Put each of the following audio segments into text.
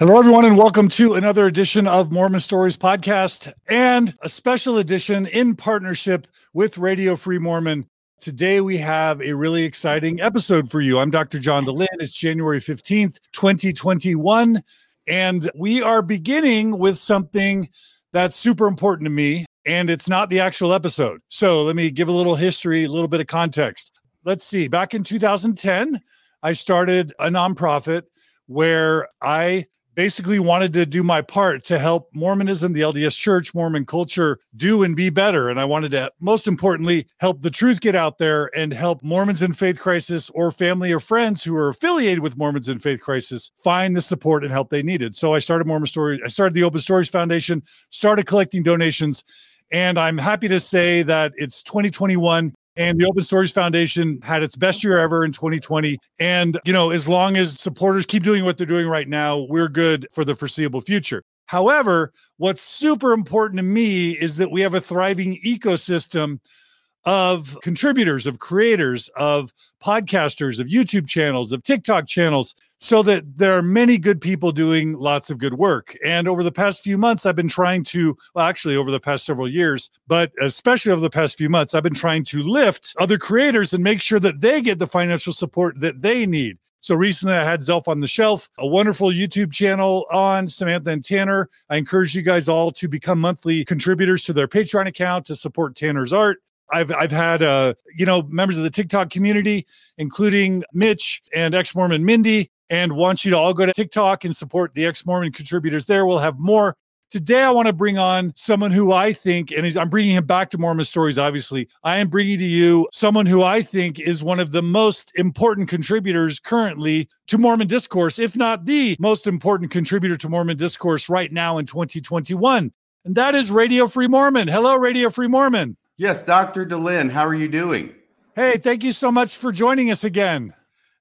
Hello, everyone, and welcome to another edition of Mormon Stories Podcast and a special edition in partnership with Radio Free Mormon. Today, we have a really exciting episode for you. I'm Dr. John Dehlin. It's January 15th, 2021. And we are beginning with something that's super important to me, and it's not the actual episode. So, let me give a little history, a little bit of context. Let's see. Back in 2010, I started a nonprofit where I basically wanted to do my part to help Mormonism, the LDS Church, Mormon culture do and be better. And I wanted to, most importantly, help the truth get out there and help Mormons in faith crisis or family or friends who are affiliated with Mormons in faith crisis find the support and help they needed. So I started Mormon Stories. I started the Open Stories Foundation, started collecting donations. And I'm happy to say that it's 2021 and the Open Stories Foundation had its best year ever in 2020. And, you know, as long as supporters keep doing what they're doing right now, we're good for the foreseeable future. However, what's super important to me is that we have a thriving ecosystem of contributors, of creators, of podcasters, of YouTube channels, of TikTok channels, so that there are many good people doing lots of good work. And over the past few months, I've been trying to, well, actually, over the past several years, but especially over the past few months, I've been trying to lift other creators and make sure that they get the financial support that they need. So recently I had Zelph on the Shelf, a wonderful YouTube channel on Samantha and Tanner. I encourage you guys all to become monthly contributors to their Patreon account to support Tanner's art. I've I've had uh you know members of the TikTok community, including Mitch and ex Mormon Mindy, and want you to all go to TikTok and support the ex Mormon contributors there. We'll have more. Today, I want to bring on someone who I think, and I'm bringing him back to Mormon stories, obviously. I am bringing to you someone who I think is one of the most important contributors currently to Mormon discourse, if not the most important contributor to Mormon discourse right now in 2021. And that is Radio Free Mormon. Hello, Radio Free Mormon. Yes, Dr. Dehlin, how are you doing? Hey, thank you so much for joining us again.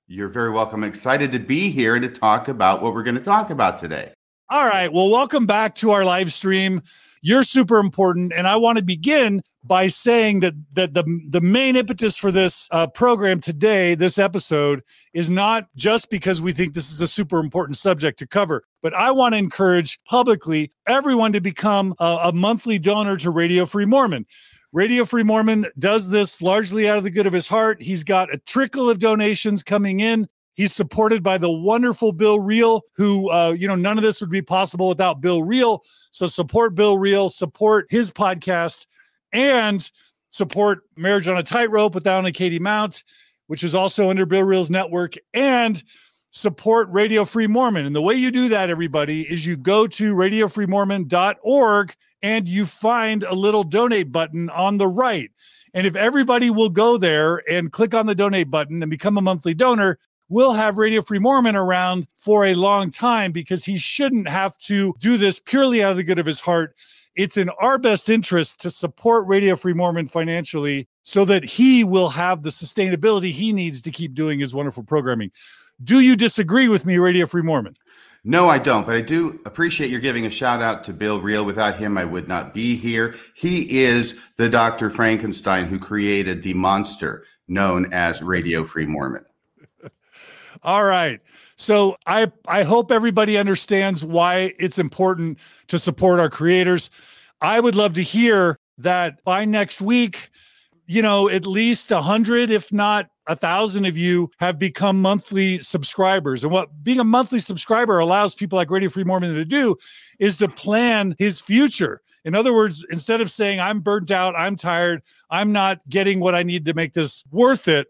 You're very welcome. excited to be here and to talk about what we're going to talk about today. All right. Well, welcome back to our live stream. You're super important, and I want to begin by saying that that the the main impetus for this uh, program today, this episode, is not just because we think this is a super important subject to cover, but I want to encourage publicly everyone to become a, a monthly donor to Radio Free Mormon. Radio Free Mormon does this largely out of the good of his heart. He's got a trickle of donations coming in. He's supported by the wonderful Bill Reel, who, uh, you know, none of this would be possible without Bill Reel. So support Bill Reel, support his podcast, and support Marriage on a Tightrope with Alan and Katie Mount, which is also under Bill Reel's network, and support Radio Free Mormon. And the way you do that, everybody, is you go to radiofreemormon.org and you find a little donate button on the right. And if everybody will go there and click on the donate button and become a monthly donor, we'll have Radio Free Mormon around for a long time because he shouldn't have to do this purely out of the good of his heart. It's in our best interest to support Radio Free Mormon financially so that he will have the sustainability he needs to keep doing his wonderful programming. Do you disagree with me, Radio Free Mormon? No, I don't, but I do appreciate your giving a shout out to Bill Reel. Without him, I would not be here. He is the Dr. Frankenstein who created the monster known as Radio Free Mormon. All right. So I I hope everybody understands why it's important to support our creators. I would love to hear that by next week, you know, at least a hundred, if not a thousand of you have become monthly subscribers. And what being a monthly subscriber allows people like Radio Free Mormon to do is to plan his future. In other words, instead of saying, I'm burnt out, I'm tired, I'm not getting what I need to make this worth it,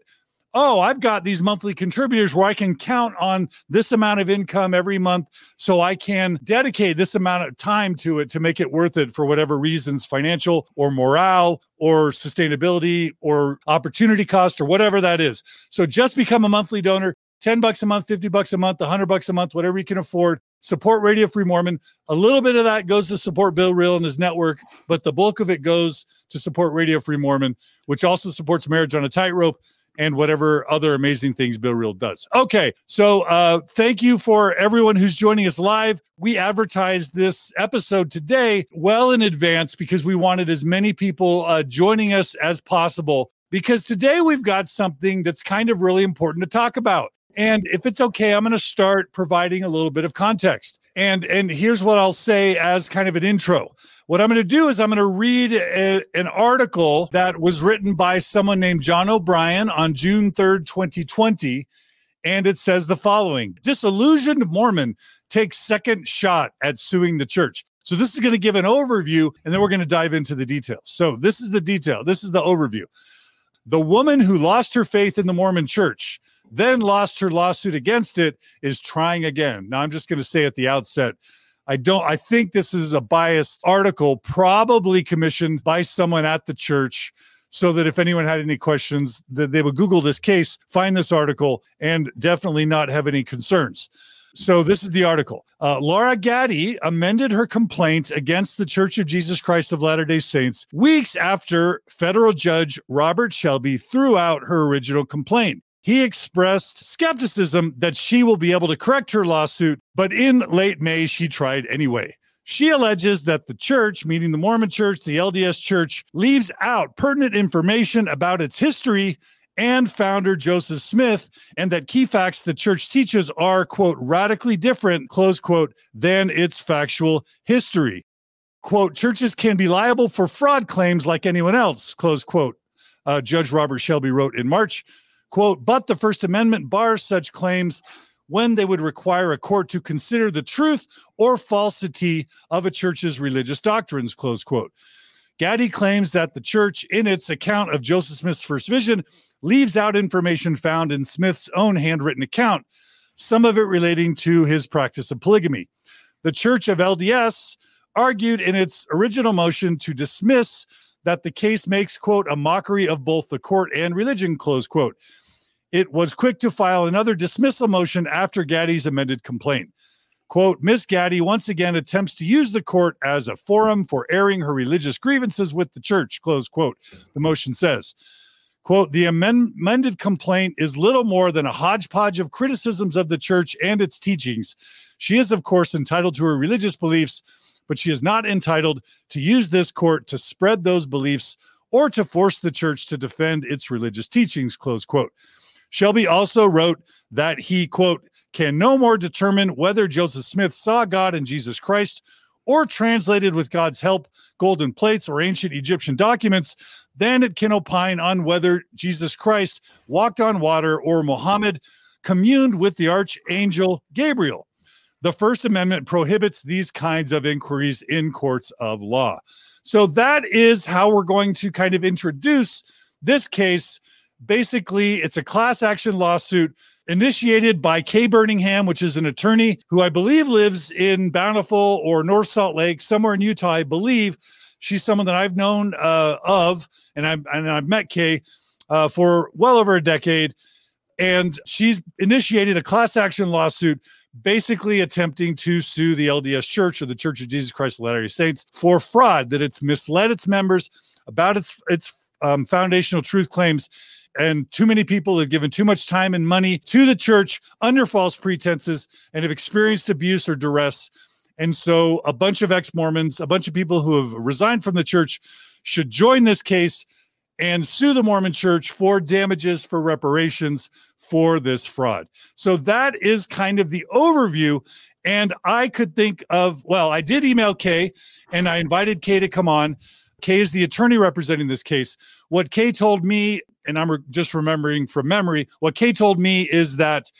oh, I've got these monthly contributors where I can count on this amount of income every month so I can dedicate this amount of time to it to make it worth it for whatever reasons financial or morale or sustainability or opportunity cost or whatever that is. So just become a monthly donor. 10 bucks a month, 50 bucks a month, 100 bucks a month, whatever you can afford. Support Radio Free Mormon. A little bit of that goes to support Bill Reel and his network, but the bulk of it goes to support Radio Free Mormon, which also supports Marriage on a Tightrope and whatever other amazing things Bill Reel does. Okay, so uh, thank you for everyone who's joining us live. We advertised this episode today well in advance because we wanted as many people uh, joining us as possible. Because today we've got something that's kind of really important to talk about. And if it's okay, I'm going to start providing a little bit of context. And and here's what I'll say as kind of an intro. What I'm going to do is I'm going to read a, an article that was written by someone named John O'Brien on June 3rd, 2020. And it says the following Disillusioned Mormon takes second shot at suing the church. So this is going to give an overview and then we're going to dive into the details. So this is the detail. This is the overview. The woman who lost her faith in the Mormon church, then lost her lawsuit against it, is trying again. Now I'm just going to say at the outset, I don't, I think this is a biased article, probably commissioned by someone at the church so that if anyone had any questions that they would google this case find this article and definitely not have any concerns. So this is the article. Uh, laura gaddy amended her complaint against the church of jesus christ of latter-day saints weeks after federal judge robert shelby threw out her original complaint he expressed skepticism that she will be able to correct her lawsuit, but in late May, she tried anyway. She alleges that the church, meaning the Mormon church, the LDS church, leaves out pertinent information about its history and founder Joseph Smith, and that key facts the church teaches are, quote, radically different, close quote, than its factual history. Quote, churches can be liable for fraud claims like anyone else, close quote. Uh, Judge Robert Shelby wrote in March Quote, but the First Amendment bars such claims when they would require a court to consider the truth or falsity of a church's religious doctrines, close quote. Gaddy claims that the church, in its account of Joseph Smith's first vision, leaves out information found in Smith's own handwritten account, some of it relating to his practice of polygamy. The Church of LDS argued in its original motion to dismiss that the case makes, quote, a mockery of both the court and religion, close quote. It was quick to file another dismissal motion after Gaddy's amended complaint. Quote, Miss Gaddy once again attempts to use the court as a forum for airing her religious grievances with the church, close quote. The motion says, quote, the amend- amended complaint is little more than a hodgepodge of criticisms of the church and its teachings. She is, of course, entitled to her religious beliefs but she is not entitled to use this court to spread those beliefs or to force the church to defend its religious teachings, close quote. Shelby also wrote that he, quote, can no more determine whether Joseph Smith saw God in Jesus Christ or translated with God's help golden plates or ancient Egyptian documents than it can opine on whether Jesus Christ walked on water or Muhammad communed with the archangel Gabriel. The First Amendment prohibits these kinds of inquiries in courts of law. So that is how we're going to kind of introduce this case. Basically, it's a class action lawsuit initiated by Kay Burningham, which is an attorney who I believe lives in Bountiful or North Salt Lake, somewhere in Utah, I believe. She's someone that I've known uh, of, and I've and I've met Kay uh, for well over a decade, and she's initiated a class action lawsuit basically attempting to sue the LDS Church or the Church of Jesus Christ of Latter-day Saints for fraud that it's misled its members about its its um, foundational truth claims and too many people have given too much time and money to the church under false pretenses and have experienced abuse or duress. And so, a bunch of ex Mormons, a bunch of people who have resigned from the church should join this case and sue the Mormon church for damages for reparations for this fraud. So that is kind of the overview. And I could think of, well, I did email Kay and I invited Kay to come on. Kay is the attorney representing this case. What Kay told me, and I'm just remembering from memory, what Kay told me is that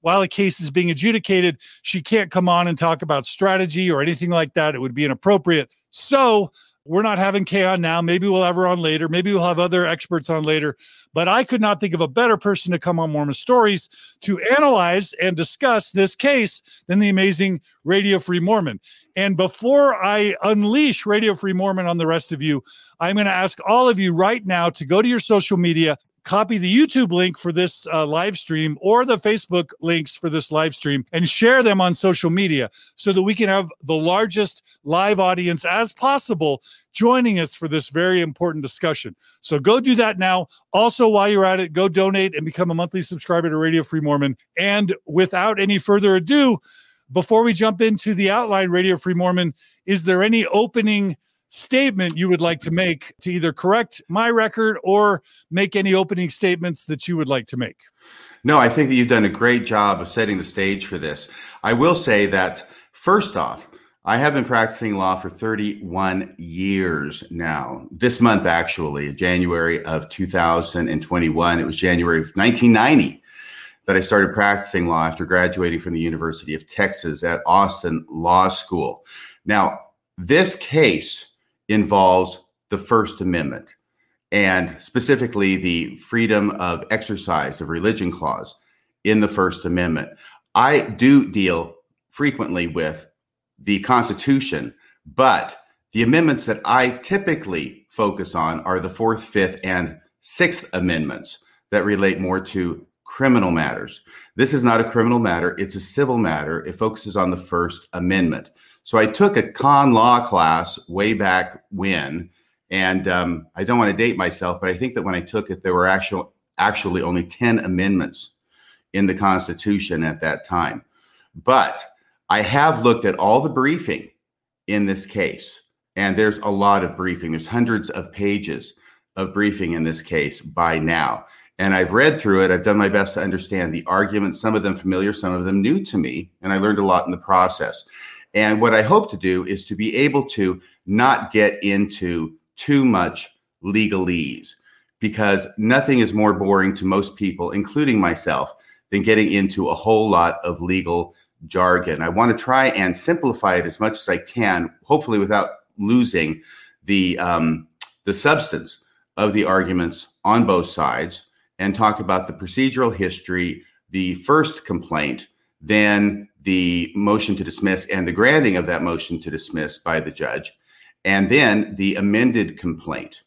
while a case is being adjudicated, she can't come on and talk about strategy or anything like that. It would be inappropriate. So we're not having Kay on now. Maybe we'll have her on later. Maybe we'll have other experts on later. But I could not think of a better person to come on Mormon Stories to analyze and discuss this case than the amazing Radio Free Mormon. And before I unleash Radio Free Mormon on the rest of you, I'm going to ask all of you right now to go to your social media, copy the YouTube link for this uh, live stream or the Facebook links for this live stream and share them on social media so that we can have the largest live audience as possible joining us for this very important discussion. So go do that now. Also, while you're at it, go donate and become a monthly subscriber to Radio Free Mormon. And without any further ado, before we jump into the outline, Radio Free Mormon, is there any opening? Statement you would like to make to either correct my record or make any opening statements that you would like to make. No, I think that you've done a great job of setting the stage for this. I will say that first off, I have been practicing law for 31 years now. This month, actually, January of 2021, it was January of 1990 that I started practicing law after graduating from the University of Texas at Austin Law School. Now, this case involves the First Amendment and specifically the freedom of exercise of religion clause in the First Amendment. I do deal frequently with the Constitution, but the amendments that I typically focus on are the Fourth, Fifth, and Sixth Amendments that relate more to criminal matters. This is not a criminal matter, it's a civil matter. It focuses on the First Amendment. So I took a con law class way back when, and um, I don't want to date myself, but I think that when I took it, there were actual, actually only 10 amendments in the Constitution at that time. But I have looked at all the briefing in this case, and there's a lot of briefing. There's hundreds of pages of briefing in this case by now. And I've read through it. I've done my best to understand the arguments, some of them familiar, some of them new to me. And I learned a lot in the process. And what I hope to do is to be able to not get into too much legalese because nothing is more boring to most people, including myself, than getting into a whole lot of legal jargon. I want to try and simplify it as much as I can, hopefully without losing the um, the substance of the arguments on both sides, and talk about the procedural history, the first complaint, then the motion to dismiss and the granting of that motion to dismiss by the judge, and then the amended complaint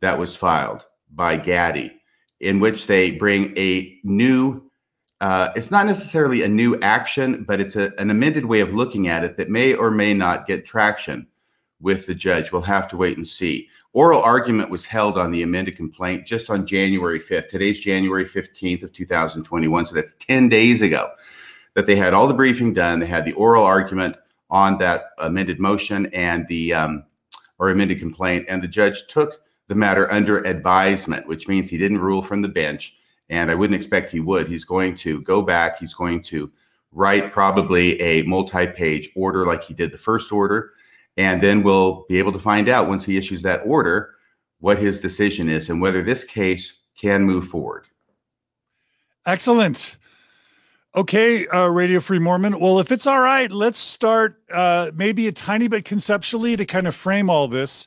that was filed by Gaddy, in which they bring a new uh, it's not necessarily a new action, but it's a, an amended way of looking at it that may or may not get traction with the judge. We'll have to wait and see. Oral argument was held on the amended complaint just on January 5th. Today's January 15th of 2021, so that's 10 days ago that they had all the briefing done. They had the oral argument on that amended motion and the um, or amended complaint, and the judge took the matter under advisement, which means he didn't rule from the bench and I wouldn't expect he would. He's going to go back. He's going to write probably a multi-page order like he did the first order, and then we'll be able to find out once he issues that order what his decision is and whether this case can move forward. Excellent. Okay, uh, Radio Free Mormon. Well, if it's all right, let's start uh, maybe a tiny bit conceptually to kind of frame all this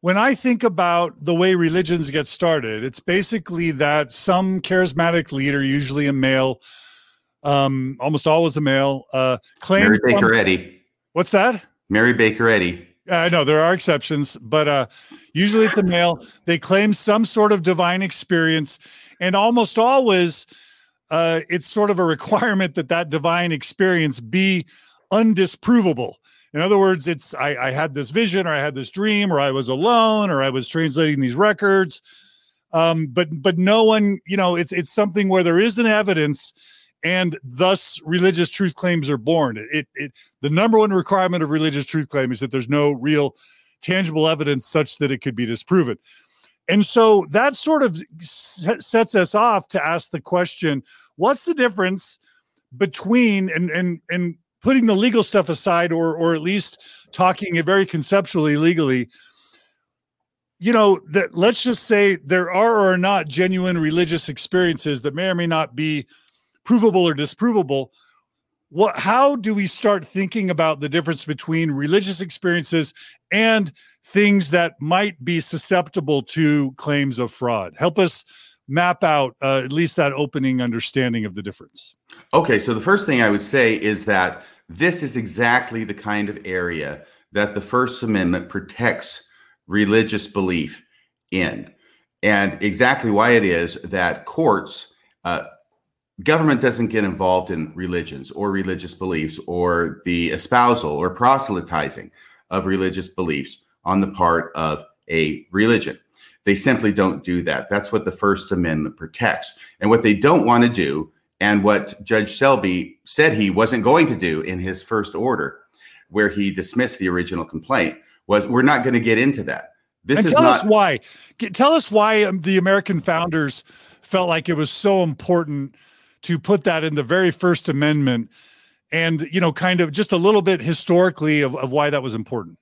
when I think about the way religions get started, it's basically that some charismatic leader, usually a male, um, almost always a male, uh, claims. Mary Baker Eddy. What's that? Mary Baker Eddy. I know there are exceptions, but uh, usually it's a male. They claim some sort of divine experience, and almost always uh, it's sort of a requirement that that divine experience be undisprovable. In other words, it's I, I had this vision, or I had this dream, or I was alone, or I was translating these records. Um, but but no one, you know, it's it's something where there is an evidence, and thus religious truth claims are born. It, it, it the number one requirement of religious truth claim is that there's no real tangible evidence such that it could be disproven. And so that sort of sets us off to ask the question: What's the difference between and and and putting the legal stuff aside or or at least talking it very conceptually legally you know that let's just say there are or are not genuine religious experiences that may or may not be provable or disprovable what how do we start thinking about the difference between religious experiences and things that might be susceptible to claims of fraud help us map out uh, at least that opening understanding of the difference Okay, so the first thing I would say is that this is exactly the kind of area that the First Amendment protects religious belief in. And exactly why it is that courts, uh, government doesn't get involved in religions or religious beliefs or the espousal or proselytizing of religious beliefs on the part of a religion. They simply don't do that. That's what the First Amendment protects. And what they don't want to do and what Judge Shelby said he wasn't going to do in his first order, where he dismissed the original complaint, was we're not going to get into that. This and is tell not- us why. Tell us why um, the American founders felt like it was so important to put that in the very first amendment and you know kind of just a little bit historically of, of why that was important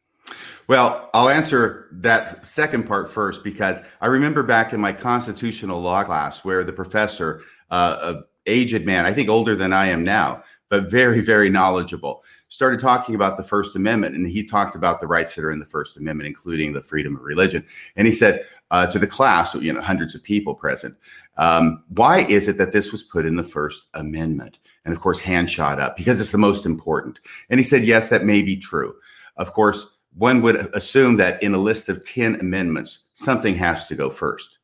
well, I'll answer that second part first because I remember back in my constitutional law class where the professor, uh, a aged man, I think older than I am now, but very, very knowledgeable, started talking about the First Amendment. And he talked about the rights that are in the First Amendment, including the freedom of religion. And he said uh, to the class, you know, hundreds of people present, um, why is it that this was put in the First Amendment? And of course, hand shot up because it's the most important. And he said, yes, that may be true. Of course, one would assume that in a list of 10 amendments, something has to go first.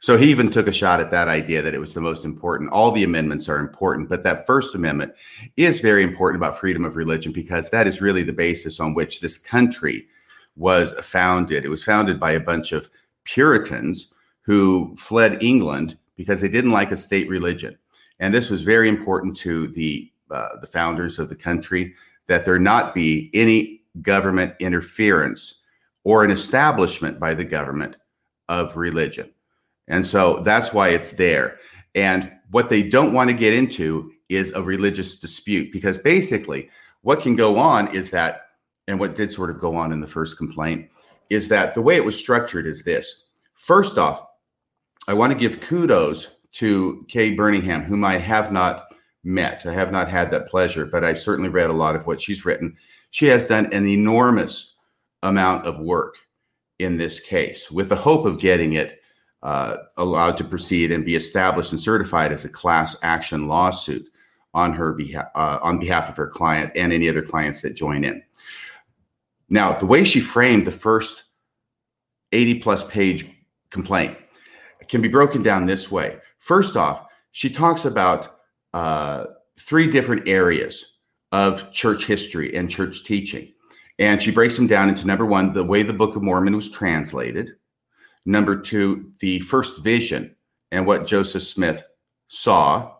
So he even took a shot at that idea that it was the most important. All the amendments are important, but that First Amendment is very important about freedom of religion because that is really the basis on which this country was founded. It was founded by a bunch of Puritans who fled England because they didn't like a state religion. And this was very important to the uh, the founders of the country that there not be any government interference or an establishment by the government of religion. And so that's why it's there. And what they don't want to get into is a religious dispute because basically what can go on is that, and what did sort of go on in the first complaint, is that the way it was structured is this. First off, I want to give kudos to Kay Burningham, whom I have not met. I have not had that pleasure, but I've certainly read a lot of what she's written. She has done an enormous amount of work in this case with the hope of getting it uh, allowed to proceed and be established and certified as a class action lawsuit on her behalf uh, on behalf of her client and any other clients that join in. Now, the way she framed the first 80 plus page complaint can be broken down this way. First off, she talks about uh, three different areas of church history and church teaching. And she breaks them down into number one, the way the Book of Mormon was translated, number two, the first vision and what Joseph Smith saw.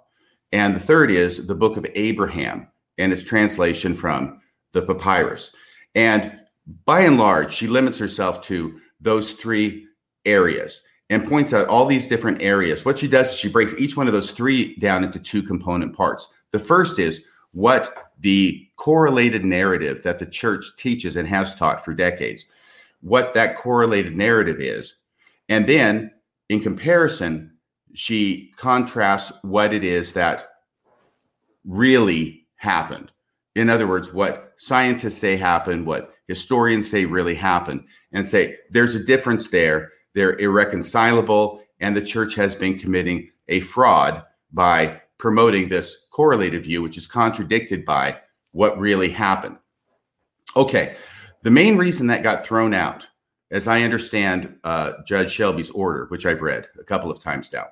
And the third is the Book of Abraham and its translation from the papyrus. And by and large, she limits herself to those three areas and points out all these different areas. What she does is she breaks each one of those three down into two component parts. The first is what the correlated narrative that the church teaches and has taught for decades, what that correlated narrative is. And then in comparison, she contrasts what it is that really happened. In other words, what scientists say happened, what historians say really happened, and say there's a difference there. They're irreconcilable, and the church has been committing a fraud by promoting this correlated view, which is contradicted by what really happened. Okay, the main reason that got thrown out, as I understand uh, Judge Shelby's order, which I've read a couple of times now,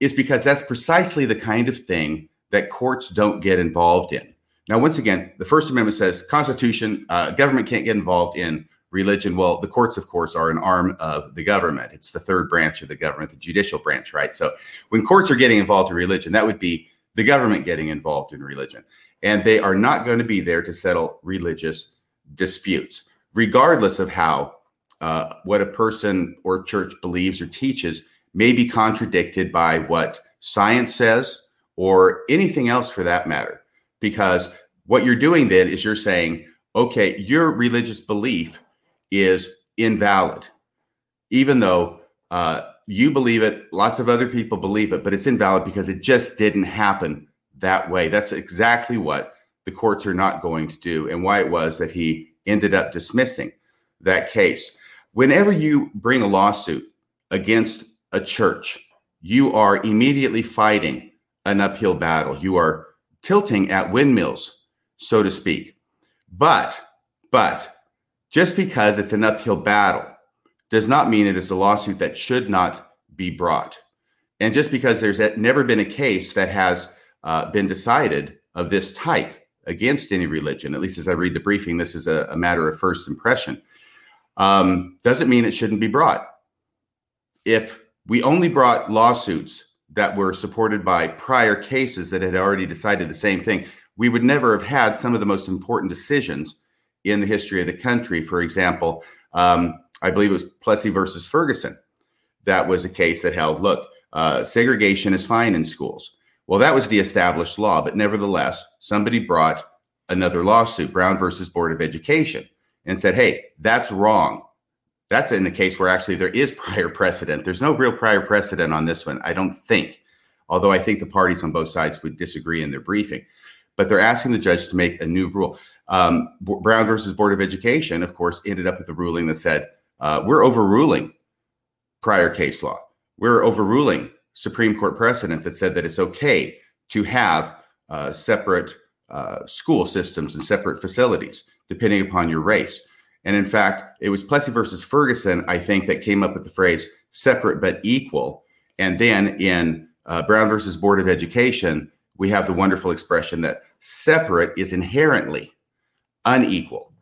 is because that's precisely the kind of thing that courts don't get involved in. Now, once again, the First Amendment says Constitution, uh, government can't get involved in religion. Well, the courts, of course, are an arm of the government. It's the third branch of the government, the judicial branch, right? So when courts are getting involved in religion, that would be the government getting involved in religion. And they are not going to be there to settle religious disputes, regardless of how uh, what a person or church believes or teaches may be contradicted by what science says or anything else for that matter. Because what you're doing then is you're saying, okay, your religious belief is invalid, even though uh, you believe it, lots of other people believe it, but it's invalid because it just didn't happen that way. That's exactly what the courts are not going to do, and why it was that he ended up dismissing that case. Whenever you bring a lawsuit against a church, you are immediately fighting an uphill battle. You are tilting at windmills, so to speak. But, but just because it's an uphill battle does not mean it is a lawsuit that should not be brought. And just because there's never been a case that has uh, been decided of this type against any religion, at least as I read the briefing, this is a, a matter of first impression, um, doesn't mean it shouldn't be brought. If we only brought lawsuits that were supported by prior cases that had already decided the same thing, we would never have had some of the most important decisions in the history of the country. For example, um, I believe it was Plessy versus Ferguson. That was a case that held look, uh, segregation is fine in schools. Well, that was the established law, but nevertheless, somebody brought another lawsuit, Brown versus Board of Education, and said, hey, that's wrong. That's in the case where actually there is prior precedent. There's no real prior precedent on this one, I don't think, although I think the parties on both sides would disagree in their briefing. But they're asking the judge to make a new rule. Um, Brown versus Board of Education, of course, ended up with a ruling that said, uh, we're overruling prior case law. We're overruling Supreme Court precedent that said that it's okay to have uh, separate uh, school systems and separate facilities depending upon your race. And in fact, it was Plessy versus Ferguson, I think, that came up with the phrase separate but equal. And then in uh, Brown versus Board of Education, we have the wonderful expression that separate is inherently unequal.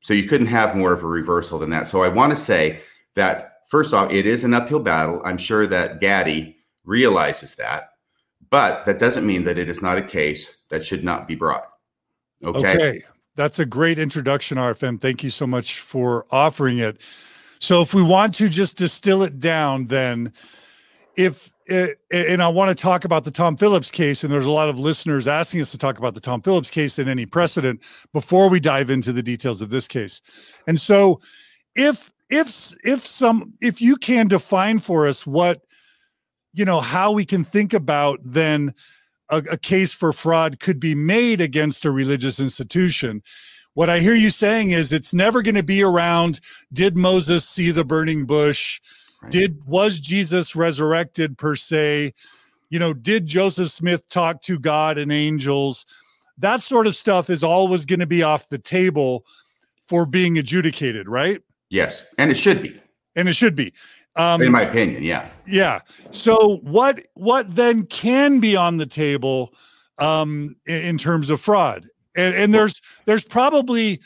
So you couldn't have more of a reversal than that. So I want to say that first off, it is an uphill battle. I'm sure that Gaddy realizes that, but that doesn't mean that it is not a case that should not be brought. Okay. Okay. That's a great introduction, RFM. Thank you so much for offering it. So, if we want to just distill it down, then if eh, and I want to talk about the Tom Phillips case, and there's a lot of listeners asking us to talk about the Tom Phillips case and any precedent before we dive into the details of this case. And so, if if if some if you can define for us what you know how we can think about then a, a case for fraud could be made against a religious institution what I hear you saying is it's never going to be around did Moses see the burning bush? Right. Did was Jesus resurrected per se? You know, did Joseph Smith talk to God and angels? That sort of stuff is always going to be off the table for being adjudicated, right? Yes, and it should be. And it should be. Um, in my opinion, yeah. Yeah. So what what then can be on the table um, in, in terms of fraud? And, and there's there's probably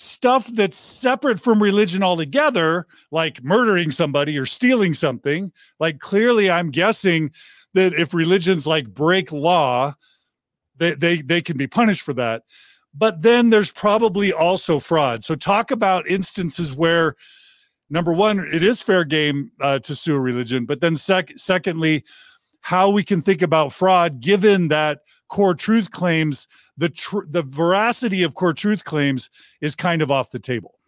stuff that's separate from religion altogether, like murdering somebody or stealing something. Like clearly, I'm guessing that if religions like break law, they they they can be punished for that. But then there's probably also fraud. So talk about instances where number one, it is fair game uh, to sue a religion, but then sec- secondly, how we can think about fraud given that core truth claims the tr- the veracity of core truth claims is kind of off the table.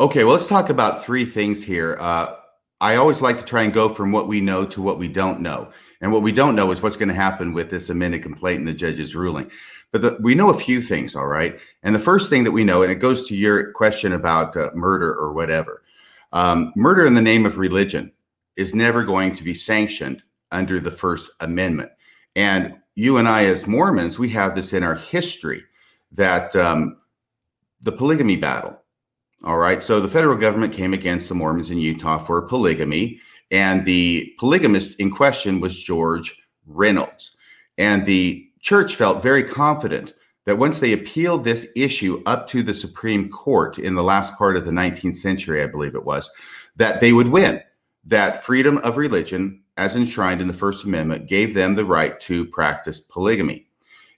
Okay, well, let's talk about three things here. Uh, I always like to try and go from what we know to what we don't know. And what we don't know is what's going to happen with this amended complaint and the judge's ruling. But the, we know a few things, all right? And the first thing that we know, and it goes to your question about uh, murder or whatever um, murder in the name of religion is never going to be sanctioned under the First Amendment. And you and I, as Mormons, we have this in our history that um, the polygamy battle. All right. So the federal government came against the Mormons in Utah for polygamy. And the polygamist in question was George Reynolds. And the church felt very confident that once they appealed this issue up to the Supreme Court in the last part of the 19th century, I believe it was, that they would win. That freedom of religion, as enshrined in the First Amendment, gave them the right to practice polygamy.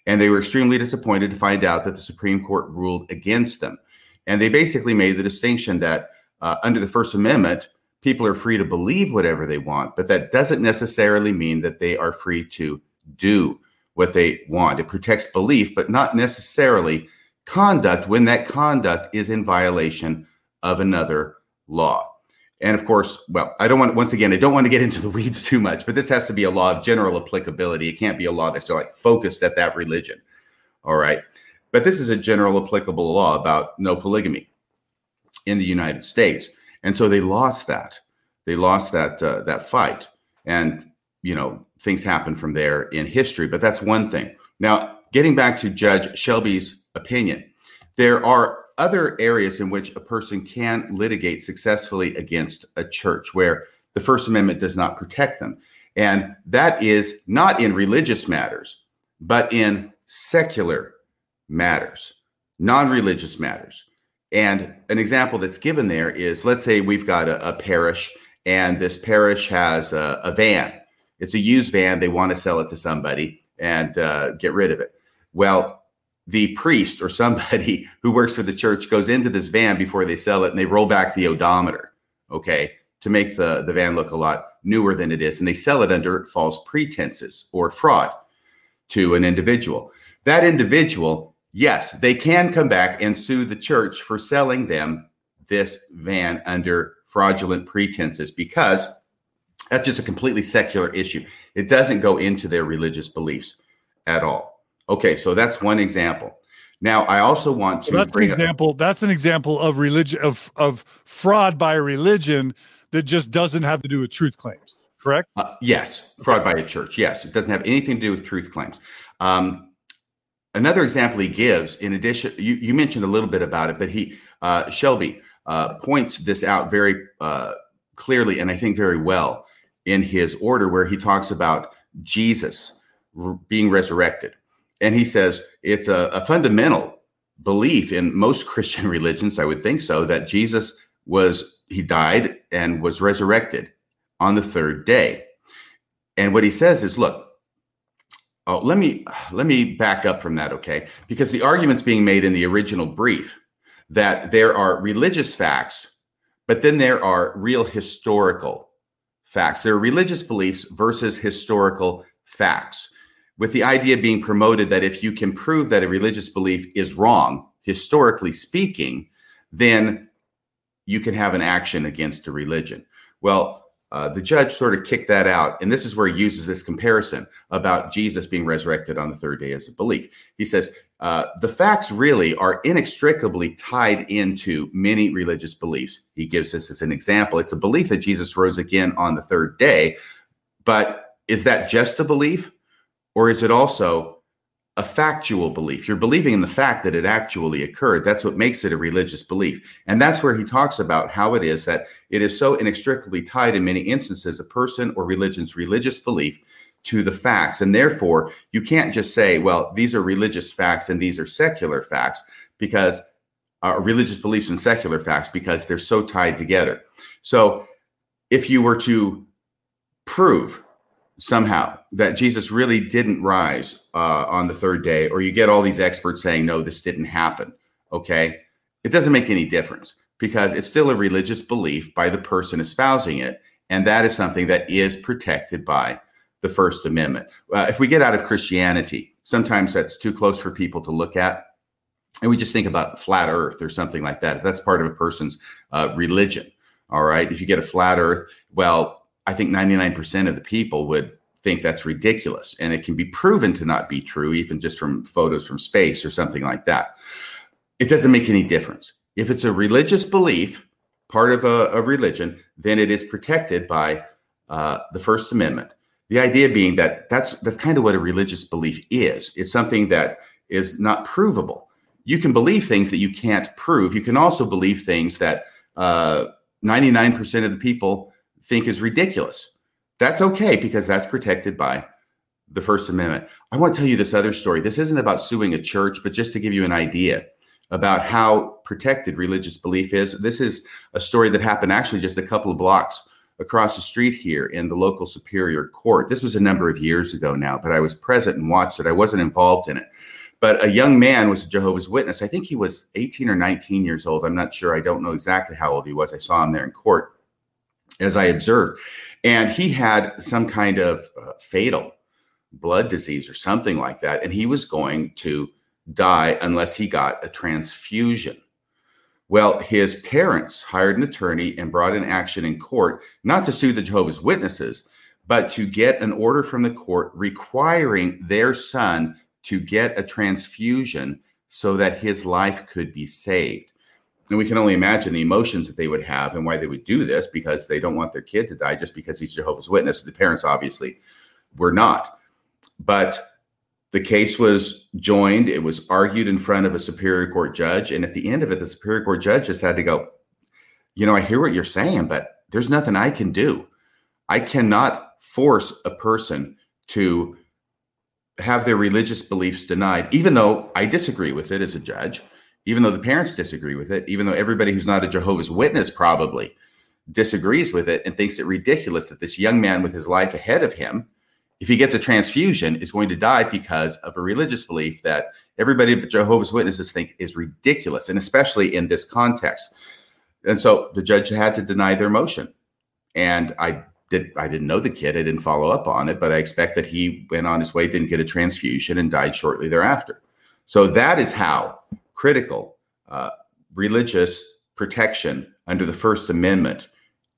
And they were extremely disappointed to find out that the Supreme Court ruled against them. And they basically made the distinction that uh, under the First Amendment, people are free to believe whatever they want, but that doesn't necessarily mean that they are free to do what they want. It protects belief, but not necessarily conduct when that conduct is in violation of another law. And of course, well, I don't want, once again, I don't want to get into the weeds too much, but this has to be a law of general applicability. It can't be a law that's like focused at that religion. All right. But this is a general applicable law about no polygamy in the United States. And so they lost that. They lost that uh, that fight. And you know, things happen from there in history, but that's one thing. Now, getting back to Judge Shelby's opinion, there are other areas in which a person can litigate successfully against a church where the First Amendment does not protect them. And that is not in religious matters, but in secular matters, non religious matters. And an example that's given there is let's say we've got a, a parish, and this parish has a, a van it's a used van. They want to sell it to somebody and uh, get rid of it. Well, the priest or somebody who works for the church goes into this van before they sell it and they roll back the odometer, okay, to make the, the van look a lot newer than it is. And they sell it under false pretenses or fraud. to an individual. That individual, yes, they can come back and sue the church for selling them this van under fraudulent pretenses because that's just a completely secular issue. It doesn't go into their religious beliefs at all. Okay, so that's one example. Now, I also want to. So that's an example. Up, that's an example of religion of of fraud by religion that just doesn't have to do with truth claims. Correct? Uh, yes, fraud by a church. Yes, it doesn't have anything to do with truth claims. Um, another example he gives, in addition, you, you mentioned a little bit about it, but he uh, Shelby uh, points this out very uh, clearly and I think very well in his order, where he talks about Jesus being resurrected. And he says it's a, a fundamental belief in most Christian religions, I would think so, that Jesus was, he died and was resurrected on the third day. And what he says is, look, oh, let me let me back up from that, okay? Because the argument's being made in the original brief that there are religious facts, but then there are real historical facts. There are religious beliefs versus historical facts with the idea being promoted that if you can prove that a religious belief is wrong, historically speaking, then you can have an action against a religion. Well, uh, the judge sort of kicked that out. And this is where he uses this comparison about Jesus being resurrected on the third day as a belief. He says, uh, the facts really are inextricably tied into many religious beliefs. He gives this as an example. It's a belief that Jesus rose again on the third day. But is that just a belief? Or is it also a factual belief? You're believing in the fact that it actually occurred. That's what makes it a religious belief. And that's where he talks about how it is that it is so inextricably tied in many instances, a person or religion's religious belief to the facts. And therefore, you can't just say, well, these are religious facts and these are secular facts because uh, religious beliefs and secular facts because they're so tied together. So if you were to prove somehow that Jesus really didn't rise uh, on the third day, or you get all these experts saying, no, this didn't happen. Okay. It doesn't make any difference because it's still a religious belief by the person espousing it. And that is something that is protected by the First Amendment. Uh, if we get out of Christianity, sometimes that's too close for people to look at. And we just think about flat earth or something like that. If that's part of a person's uh, religion, all right. If you get a flat earth, well, I think 99% of the people would think that's ridiculous. And it can be proven to not be true, even just from photos from space or something like that. It doesn't make any difference. If it's a religious belief, part of a, a religion, then it is protected by uh, the First Amendment. The idea being that that's that's kind of what a religious belief is. It's something that is not provable. You can believe things that you can't prove. You can also believe things that uh, 99% of the people think is ridiculous. That's okay because that's protected by the First Amendment. I want to tell you this other story. This isn't about suing a church, but just to give you an idea about how protected religious belief is. This is a story that happened actually just a couple of blocks across the street here in the local superior court. This was a number of years ago now, but I was present and watched it. I wasn't involved in it. But a young man was a Jehovah's Witness. I think he was 18 or 19 years old. I'm not sure. I don't know exactly how old he was. I saw him there in court as I observed. And he had some kind of uh, fatal blood disease or something like that. And he was going to die unless he got a transfusion. Well, his parents hired an attorney and brought an action in court, not to sue the Jehovah's Witnesses, but to get an order from the court requiring their son to get a transfusion so that his life could be saved and we can only imagine the emotions that they would have and why they would do this because they don't want their kid to die just because he's Jehovah's Witness. The parents obviously were not. But the case was joined, it was argued in front of a Superior Court judge. And at the end of it, the Superior Court judge just had to go, You know, I hear what you're saying, but there's nothing I can do. I cannot force a person to have their religious beliefs denied, even though I disagree with it as a judge even though the parents disagree with it, even though everybody who's not a Jehovah's Witness probably disagrees with it and thinks it ridiculous that this young man with his life ahead of him, if he gets a transfusion, is going to die because of a religious belief that everybody but Jehovah's Witnesses think is ridiculous, and especially in this context. And so the judge had to deny their motion. And I did I didn't know the kid. I didn't follow up on it, but I expect that he went on his way, didn't get a transfusion, and died shortly thereafter. So that is how critical uh, religious protection under the First Amendment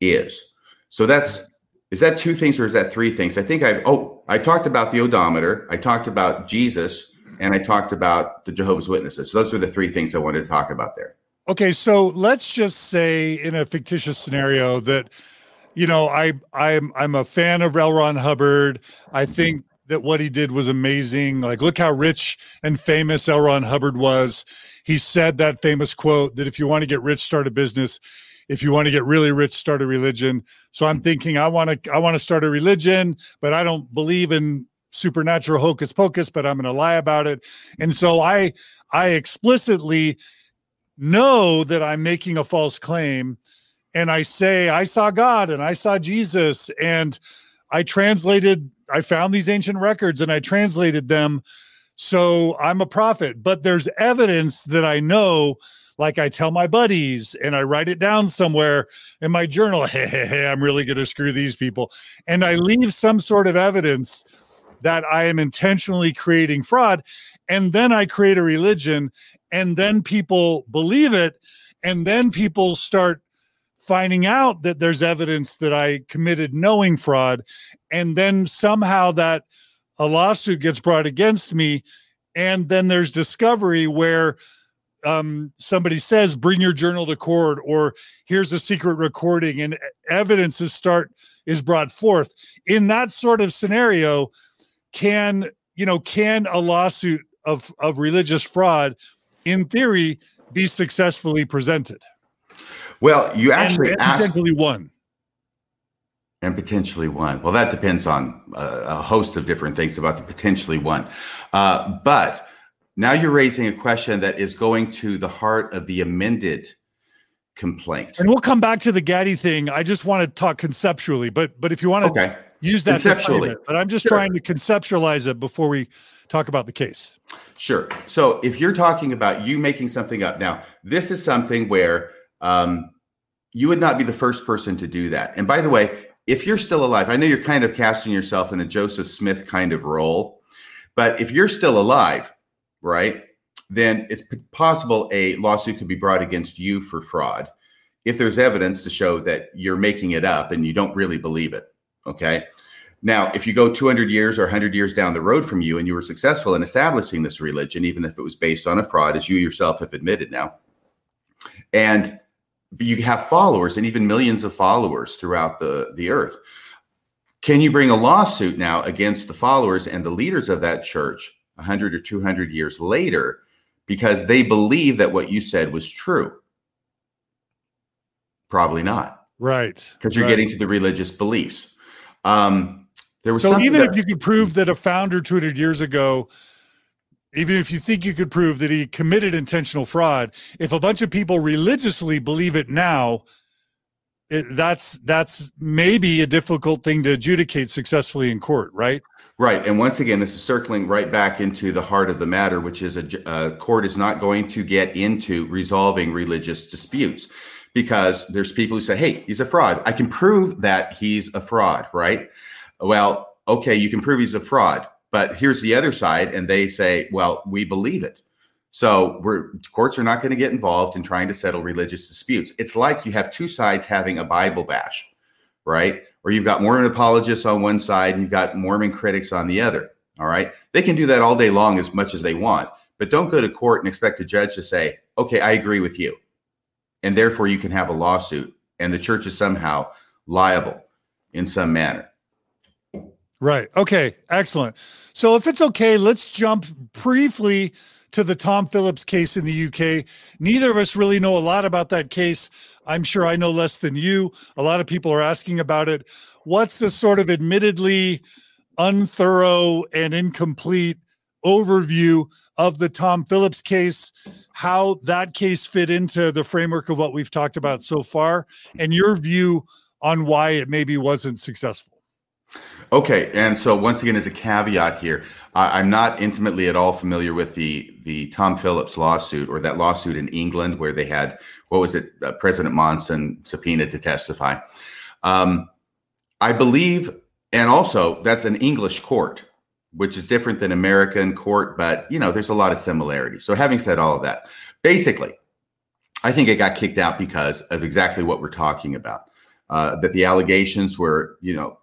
is. So that's is that two things or is that three things? I think I've oh I talked about the odometer, I talked about Jesus, and I talked about the Jehovah's Witnesses. So those are the three things I wanted to talk about there. Okay, so let's just say in a fictitious scenario that you know I I'm I'm a fan of L. Ron Hubbard. I think that what he did was amazing. Like, look how rich and famous L. Ron Hubbard was. He said that famous quote that if you want to get rich, start a business if you want to get really rich start a religion so i'm thinking i want to i want to start a religion but i don't believe in supernatural hocus pocus but i'm going to lie about it and so i i explicitly know that i'm making a false claim and i say i saw god and i saw jesus and i translated i found these ancient records and i translated them so i'm a prophet but there's evidence that i know like I tell my buddies and I write it down somewhere in my journal. Hey, hey, hey, I'm really going to screw these people. And I leave some sort of evidence that I am intentionally creating fraud. And then I create a religion and then people believe it. And then people start finding out that there's evidence that I committed knowing fraud. And then somehow that a lawsuit gets brought against me. And then there's discovery where um, somebody says, bring your journal to court, or here's a secret recording, and evidence is start is brought forth. In that sort of scenario, can you know can a lawsuit of of religious fraud, in theory, be successfully presented? Well, you actually and, and potentially won. And potentially one. Well, that depends on a, a host of different things about the potentially one. Uh, but now you're raising a question that is going to the heart of the amended complaint. And we'll come back to the Gaddy thing. I just want to talk conceptually, but but if you want to okay. use that conceptually, it, but I'm just sure. trying to conceptualize it before we talk about the case. Sure. So if you're talking about you making something up now, this is something where um, you would not be the first person to do that. And by the way, if you're still alive, I know you're kind of casting yourself in a Joseph Smith kind of role, but if you're still alive, right? Then it's possible a lawsuit could be brought against you for fraud if there's evidence to show that you're making it up and you don't really believe it. Okay. Now, if you go 200 years or 100 years down the road from you and you were successful in establishing this religion, even if it was based on a fraud, as you yourself have admitted now, and you have followers and even millions of followers throughout the, the earth, can you bring a lawsuit now against the followers and the leaders of that church 100 or 200 years later because they believe that what you said was true. Probably not. Right. Because you're right. getting to the religious beliefs. Um, there was so even that, if you could prove that a founder 200 years ago, even if you think you could prove that he committed intentional fraud, if a bunch of people religiously believe it now, it, that's that's maybe a difficult thing to adjudicate successfully in court, right? Right. And once again, this is circling right back into the heart of the matter, which is a, a, uh, court is not going to get into resolving religious disputes because there's people who say, hey, he's a fraud. I can prove that he's a fraud, right? Well, okay, you can prove he's a fraud, but here's the other side. And they say, well, we believe it. So we're courts are not going to get involved in trying to settle religious disputes. It's like you have two sides having a Bible bash, right? or you've got Mormon apologists on one side and you've got Mormon critics on the other. All right. They can do that all day long as much as they want, but don't go to court and expect a judge to say, okay, I agree with you. And therefore you can have a lawsuit and the church is somehow liable in some manner. Right. Okay. Excellent. So if it's okay, let's jump briefly to the Tom Phillips case in the UK. Neither of us really know a lot about that case. I'm sure I know less than you. A lot of people are asking about it. What's the sort of admittedly unthorough and incomplete overview of the Tom Phillips case, how that case fit into the framework of what we've talked about so far, and your view on why it maybe wasn't successful? Okay, and so once again, as a caveat here, I, am not intimately at all familiar with the the Tom Phillips lawsuit or that lawsuit in England where they had what was it, uh, President Monson subpoenaed to testify. Um, I believe, and also that's an English court, which is different than American court, but you know, there's a lot of similarities. So, having said all of that, basically, I think it got kicked out because of exactly what we're talking about. Uh, that the allegations were, you know,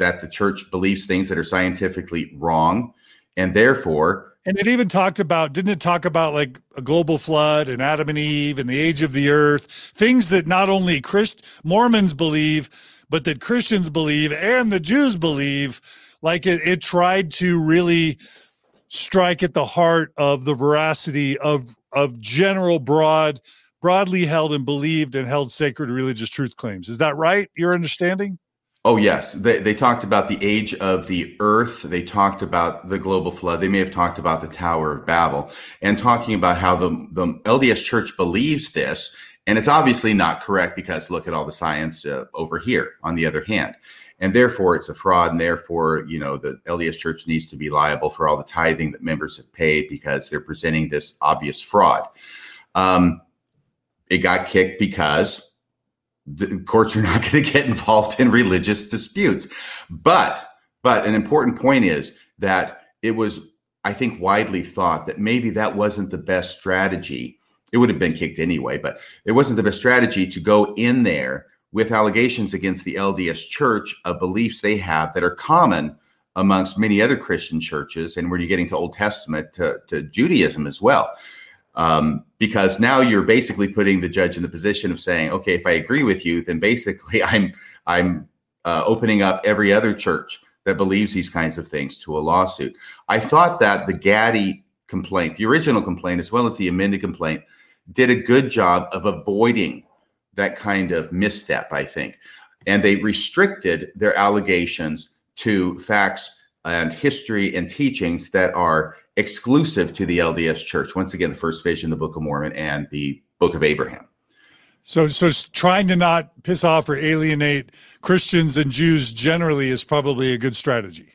that the church believes things that are scientifically wrong, and therefore and it even talked about, didn't it talk about like a global flood and Adam and Eve and the age of the earth, things that not only Christ Mormons believe, but that Christians believe and the Jews believe. Like it, it tried to really strike at the heart of the veracity of of general broad broadly held and believed and held sacred religious truth claims. Is that right? Your understanding? Oh, yes. They, they talked about the age of the earth. They talked about the global flood. They may have talked about the Tower of Babel and talking about how the, the LDS church believes this. And it's obviously not correct because look at all the science uh, over here, on the other hand. And therefore, it's a fraud. And therefore, you know, the LDS church needs to be liable for all the tithing that members have paid because they're presenting this obvious fraud. Um, it got kicked because the courts are not going to get involved in religious disputes. But but an important point is that it was I think widely thought that maybe that wasn't the best strategy. It would have been kicked anyway, but it wasn't the best strategy to go in there with allegations against the LDS church of beliefs they have that are common amongst many other Christian churches and where you're getting to Old Testament to, to Judaism as well um, because now you're basically putting the judge in the position of saying, okay, if I agree with you, then basically I'm I'm uh, opening up every other church that believes these kinds of things to a lawsuit. I thought that the Gaddy complaint, the original complaint, as well as the amended complaint, did a good job of avoiding that kind of misstep. I think, and they restricted their allegations to facts and history and teachings that are exclusive to the LDS Church. Once again, the First Vision, the Book of Mormon, and the Book of Abraham. So, so trying to not piss off or alienate Christians and Jews generally is probably a good strategy.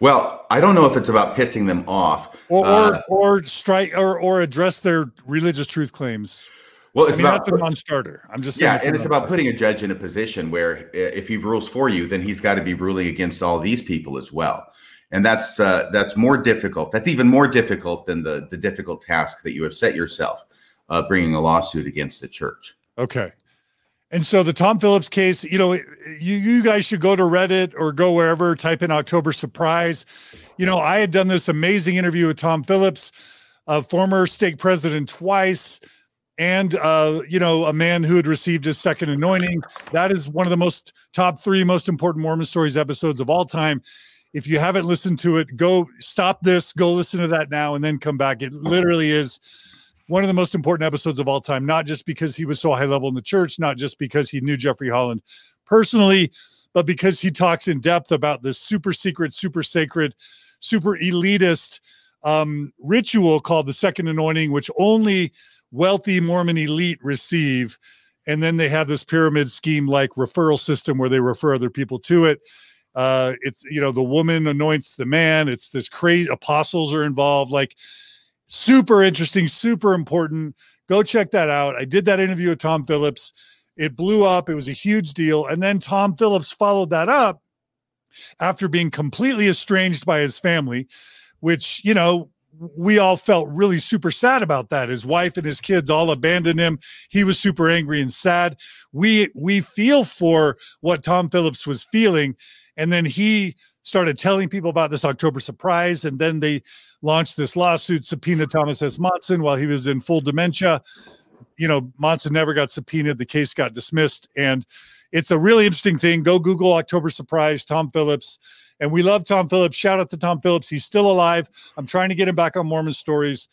Well, I don't know if it's about pissing them off or uh, or, or strike or or address their religious truth claims. Well, it's I mean, about that's a non-starter. I'm just yeah, it's and it's about putting a judge in a position where if he rules for you, then he's got to be ruling against all these people as well and that's uh, that's more difficult. That's even more difficult than the the difficult task that you have set yourself, uh, bringing a lawsuit against the church. Okay. And so the Tom Phillips case, you know, you you guys should go to Reddit or go wherever, type in October surprise. You know, I had done this amazing interview with Tom Phillips, a former stake president twice, and uh, you know, a man who had received his second anointing. That is one of the most top three most important Mormon stories episodes of all time if you haven't listened to it, go stop this, go listen to that now, and then come back. It literally is one of the most important episodes of all time, not just because he was so high level in the church, not just because he knew Jeffrey Holland personally, but because he talks in depth about this super secret, super sacred, super elitist um, ritual called the second anointing, which only wealthy Mormon elite receive. And then they have this pyramid scheme like referral system where they refer other people to it uh it's you know the woman anoints the man. It's this crazy apostles are involved like super interesting super important. Go check that out. I did that interview with tom phillips. It blew up. It was a huge deal. And then tom phillips followed that up after being completely estranged by his family which you know we all felt really super sad about that. His wife and his kids all abandoned him. He was super angry and sad. We we feel for what tom phillips was feeling and then he started telling people about this October surprise. And then they launched this lawsuit, subpoena Thomas S. Monson while he was in full dementia. You know, Monson never got subpoenaed. The case got dismissed. And it's a really interesting thing. Go Google October surprise, Tom Phillips. And we love Tom Phillips. Shout out to Tom Phillips. He's still alive. I'm trying to get him back on Mormon Stories.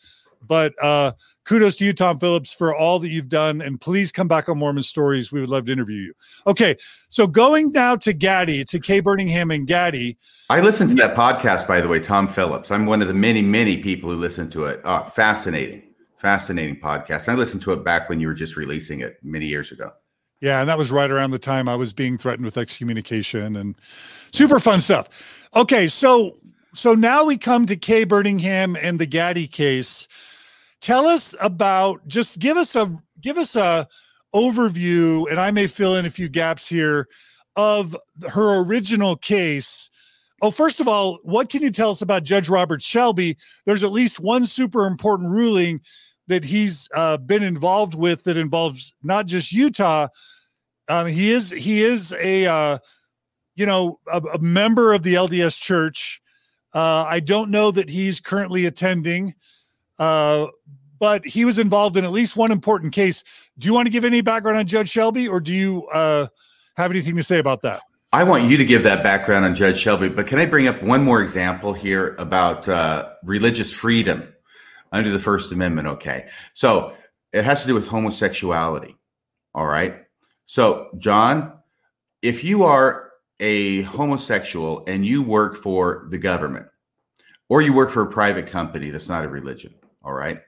But uh, kudos to you, Tom Phillips, for all that you've done. And please come back on Mormon Stories. We would love to interview you. Okay. So going now to Gaddy, to Kay Burningham and Gaddy. I listened to that podcast, by the way, Tom Phillips. I'm one of the many, many people who listen to it. Oh, fascinating, fascinating podcast. I listened to it back when you were just releasing it many years ago. Yeah. And that was right around the time I was being threatened with excommunication and super fun stuff. Okay. So, so now we come to Kay Burningham and the Gaddy case tell us about just give us a give us a overview and i may fill in a few gaps here of her original case. Oh, first of all, what can you tell us about Judge Robert Shelby? There's at least one super important ruling that he's uh, been involved with that involves not just Utah. Um, he is he is a uh, you know a, a, member of the LDS Church. Uh, I don't know that he's currently attending, uh, but he was involved in at least one important case. Do you want to give any background on Judge Shelby, or do you uh, have anything to say about that? I want you to give that background on Judge Shelby, but can I bring up one more example here about uh, religious freedom under the First Amendment? Okay. So it has to do with homosexuality. All right. So, John, if you are a homosexual and you work for the government or you work for a private company that's not a religion, all right,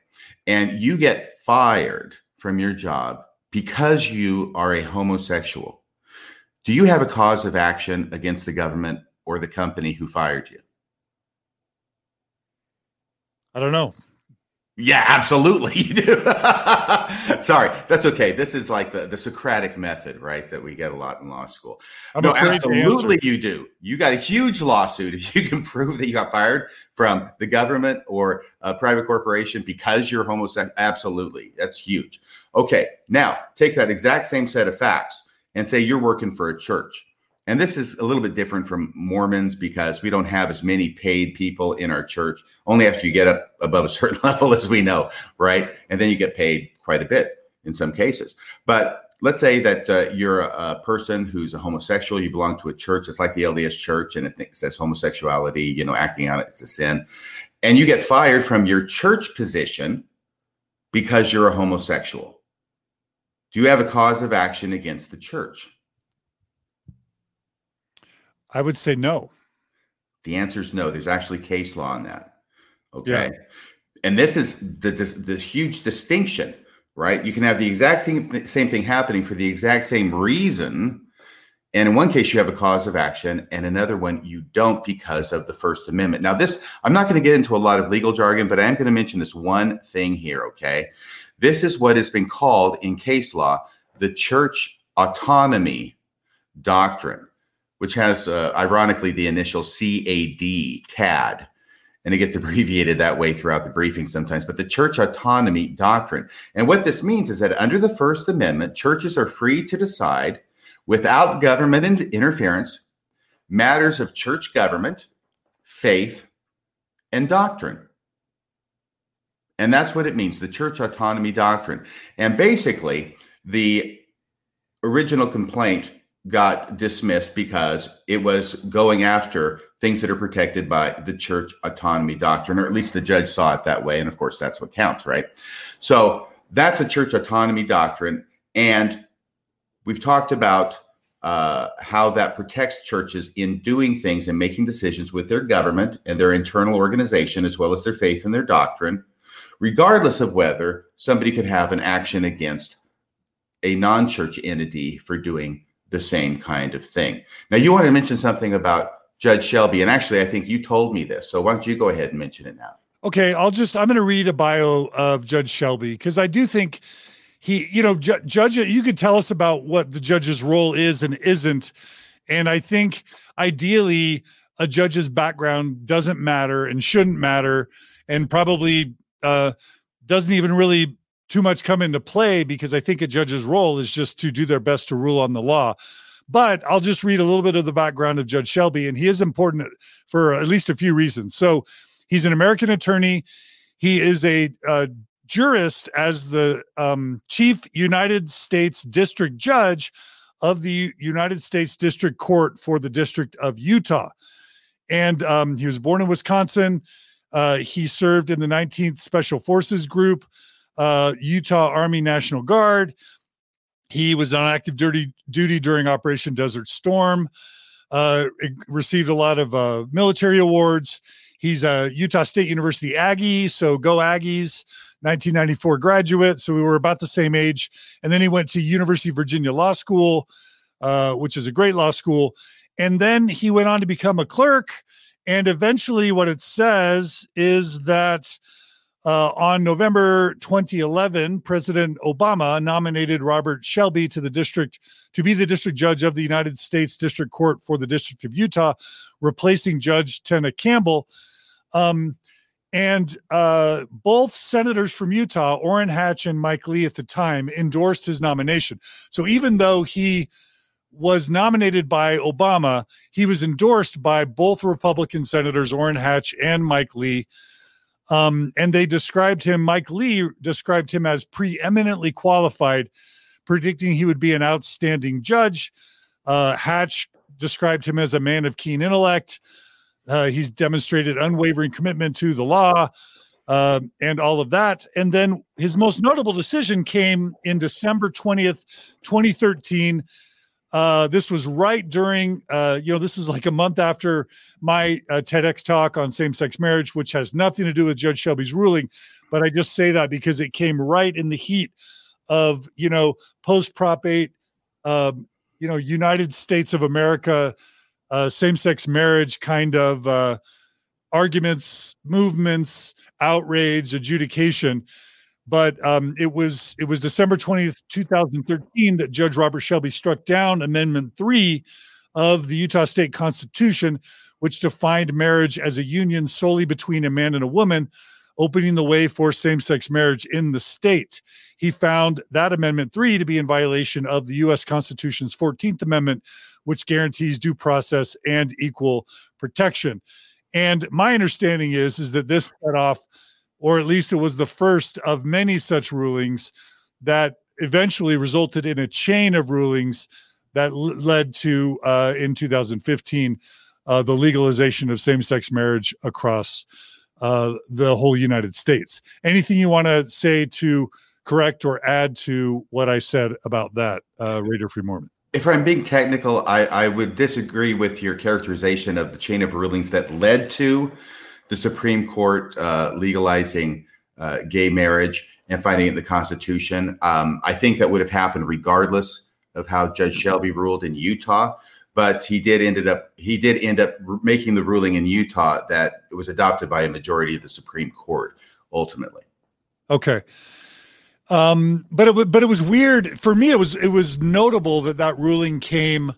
and you get fired from your job because you are a homosexual do you have a cause of action against the government or the company who fired you? I don't know. Yeah, absolutely. You do. Sorry, that's okay. This is like the, the Socratic method, right? That we get a lot in law school. I'm no, absolutely you do. You got a huge lawsuit if you can prove that you got fired from the government or a private corporation because you're homosexual. Absolutely. That's huge. Okay, now take that exact same set of facts and say you're working for a church. And this is a little bit different from Mormons because we don't have as many paid people in our church, only after you get up above a certain level, as we know, right? And then you get paid quite a bit in some cases. But let's say that uh, you're a, a, person who's a homosexual, you belong to a church, it's like the LDS church, and it says homosexuality, you know, acting on it, it's a sin. And you get fired from your church position because you're a homosexual. Do you have a cause of action against the church? I would say no. The answer is no. There's actually case law on that. Okay. Yeah. And this is the, the huge distinction, right? You can have the exact same, same thing happening for the exact same reason. And in one case, you have a cause of action, and another one you don't because of the First Amendment. Now, this, I'm not going to get into a lot of legal jargon, but I am going to mention this one thing here, okay? This is what has been called in case law the church autonomy doctrine, which has uh, ironically the initial CAD, CAD, and it gets abbreviated that way throughout the briefing sometimes, but the church autonomy doctrine. And what this means is that under the First Amendment, churches are free to decide without government in- interference matters of church government, faith, and doctrine. And that's what it means the church autonomy doctrine. And basically, the original complaint got dismissed because it was going after things that are protected by the church autonomy doctrine, or at least the judge saw it that way. And of course, that's what counts, right? So that's the church autonomy doctrine. And we've talked about uh, how that protects churches in doing things and making decisions with their government and their internal organization, as well as their faith and their doctrine regardless of whether somebody could have an action against a non church entity for doing the same kind of thing. Now, you want to mention something about Judge Shelby, and actually, I think you told me this. So, why don't you go ahead and mention it now? Okay, I'll just, I'm going to read a bio of Judge Shelby because I do think he, you know, ju- Judge, you could tell us about what the judge's role is and isn't. And I think ideally, a judge's background doesn't matter and shouldn't matter and probably uh, doesn't even really too much come into play because I think a judge's role is just to do their best to rule on the law. But I'll just read a little bit of the background of Judge Shelby, and he is important for at least a few reasons. So he's an American attorney. He is a, a jurist as the um, chief United States District Judge of the United States District Court for the District of Utah. And um, he was born in Wisconsin. Uh, he served in the 19th Special Forces Group, uh, Utah Army National Guard. He was on active duty, duty during Operation Desert Storm. Uh, received a lot of uh, military awards. He's a Utah State University Aggie, so go Aggies. 1994 graduate, so we were about the same age. And then he went to University of Virginia Law School, uh, which is a great law school. And then he went on to become a clerk and eventually, what it says is that Uh, on November 2011, President Obama nominated Robert Shelby to the district to be the district judge of the United States District Court for the District of Utah, replacing Judge Tena Campbell. Um, and uh, both senators from Utah, Orrin Hatch and Mike Lee, at the time endorsed his nomination. So even though he was nominated by Obama, he was endorsed by both Republican senators, Orrin Hatch and Mike Lee. Um, and they described him, Mike Lee described him as preeminently qualified, predicting he would be an outstanding judge. Uh, Hatch described him as a man of keen intellect. Uh, he's demonstrated unwavering commitment to the law uh, and all of that. And then his most notable decision came in December 20th, 2013 uh, this was right during, uh, you know, this is like a month after my uh, TEDx talk on same sex marriage, which has nothing to do with Judge Shelby's ruling. But I just say that because it came right in the heat of, you know, post Prop 8, um, you know, United States of America, uh, same sex marriage kind of uh, arguments, movements, outrage, adjudication but um, it was it was December 20th, 2013 that Judge Robert Shelby struck down Amendment 3 of the Utah State Constitution, which defined marriage as a union solely between a man and a woman, opening the way for same-sex marriage in the state. He found that Amendment 3 to be in violation of the US Constitution's 14th Amendment, which guarantees due process and equal protection. And my understanding is is that this set off or at least it was the first of many such rulings that eventually resulted in a chain of rulings that l- led to, uh, in 2015, uh, the legalization of same sex marriage across uh, the whole United States. Anything you want to say to correct or add to what I said about that, uh, Radio Free Mormon? If I'm being technical, I, I would disagree with your characterization of the chain of rulings that led to the Supreme Court uh, legalizing uh, gay marriage and finding it in the Constitution. Um, I think that would have happened regardless of how Judge Shelby ruled in Utah. But he did ended up he did end up making the ruling in Utah that it was adopted by a majority of the Supreme Court ultimately. Okay. Um, but it but it was weird for me. It was it was notable that that ruling came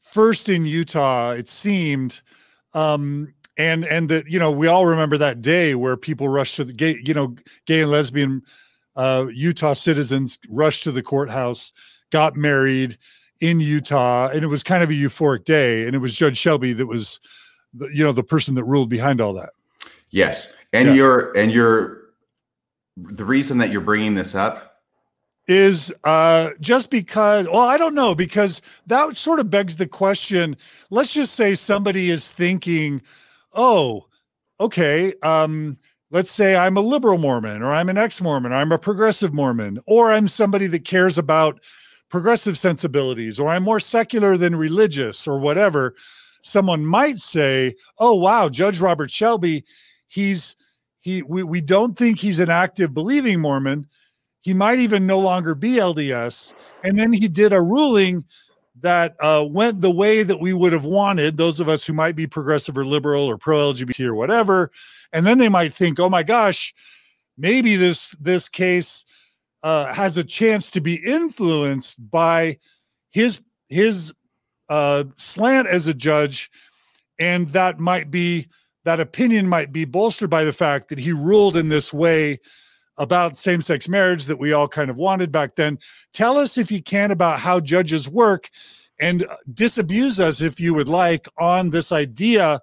first in Utah. It seemed, um, and and that you know we all remember that day where people rushed to the gay you know gay and lesbian uh, Utah citizens rushed to the courthouse, got married in Utah, and it was kind of a euphoric day. And it was Judge Shelby that was, the, you know, the person that ruled behind all that. Yes, and yeah. you're and you're the reason that you're bringing this up is uh, just because, well, I don't know, because that sort of begs the question. Let's just say somebody is thinking, oh, okay, um, let's say I'm a liberal Mormon or I'm an ex Mormon or I'm a progressive Mormon or I'm somebody that cares about progressive sensibilities or I'm more secular than religious or whatever, someone might say, oh, wow, Judge Robert Shelby, he's, he, we, we don't think he's an active believing Mormon. He might even no longer be LDS. And then he did a ruling that uh, went the way that we would have wanted, those of us who might be progressive or liberal or pro LGBT or whatever, and then they might think, "Oh my gosh, maybe this this case uh, has a chance to be influenced by his his uh, slant as a judge, and that might be that opinion might be bolstered by the fact that he ruled in this way." About same sex marriage that we all kind of wanted back then. Tell us, if you can, about how judges work and uh, disabuse us, if you would like, on this idea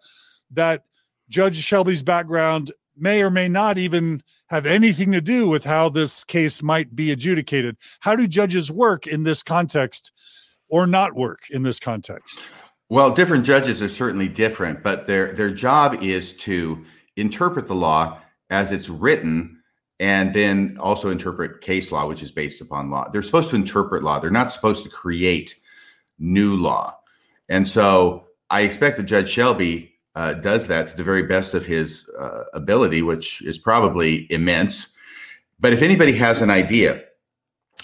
that Judge Shelby's background may or may not even have anything to do with how this case might be adjudicated. How do judges work in this context or not work in this context? Well, different judges are certainly different, but their their job is to interpret the law as it's written and then also interpret case law, which is based upon law. They're supposed to interpret law. They're not supposed to create new law. And so I expect that Judge Shelby uh, does that to the very best of his uh, ability, which is probably immense. But if anybody has an idea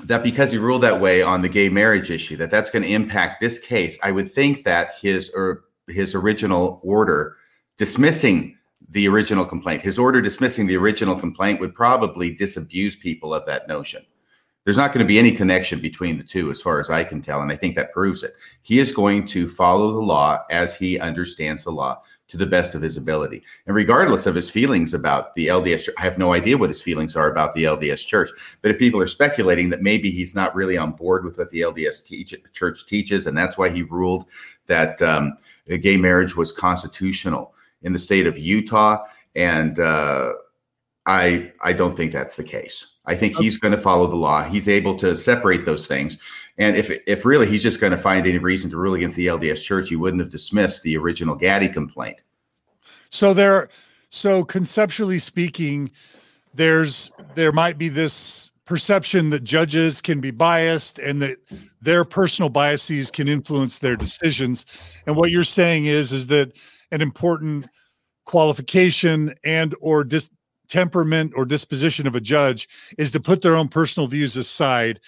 that because he ruled that way on the gay marriage issue, that that's going to impact this case, I would think that his or his original order dismissing the original complaint. His order dismissing the original complaint would probably disabuse people of that notion. There's not going to be any connection between the two, as far as I can tell. And I think that proves it. He is going to follow the law as he understands the law to the best of his ability. And regardless of his feelings about the LDS, I have no idea what his feelings are about the LDS church. But if people are speculating that maybe he's not really on board with what the LDS teach, church teaches, and that's why he ruled that um, gay marriage was constitutional in the state of Utah, and uh, I I don't think that's the case. I think he's going to follow the law. He's able to separate those things. And if if really he's just going to find any reason to rule against the LDS Church, he wouldn't have dismissed the original Gaddy complaint. So there, so conceptually speaking, there's there might be this perception that judges can be biased and that their personal biases can influence their decisions. And what you're saying is is that an important qualification and or dis- temperament or disposition of a judge is to put their own personal views aside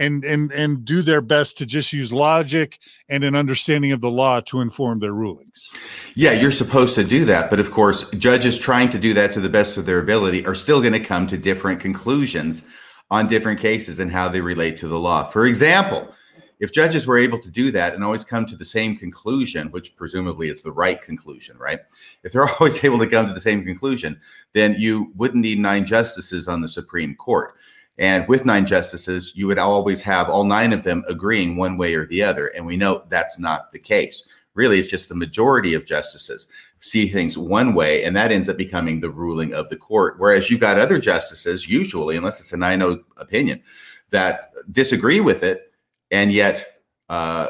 and and and do their best to just use logic and an understanding of the law to inform their rulings. Yeah, you're supposed to do that, but of course, judges trying to do that to the best of their ability are still going to come to different conclusions on different cases and how they relate to the law. For example, if judges were able to do that and always come to the same conclusion, which presumably is the right conclusion, right? If they're always able to come to the same conclusion, then you wouldn't need nine justices on the Supreme Court. And with nine justices, you would always have all nine of them agreeing one way or the other. And we know that's not the case. Really, it's just the majority of justices see things one way, and that ends up becoming the ruling of the court. Whereas you've got other justices, usually, unless it's a 9 0 opinion, that disagree with it and yet uh,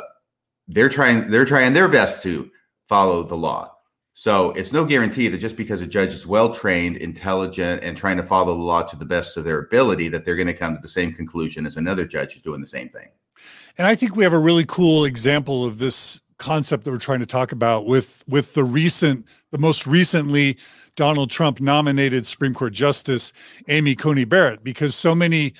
they're trying they're trying their best to follow the law. So it's no guarantee that just because a judge is well trained, intelligent, and trying to follow the law to the best of their ability, that they're going to come to the same conclusion as another judge who's doing the same thing. And I think we have a really cool example of this concept that we're trying to talk about with with the recent, the most recently Donald Trump nominated Supreme Court Justice Amy Coney Barrett, because so many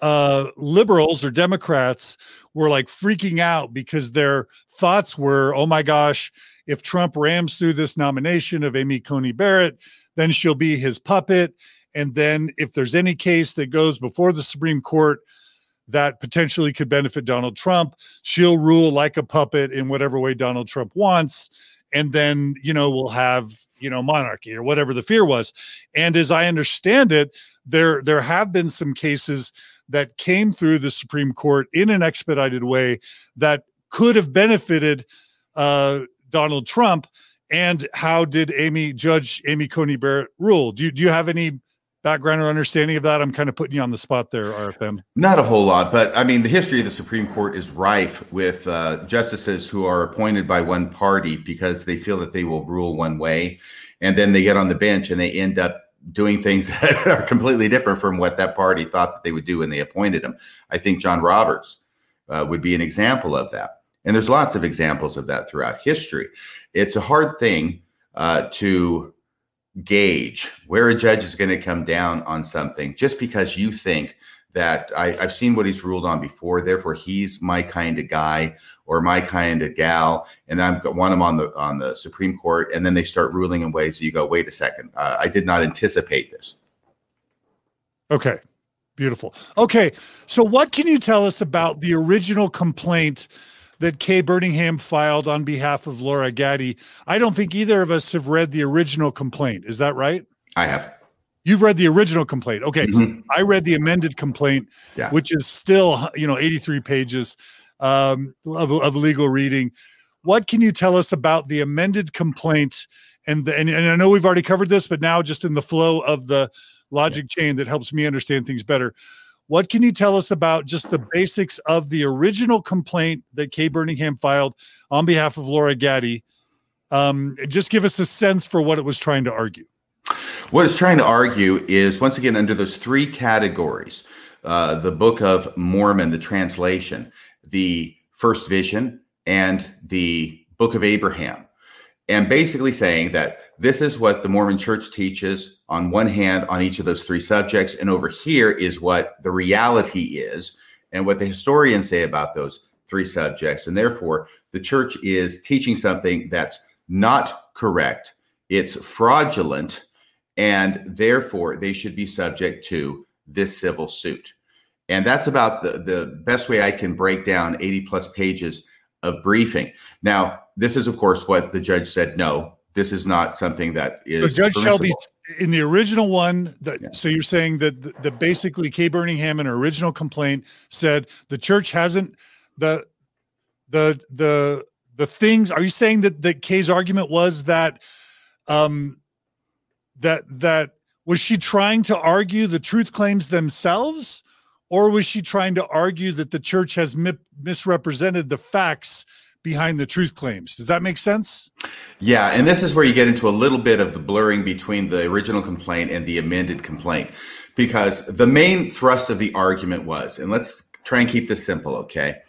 uh, liberals or Democrats were like freaking out because their thoughts were, oh my gosh, if Trump rams through this nomination of Amy Coney Barrett, then she'll be his puppet. And then if there's any case that goes before the Supreme Court that potentially could benefit Donald Trump, she'll rule like a puppet in whatever way Donald Trump wants. And then, you know, we'll have, you know, monarchy or whatever the fear was. And as I understand it, there there have been some cases that came through the Supreme Court in an expedited way that could have benefited uh, Donald Trump. And how did Amy Judge Amy Coney Barrett rule? Do you, do you have any background or understanding of that? I'm kind of putting you on the spot there, RFM. Not a whole lot, but I mean, the history of the Supreme Court is rife with uh, justices who are appointed by one party because they feel that they will rule one way. And then they get on the bench and they end up doing things that are completely different from what that party thought that they would do when they appointed him. I think John Roberts uh, would be an example of that. And there's lots of examples of that throughout history. It's a hard thing uh, to gauge where a judge is going to come down on something just because you think that I, have seen what he's ruled on before. Therefore, he's my kind of guy or my kind of gal, and I'm one want him on the on the Supreme Court. And then they start ruling in ways that you go, wait a second, uh, I did not anticipate this. Okay, beautiful. Okay, so what can you tell us about the original complaint? that Kay Burningham filed on behalf of Laura Gaddy. I don't think either of us have read the original complaint. Is that right? I have. You've read the original complaint. Okay. Mm-hmm. I read the amended complaint, yeah. which is still, you know, 83 pages um, of, of legal reading. What can you tell us about the amended complaint? And, the, and, and I know we've already covered this, but now just in the flow of the logic yeah. chain that helps me understand things better. What can you tell us about just the basics of the original complaint that Kay Burningham filed on behalf of Laura Gaddy? Um, just give us a sense for what it was trying to argue. What it's trying to argue is once again under those three categories uh, the Book of Mormon, the translation, the first vision, and the Book of Abraham. And basically saying that this is what the Mormon church teaches on one hand on each of those three subjects. And over here is what the reality is and what the historians say about those three subjects. And therefore, the church is teaching something that's not correct it's fraudulent, and therefore they should be subject to this civil suit. And that's about the, the best way I can break down 80 plus pages of briefing. Now, this is, of course, what the judge said no, this is not something that is. The judge Shelby in the original one. That, yeah. So you're saying that the, the basically Kay Burningham in her original complaint said the church hasn't the the the the things. Are you saying that that Kay's argument was that um that that was she trying to argue the truth claims themselves? Or was she trying to argue that the church has mi- misrepresented the facts behind the truth claims. Does that make sense? Yeah, and this is where you get into a little bit of the blurring between the original complaint and the amended complaint. Because the main thrust of the argument was, and let's try and keep this simple, okay?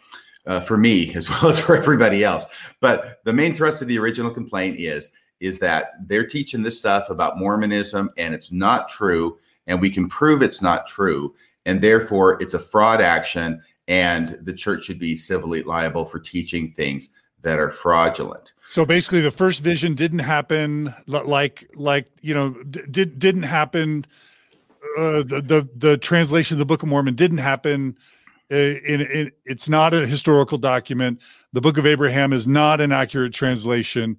Uh, for me as well as for everybody else. But the main thrust of the original complaint is is that they're teaching this stuff about Mormonism and it's not true, and we can prove it's not true, and therefore it's a fraud action and the church should be civilly liable for teaching things that are fraudulent. So basically, the first vision didn't happen. Like, like you know, did didn't happen. Uh, the, the the translation of the Book of Mormon didn't happen. Uh, in, in, it's not a historical document. The Book of Abraham is not an accurate translation,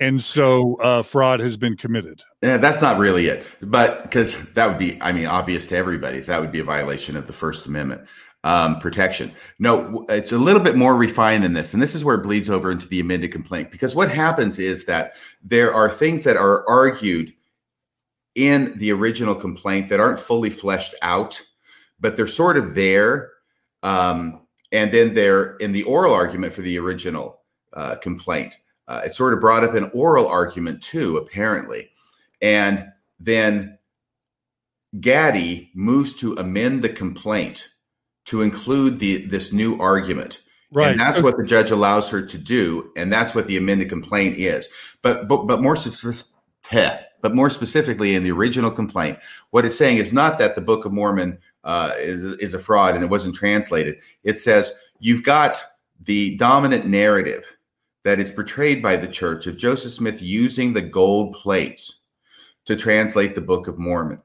and so uh, fraud has been committed. Yeah, that's not really it, but because that would be, I mean, obvious to everybody. That would be a violation of the First Amendment um, protection. No, it's a little bit more refined than this. And this is where it bleeds over into the amended complaint. Because what happens is that there are things that are argued in the original complaint that aren't fully fleshed out, but they're sort of there. Um, and then they're in the oral argument for the original uh, complaint. Uh, it sort of brought up an oral argument too, apparently. And then Gaddy moves to amend the complaint to include the this new argument. Right. And that's what the judge allows her to do, and that's what the amended complaint is. But but but more but more specifically in the original complaint, what it's saying is not that the Book of Mormon uh, is is a fraud and it wasn't translated. It says you've got the dominant narrative that is portrayed by the church of Joseph Smith using the gold plates to translate the Book of Mormon,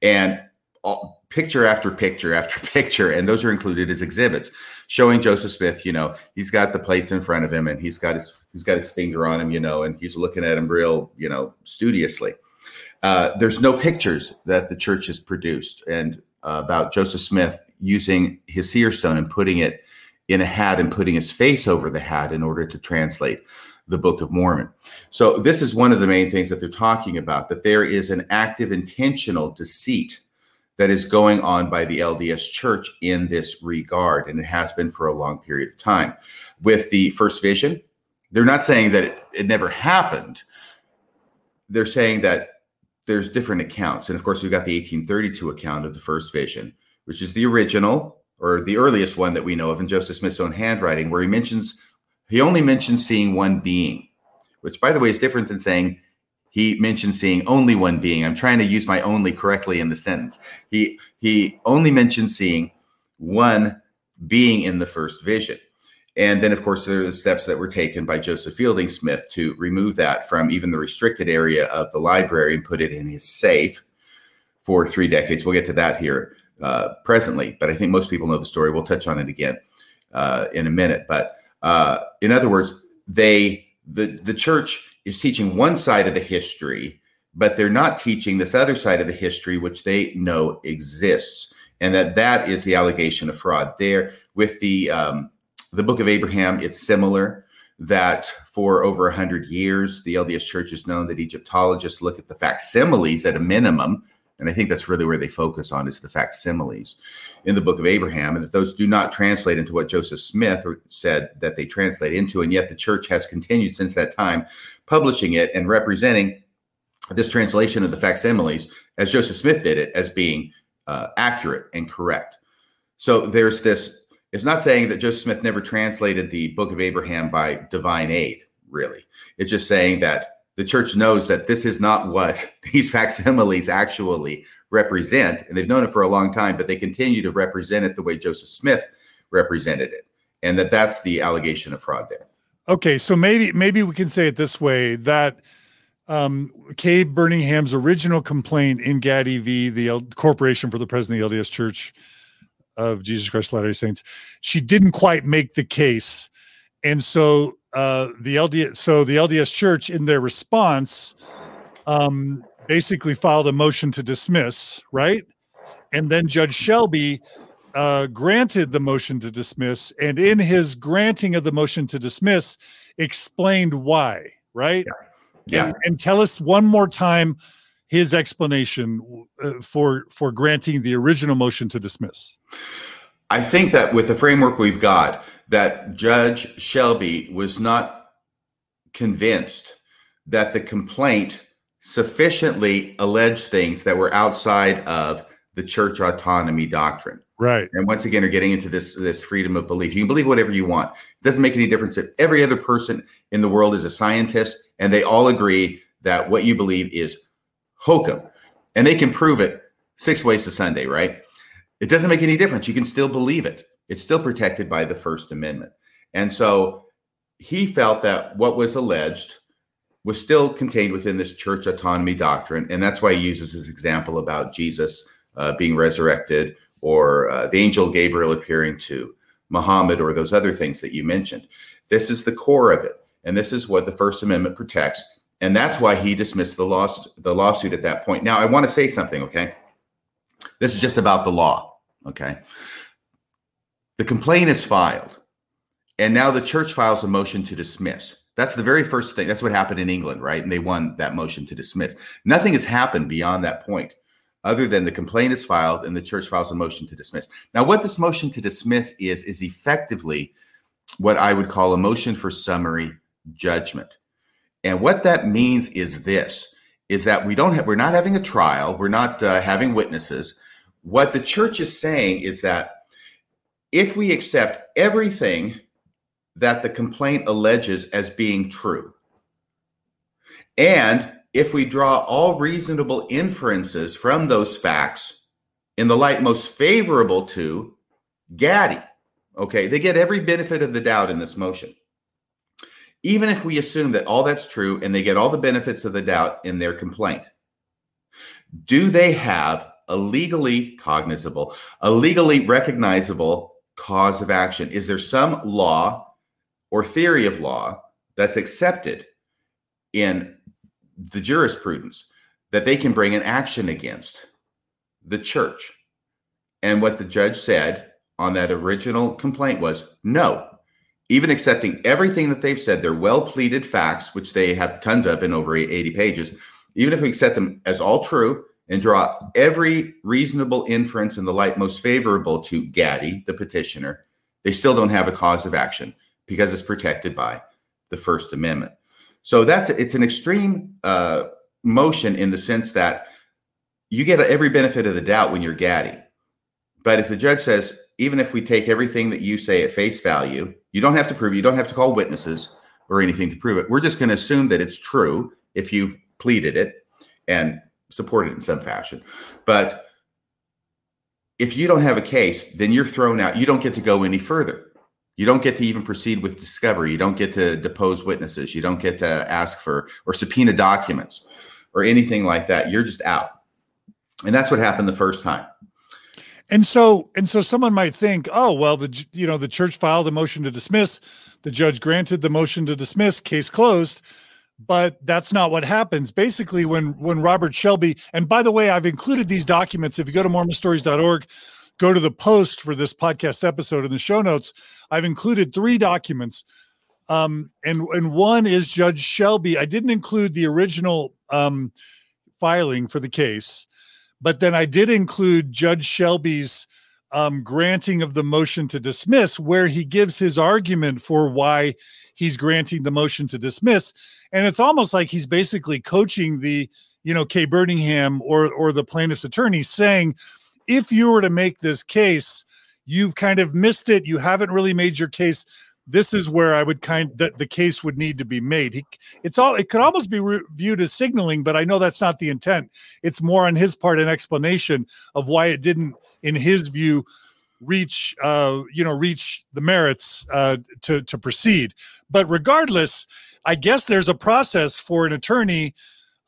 and all, picture after picture after picture, and those are included as exhibits showing Joseph Smith. You know, he's got the plates in front of him, and he's got his he's got his finger on him. You know, and he's looking at him real, you know, studiously. Uh, there's no pictures that the church has produced, and uh, about Joseph Smith using his seer stone and putting it in a hat and putting his face over the hat in order to translate the Book of Mormon. So this is one of the main things that they're talking about that there is an active intentional deceit that is going on by the LDS Church in this regard, and it has been for a long period of time. With the first vision, they're not saying that it, it never happened. They're saying that there's different accounts. And of course, we've got the 1832 account of the first vision, which is the original or the earliest one that we know of in Joseph Smith's own handwriting, where he mentions, he only mentions seeing one being, which by the way is different than saying he mentioned seeing only one being. I'm trying to use my only correctly in the sentence. He he only mentioned seeing one being in the first vision. And then, of course, there are the steps that were taken by Joseph Fielding Smith to remove that from even the restricted area of the library and put it in his safe for three decades. We'll get to that here uh, presently, but I think most people know the story. We'll touch on it again uh, in a minute. But uh, in other words, they the the church is teaching one side of the history, but they're not teaching this other side of the history, which they know exists, and that that is the allegation of fraud. There, with the um, the Book of Abraham, it's similar. That for over a hundred years, the LDS Church has known that Egyptologists look at the facsimiles at a minimum and I think that's really where they focus on is the facsimiles in the book of Abraham. And that those do not translate into what Joseph Smith said that they translate into. And yet the church has continued since that time publishing it and representing this translation of the facsimiles as Joseph Smith did it as being uh, accurate and correct. So there's this, it's not saying that Joseph Smith never translated the book of Abraham by divine aid, really. It's just saying that the church knows that this is not what these facsimiles actually represent. And they've known it for a long time, but they continue to represent it the way Joseph Smith represented it. And that that's the allegation of fraud there. Okay, so maybe maybe we can say it this way that um, Kay Burningham's original complaint in Gaddy v. the L- Corporation for the President of the LDS Church of Jesus Christ of Latter-day Saints, she didn't quite make the case, and so uh, the LDS, so the LDS Church, in their response, um, basically filed a motion to dismiss, right? And then Judge Shelby uh, granted the motion to dismiss, and in his granting of the motion to dismiss, explained why, right? Yeah. Yeah. And, and tell us one more time his explanation uh, for for granting the original motion to dismiss. I think that with the framework we've got, that Judge Shelby was not convinced that the complaint sufficiently alleged things that were outside of the church autonomy doctrine. Right. And once again, are getting into this this freedom of belief. You can believe whatever you want. It doesn't make any difference if every other person in the world is a scientist and they all agree that what you believe is hokum. And they can prove it six ways to Sunday, right? It doesn't make any difference. You can still believe it. It's still protected by the First Amendment. And so he felt that what was alleged was still contained within this church autonomy doctrine. And that's why he uses his example about Jesus uh, being resurrected or uh, the angel Gabriel appearing to Muhammad or those other things that you mentioned. This is the core of it. And this is what the First Amendment protects. And that's why he dismissed the, laws, the lawsuit at that point. Now, I want to say something, okay? This is just about the law, okay? The complaint is filed, and now the church files a motion to dismiss. That's the very first thing. That's what happened in England, right? And they won that motion to dismiss. Nothing has happened beyond that point other than the complaint is filed and the church files a motion to dismiss. Now, what this motion to dismiss is, is effectively what I would call a motion for summary judgment. And what that means is this is that we don't have we're not having a trial, we're not uh, having witnesses. What the church is saying is that if we accept everything that the complaint alleges as being true, and if we draw all reasonable inferences from those facts in the light most favorable to Gaddy, okay, they get every benefit of the doubt in this motion. Even if we assume that all that's true and they get all the benefits of the doubt in their complaint, do they have a legally cognizable, a legally recognizable cause of action? Is there some law or theory of law that's accepted in the jurisprudence that they can bring an action against the church. And what the judge said on that original complaint was no. Even accepting everything that they've said, they're well pleaded facts, which they have tons of in over 80 pages. Even if we accept them as all true and draw every reasonable inference in the light most favorable to Gaddy, the petitioner, they still don't have a cause of action because it's protected by the First Amendment. So that's it's an extreme uh, motion in the sense that you get every benefit of the doubt when you're Gaddy. But if the judge says, even if we take everything that you say at face value, you don't have to prove, you don't have to call witnesses or anything to prove it. We're just going to assume that it's true if you pleaded it and supported it in some fashion. But if you don't have a case, then you're thrown out. You don't get to go any further. You don't get to even proceed with discovery. You don't get to depose witnesses. You don't get to ask for or subpoena documents or anything like that. You're just out. And that's what happened the first time. And so and so someone might think, "Oh, well, the you know, the church filed a motion to dismiss, the judge granted the motion to dismiss, case closed." But that's not what happens. Basically, when when Robert Shelby, and by the way, I've included these documents. If you go to mormonstories.org, go to the post for this podcast episode in the show notes. I've included three documents. Um, and and one is Judge Shelby. I didn't include the original um, filing for the case, but then I did include Judge Shelby's um, granting of the motion to dismiss, where he gives his argument for why he's granting the motion to dismiss, and it's almost like he's basically coaching the you know Kay Burningham or or the plaintiff's attorney, saying if you were to make this case, you've kind of missed it. You haven't really made your case. This is where I would kind that the case would need to be made. He, it's all it could almost be re- viewed as signaling, but I know that's not the intent. It's more on his part an explanation of why it didn't, in his view, reach uh, you know reach the merits uh, to to proceed. But regardless, I guess there's a process for an attorney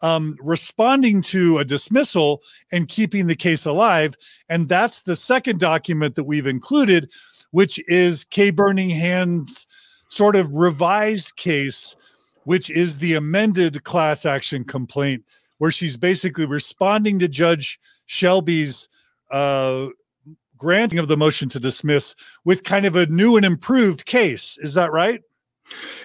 um, responding to a dismissal and keeping the case alive, and that's the second document that we've included, which is Kay Burningham's sort of revised case, which is the amended class action complaint, where she's basically responding to Judge Shelby's uh, granting of the motion to dismiss with kind of a new and improved case. Is that right?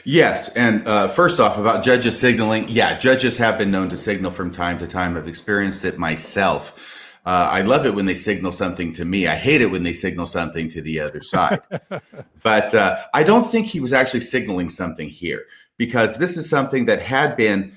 Yes. And uh, first off, about judges signaling, yeah, judges have been known to signal from time to time. I've experienced it myself. Uh, I love it when they signal something to me. I hate it when they signal something to the other side. but uh, I don't think he was actually signaling something here because this is something that had been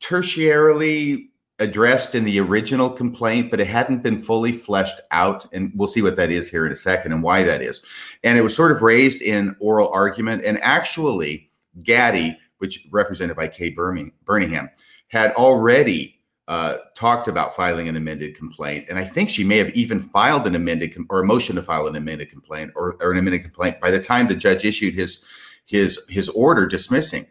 tertiarily addressed in the original complaint, but it hadn't been fully fleshed out. And we'll see what that is here in a second and why that is. And it was sort of raised in oral argument. And actually, Gaddy, which represented by Kay Burningham, had already uh, talked about filing an amended complaint. And I think she may have even filed an amended com- or a motion to file an amended complaint or, or an amended complaint by the time the judge issued his his his order dismissing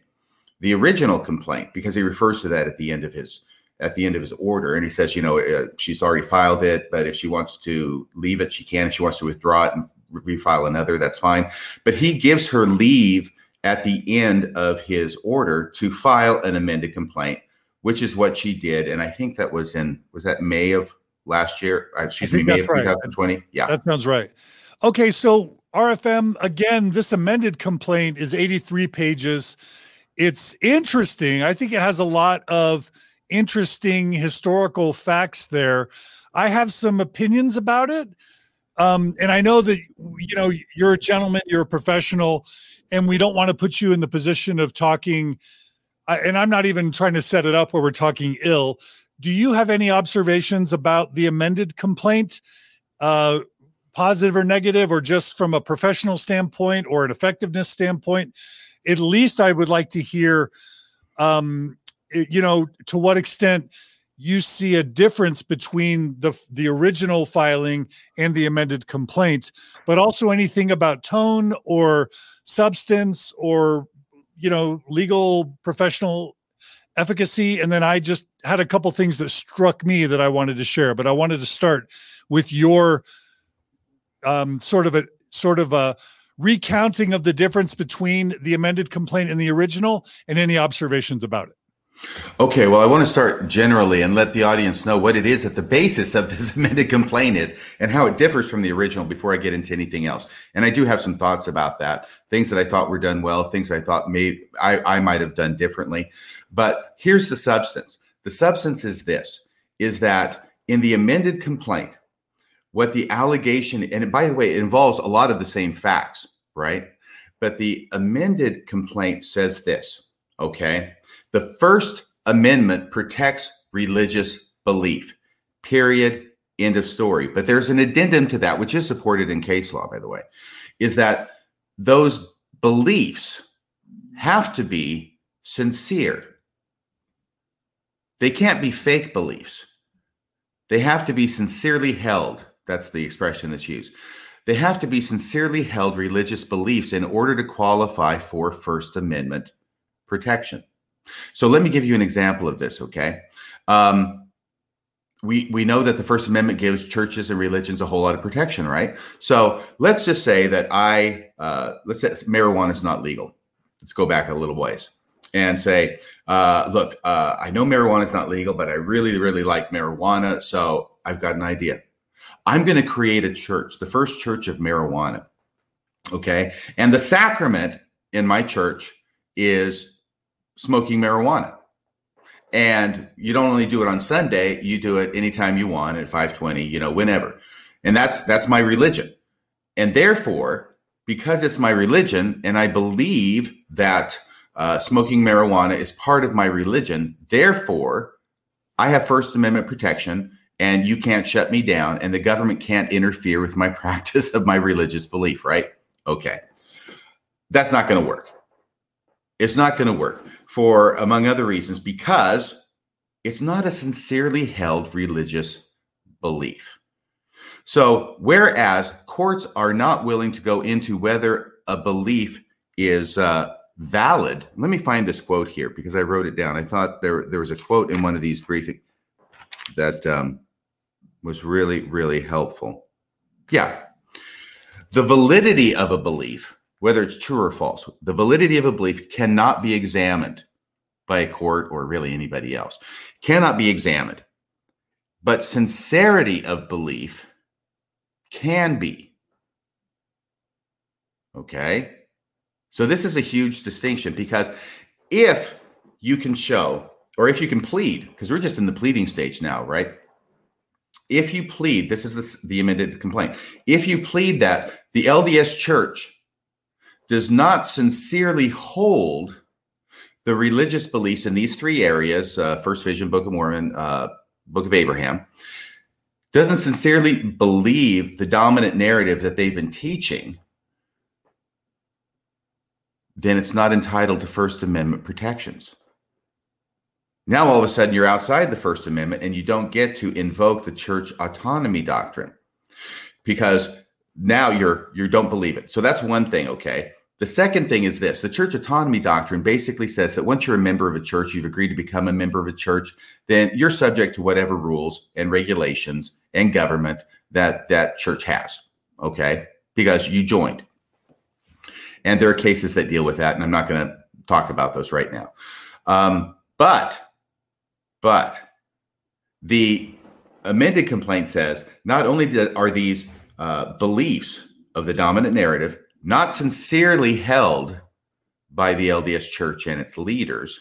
the original complaint because he refers to that at the end of his at the end of his order. And he says, you know, uh, she's already filed it, but if she wants to leave it, she can. If she wants to withdraw it and refile another, that's fine. But he gives her leave at the end of his order to file an amended complaint, which is what she did. And I think that was in, was that May of last year? Uh, excuse me, May of right. 2020. Yeah. That sounds right. Okay. So RFM, again, this amended complaint is 83 pages. It's interesting. I think it has a lot of interesting historical facts there. I have some opinions about it. Um, and I know that you know you're a gentleman, you're a professional, and we don't want to put you in the position of talking. And I'm not even trying to set it up where we're talking ill. Do you have any observations about the amended complaint, uh, positive or negative, or just from a professional standpoint or an effectiveness standpoint? At least I would like to hear um, you know, to what extent you see a difference between the the original filing and the amended complaint, but also anything about tone or substance or you know legal professional efficacy and then i just had a couple things that struck me that i wanted to share but i wanted to start with your um, sort of a sort of a recounting of the difference between the amended complaint and the original and any observations about it Okay, well, I want to start generally and let the audience know what it is at the basis of this amended complaint is and how it differs from the original before I get into anything else. And I do have some thoughts about that, things that I thought were done well, things I thought may I, I might have done differently. But here's the substance. The substance is this is that in the amended complaint, what the allegation, and by the way, it involves a lot of the same facts, right? But the amended complaint says this, okay? The First Amendment protects religious belief, period. End of story. But there's an addendum to that, which is supported in case law, by the way, is that those beliefs have to be sincere. They can't be fake beliefs. They have to be sincerely held. That's the expression that's used. They have to be sincerely held religious beliefs in order to qualify for First Amendment protection. So let me give you an example of this, okay? Um, we we know that the First Amendment gives churches and religions a whole lot of protection, right? So let's just say that I uh, let's say marijuana is not legal. Let's go back a little ways and say, uh, look, uh, I know marijuana is not legal, but I really really like marijuana, so I've got an idea. I'm going to create a church, the first church of marijuana. Okay, and the sacrament in my church is smoking marijuana. And you don't only do it on Sunday, you do it anytime you want at 520, you know, whenever. And that's that's my religion. And therefore, because it's my religion and I believe that uh, smoking marijuana is part of my religion, therefore, I have First Amendment protection and you can't shut me down and the government can't interfere with my practice of my religious belief, right? Okay. That's not going to work. It's not going to work for, among other reasons, because it's not a sincerely held religious belief. So, whereas courts are not willing to go into whether a belief is uh, valid. Let me find this quote here because I wrote it down. I thought there there was a quote in one of these briefings that um, was really really helpful. Yeah, the validity of a belief, whether it's true or false, the validity of a belief cannot be examined by a court or really anybody else. Cannot be examined, but sincerity of belief can be. Okay. So this is a huge distinction because if you can show, or if you can plead, because we're just in the pleading stage now, right? If you plead, this is the, the amended complaint. If you plead that the LDS Church does not sincerely hold the religious beliefs in these three areas uh, First Vision, Book of Mormon, uh, Book of Abraham doesn't sincerely believe the dominant narrative that they've been teaching, then it's not entitled to First Amendment protections. Now, all of a sudden, you're outside the First Amendment and you don't get to invoke the church autonomy doctrine because now you're you don't believe it. So that's one thing, okay? The second thing is this the church autonomy doctrine basically says that once you're a member of a church, you've agreed to become a member of a church, then you're subject to whatever rules and regulations and government that that church has. Okay. Because you joined. And there are cases that deal with that. And I'm not going to talk about those right now. Um, but, but the amended complaint says not only are these uh, beliefs of the dominant narrative not sincerely held by the LDS Church and its leaders,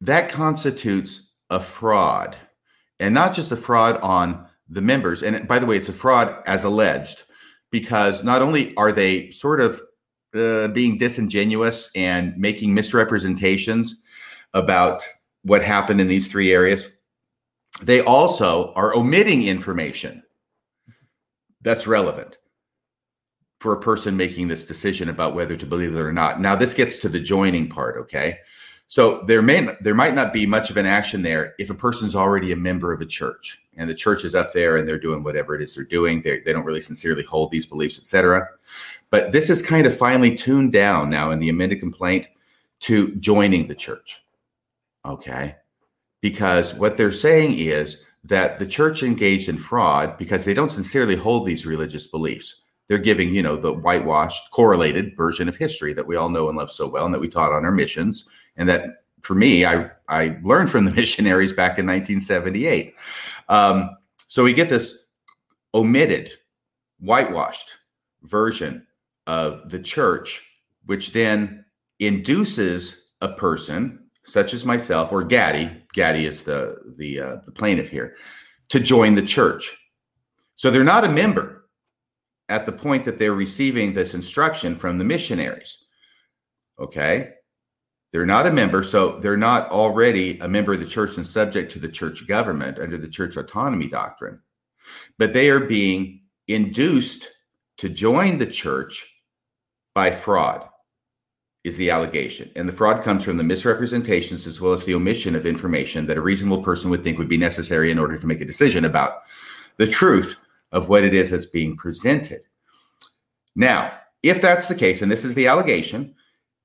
that constitutes a fraud. And not just a fraud on the members. And by the way, it's a fraud as alleged, because not only are they sort of uh, being disingenuous and making misrepresentations about what happened in these three areas, they also are omitting information that's relevant for a person making this decision about whether to believe it or not. Now, this gets to the joining part, okay? So there may there might not be much of an action there if a person's already a member of a church and the church is up there and they're doing whatever it is they're doing. They they don't really sincerely hold these beliefs, etc. But this is kind of finally tuned down now in the amended complaint to joining the church. Okay? Because what they're saying is that the church engaged in fraud because they don't sincerely hold these religious beliefs. They're giving you know the whitewashed correlated version of history that we all know and love so well and that we taught on our missions. And that for me i i learned from the missionaries back in 1978 um, so we get this omitted whitewashed version of the church which then induces a person such as myself or gaddy gaddy is the the, uh, the plaintiff here to join the church so they're not a member at the point that they're receiving this instruction from the missionaries. Okay. They're not a member, so they're not already a member of the church and subject to the church government under the church autonomy doctrine, but they are being induced to join the church by fraud, is the allegation. And the fraud comes from the misrepresentations as well as the omission of information that a reasonable person would think would be necessary in order to make a decision about the truth of what it is that's being presented. Now, if that's the case, and this is the allegation,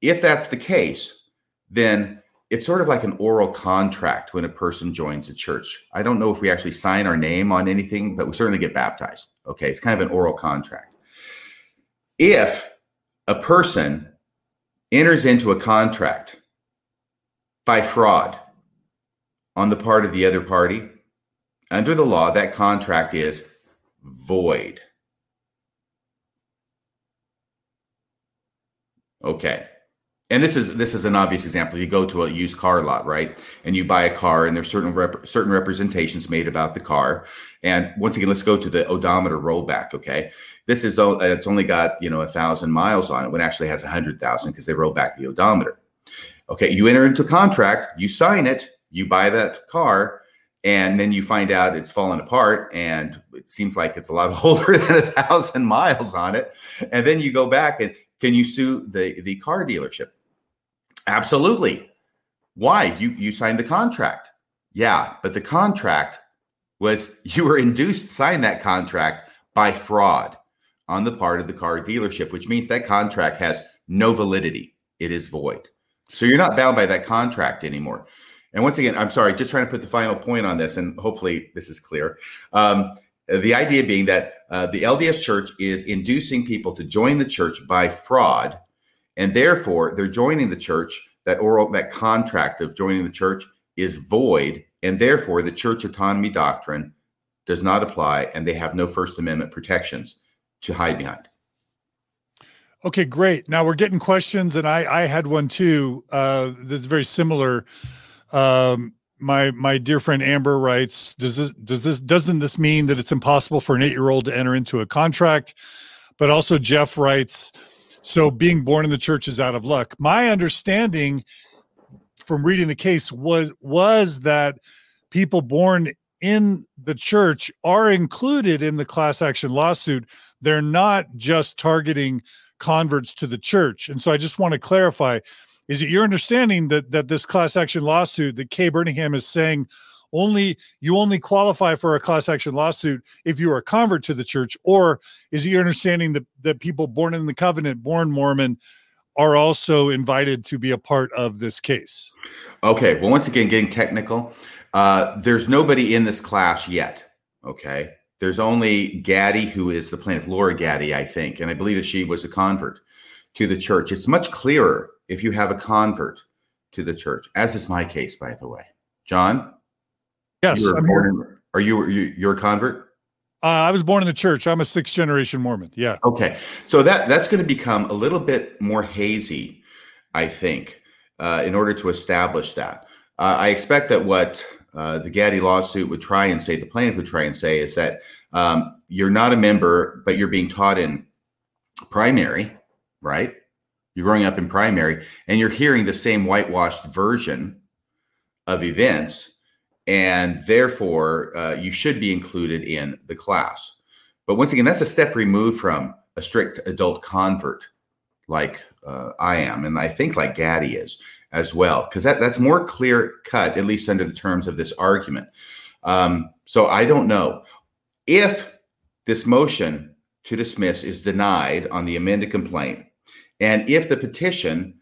if that's the case, then it's sort of like an oral contract when a person joins a church. I don't know if we actually sign our name on anything, but we certainly get baptized. Okay, it's kind of an oral contract. If a person enters into a contract by fraud on the part of the other party, under the law, that contract is void. Okay. And this is this is an obvious example. You go to a used car lot, right? And you buy a car, and there's certain rep- certain representations made about the car. And once again, let's go to the odometer rollback. Okay, this is uh, it's only got you know a thousand miles on it when it actually has a hundred thousand because they roll back the odometer. Okay, you enter into contract, you sign it, you buy that car, and then you find out it's fallen apart and it seems like it's a lot older than a thousand miles on it and then you go back and can you sue the the car dealership absolutely why you you signed the contract yeah but the contract was you were induced to sign that contract by fraud on the part of the car dealership, which means that contract has no validity. It is void. So you're not bound by that contract anymore. And once again, I'm sorry, just trying to put the final point on this, and hopefully this is clear. Um, the idea being that uh, the LDS Church is inducing people to join the church by fraud, and therefore they're joining the church. That oral, that contract of joining the church is void, and therefore the church autonomy doctrine does not apply, and they have no First Amendment protections to hide behind. Okay, great. Now we're getting questions, and I I had one too uh, that's very similar. Um, my my dear friend Amber writes, does this does this doesn't this mean that it's impossible for an eight year old to enter into a contract? But also Jeff writes, so being born in the church is out of luck. My understanding from reading the case was was that people born in the church are included in the class action lawsuit. They're not just targeting converts to the church. And so I just want to clarify is it your understanding that that this class action lawsuit that Kay Burningham is saying only you only qualify for a class action lawsuit if you are a convert to the church, or is it your understanding that that people born in the covenant, born Mormon, are also invited to be a part of this case? Okay. Well, once again, getting technical, uh, there's nobody in this class yet. Okay. There's only Gaddy, who is the plaintiff, Laura Gaddy, I think, and I believe that she was a convert to the church. It's much clearer if you have a convert to the church, as is my case, by the way. John? Yes. You in, are you, you you're a convert? Uh, I was born in the church. I'm a sixth generation Mormon. Yeah. Okay. So that that's going to become a little bit more hazy, I think, uh, in order to establish that. Uh, I expect that what uh, the Gaddy lawsuit would try and say, the plaintiff would try and say, is that um, you're not a member, but you're being taught in primary, right? You're growing up in primary and you're hearing the same whitewashed version of events. And therefore, uh, you should be included in the class. But once again, that's a step removed from a strict adult convert like uh, I am, and I think like Gaddy is as well, because that, that's more clear cut, at least under the terms of this argument. Um, so I don't know if this motion to dismiss is denied on the amended complaint and if the petition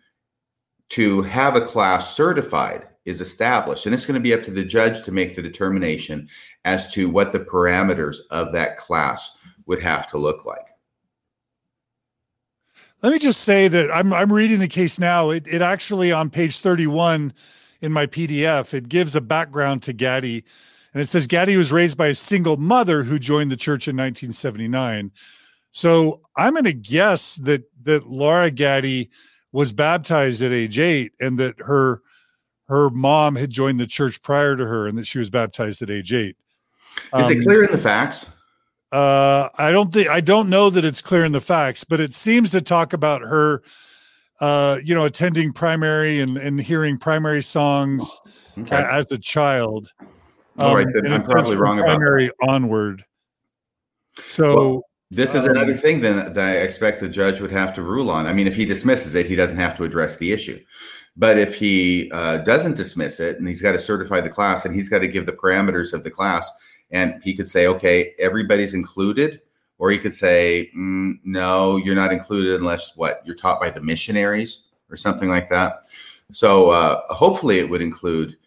to have a class certified is established, and it's going to be up to the judge to make the determination as to what the parameters of that class would have to look like. Let me just say that I'm I'm reading the case now. It it actually on page 31 in my PDF, it gives a background to Gaddy. And it says Gaddy was raised by a single mother who joined the church in 1979. So I'm going to guess that that Laura Gaddy was baptized at age eight, and that her her mom had joined the church prior to her, and that she was baptized at age eight. Is um, it clear in the facts? Uh, I don't think I don't know that it's clear in the facts, but it seems to talk about her, uh, you know, attending primary and and hearing primary songs okay. as a child. Um, All right, um, then I'm probably wrong about primary onward. So. Well, this is another um, thing then that I expect the judge would have to rule on. I mean, if he dismisses it, he doesn't have to address the issue. But if he uh, doesn't dismiss it and he's got to certify the class and he's got to give the parameters of the class, and he could say, okay, everybody's included, or he could say, mm, no, you're not included unless what you're taught by the missionaries or something like that. So uh, hopefully, it would include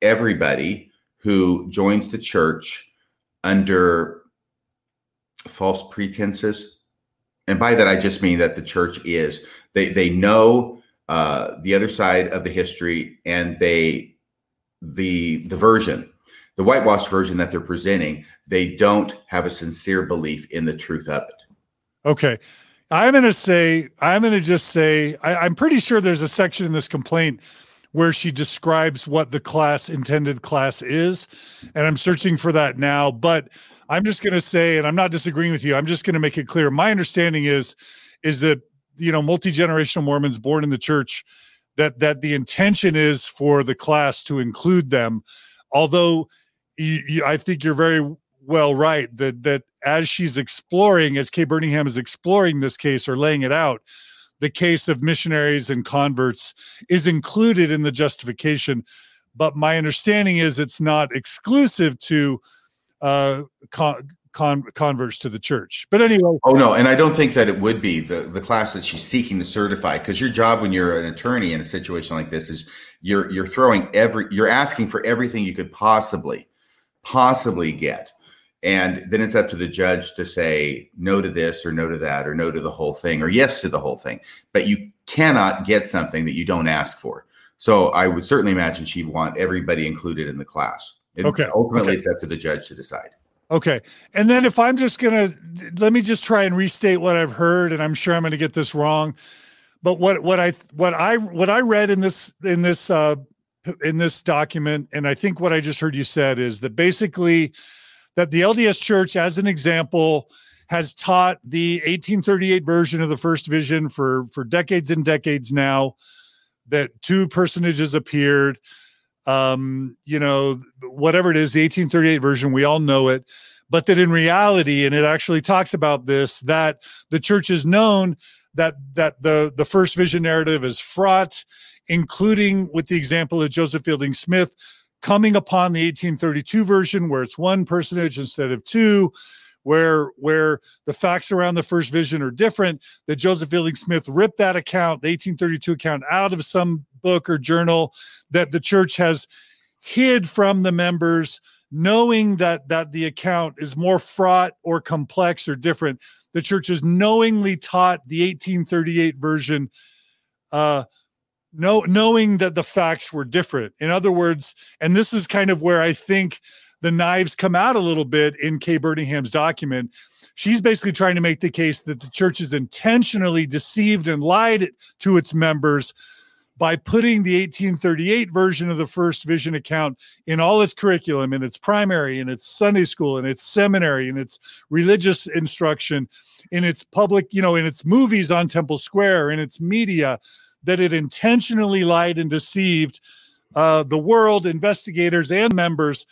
everybody who joins the church under false pretenses. And by that, I just mean that the church is they they know uh, the other side of the history, and they the the version, the whitewashed version that they're presenting, they don't have a sincere belief in the truth of it. Okay. I'm going to say, I'm going to just say, I, I'm pretty sure there's a section in this complaint where she describes what the class intended class is. And I'm searching for that now. But I'm just going to say, and I'm not disagreeing with you. I'm just going to make it clear. My understanding is, is that you know multi generational Mormons born in the church, that that the intention is for the class to include them. Although you, you, I think you're very well right that that as she's exploring, as Kay Burningham is exploring this case or laying it out, the case of missionaries and converts is included in the justification. But my understanding is it's not exclusive to uh, con- con- converts to the church. But anyway. Oh no, and I don't think that it would be the the class that she's seeking to certify because your job when you're an attorney in a situation like this is you're you're throwing every you're asking for everything you could possibly possibly get. And then it's up to the judge to say no to this or no to that or no to the whole thing or yes to the whole thing. But you cannot get something that you don't ask for. So I would certainly imagine she'd want everybody included in the class. Okay. Ultimately, okay. it's up to the judge to decide. Okay. And then if I'm just going to let me just try and restate what I've heard and I'm sure I'm going to get this wrong. But what what I what I what I read in this in this uh in this document and I think what I just heard you said is that basically that the LDS church as an example has taught the 1838 version of the first vision for for decades and decades now that two personages appeared um, you know, whatever it is, the 1838 version, we all know it, but that in reality, and it actually talks about this, that the church is known that that the the first vision narrative is fraught, including with the example of Joseph Fielding Smith coming upon the 1832 version where it's one personage instead of two where where the facts around the first vision are different that joseph fielding smith ripped that account the 1832 account out of some book or journal that the church has hid from the members knowing that that the account is more fraught or complex or different. The church has knowingly taught the 1838 version uh no knowing that the facts were different. In other words and this is kind of where i think the knives come out a little bit in Kay Burningham's document. She's basically trying to make the case that the church is intentionally deceived and lied to its members by putting the 1838 version of the first vision account in all its curriculum, in its primary, in its Sunday school, in its seminary, in its religious instruction, in its public, you know, in its movies on Temple Square, in its media, that it intentionally lied and deceived uh, the world, investigators, and members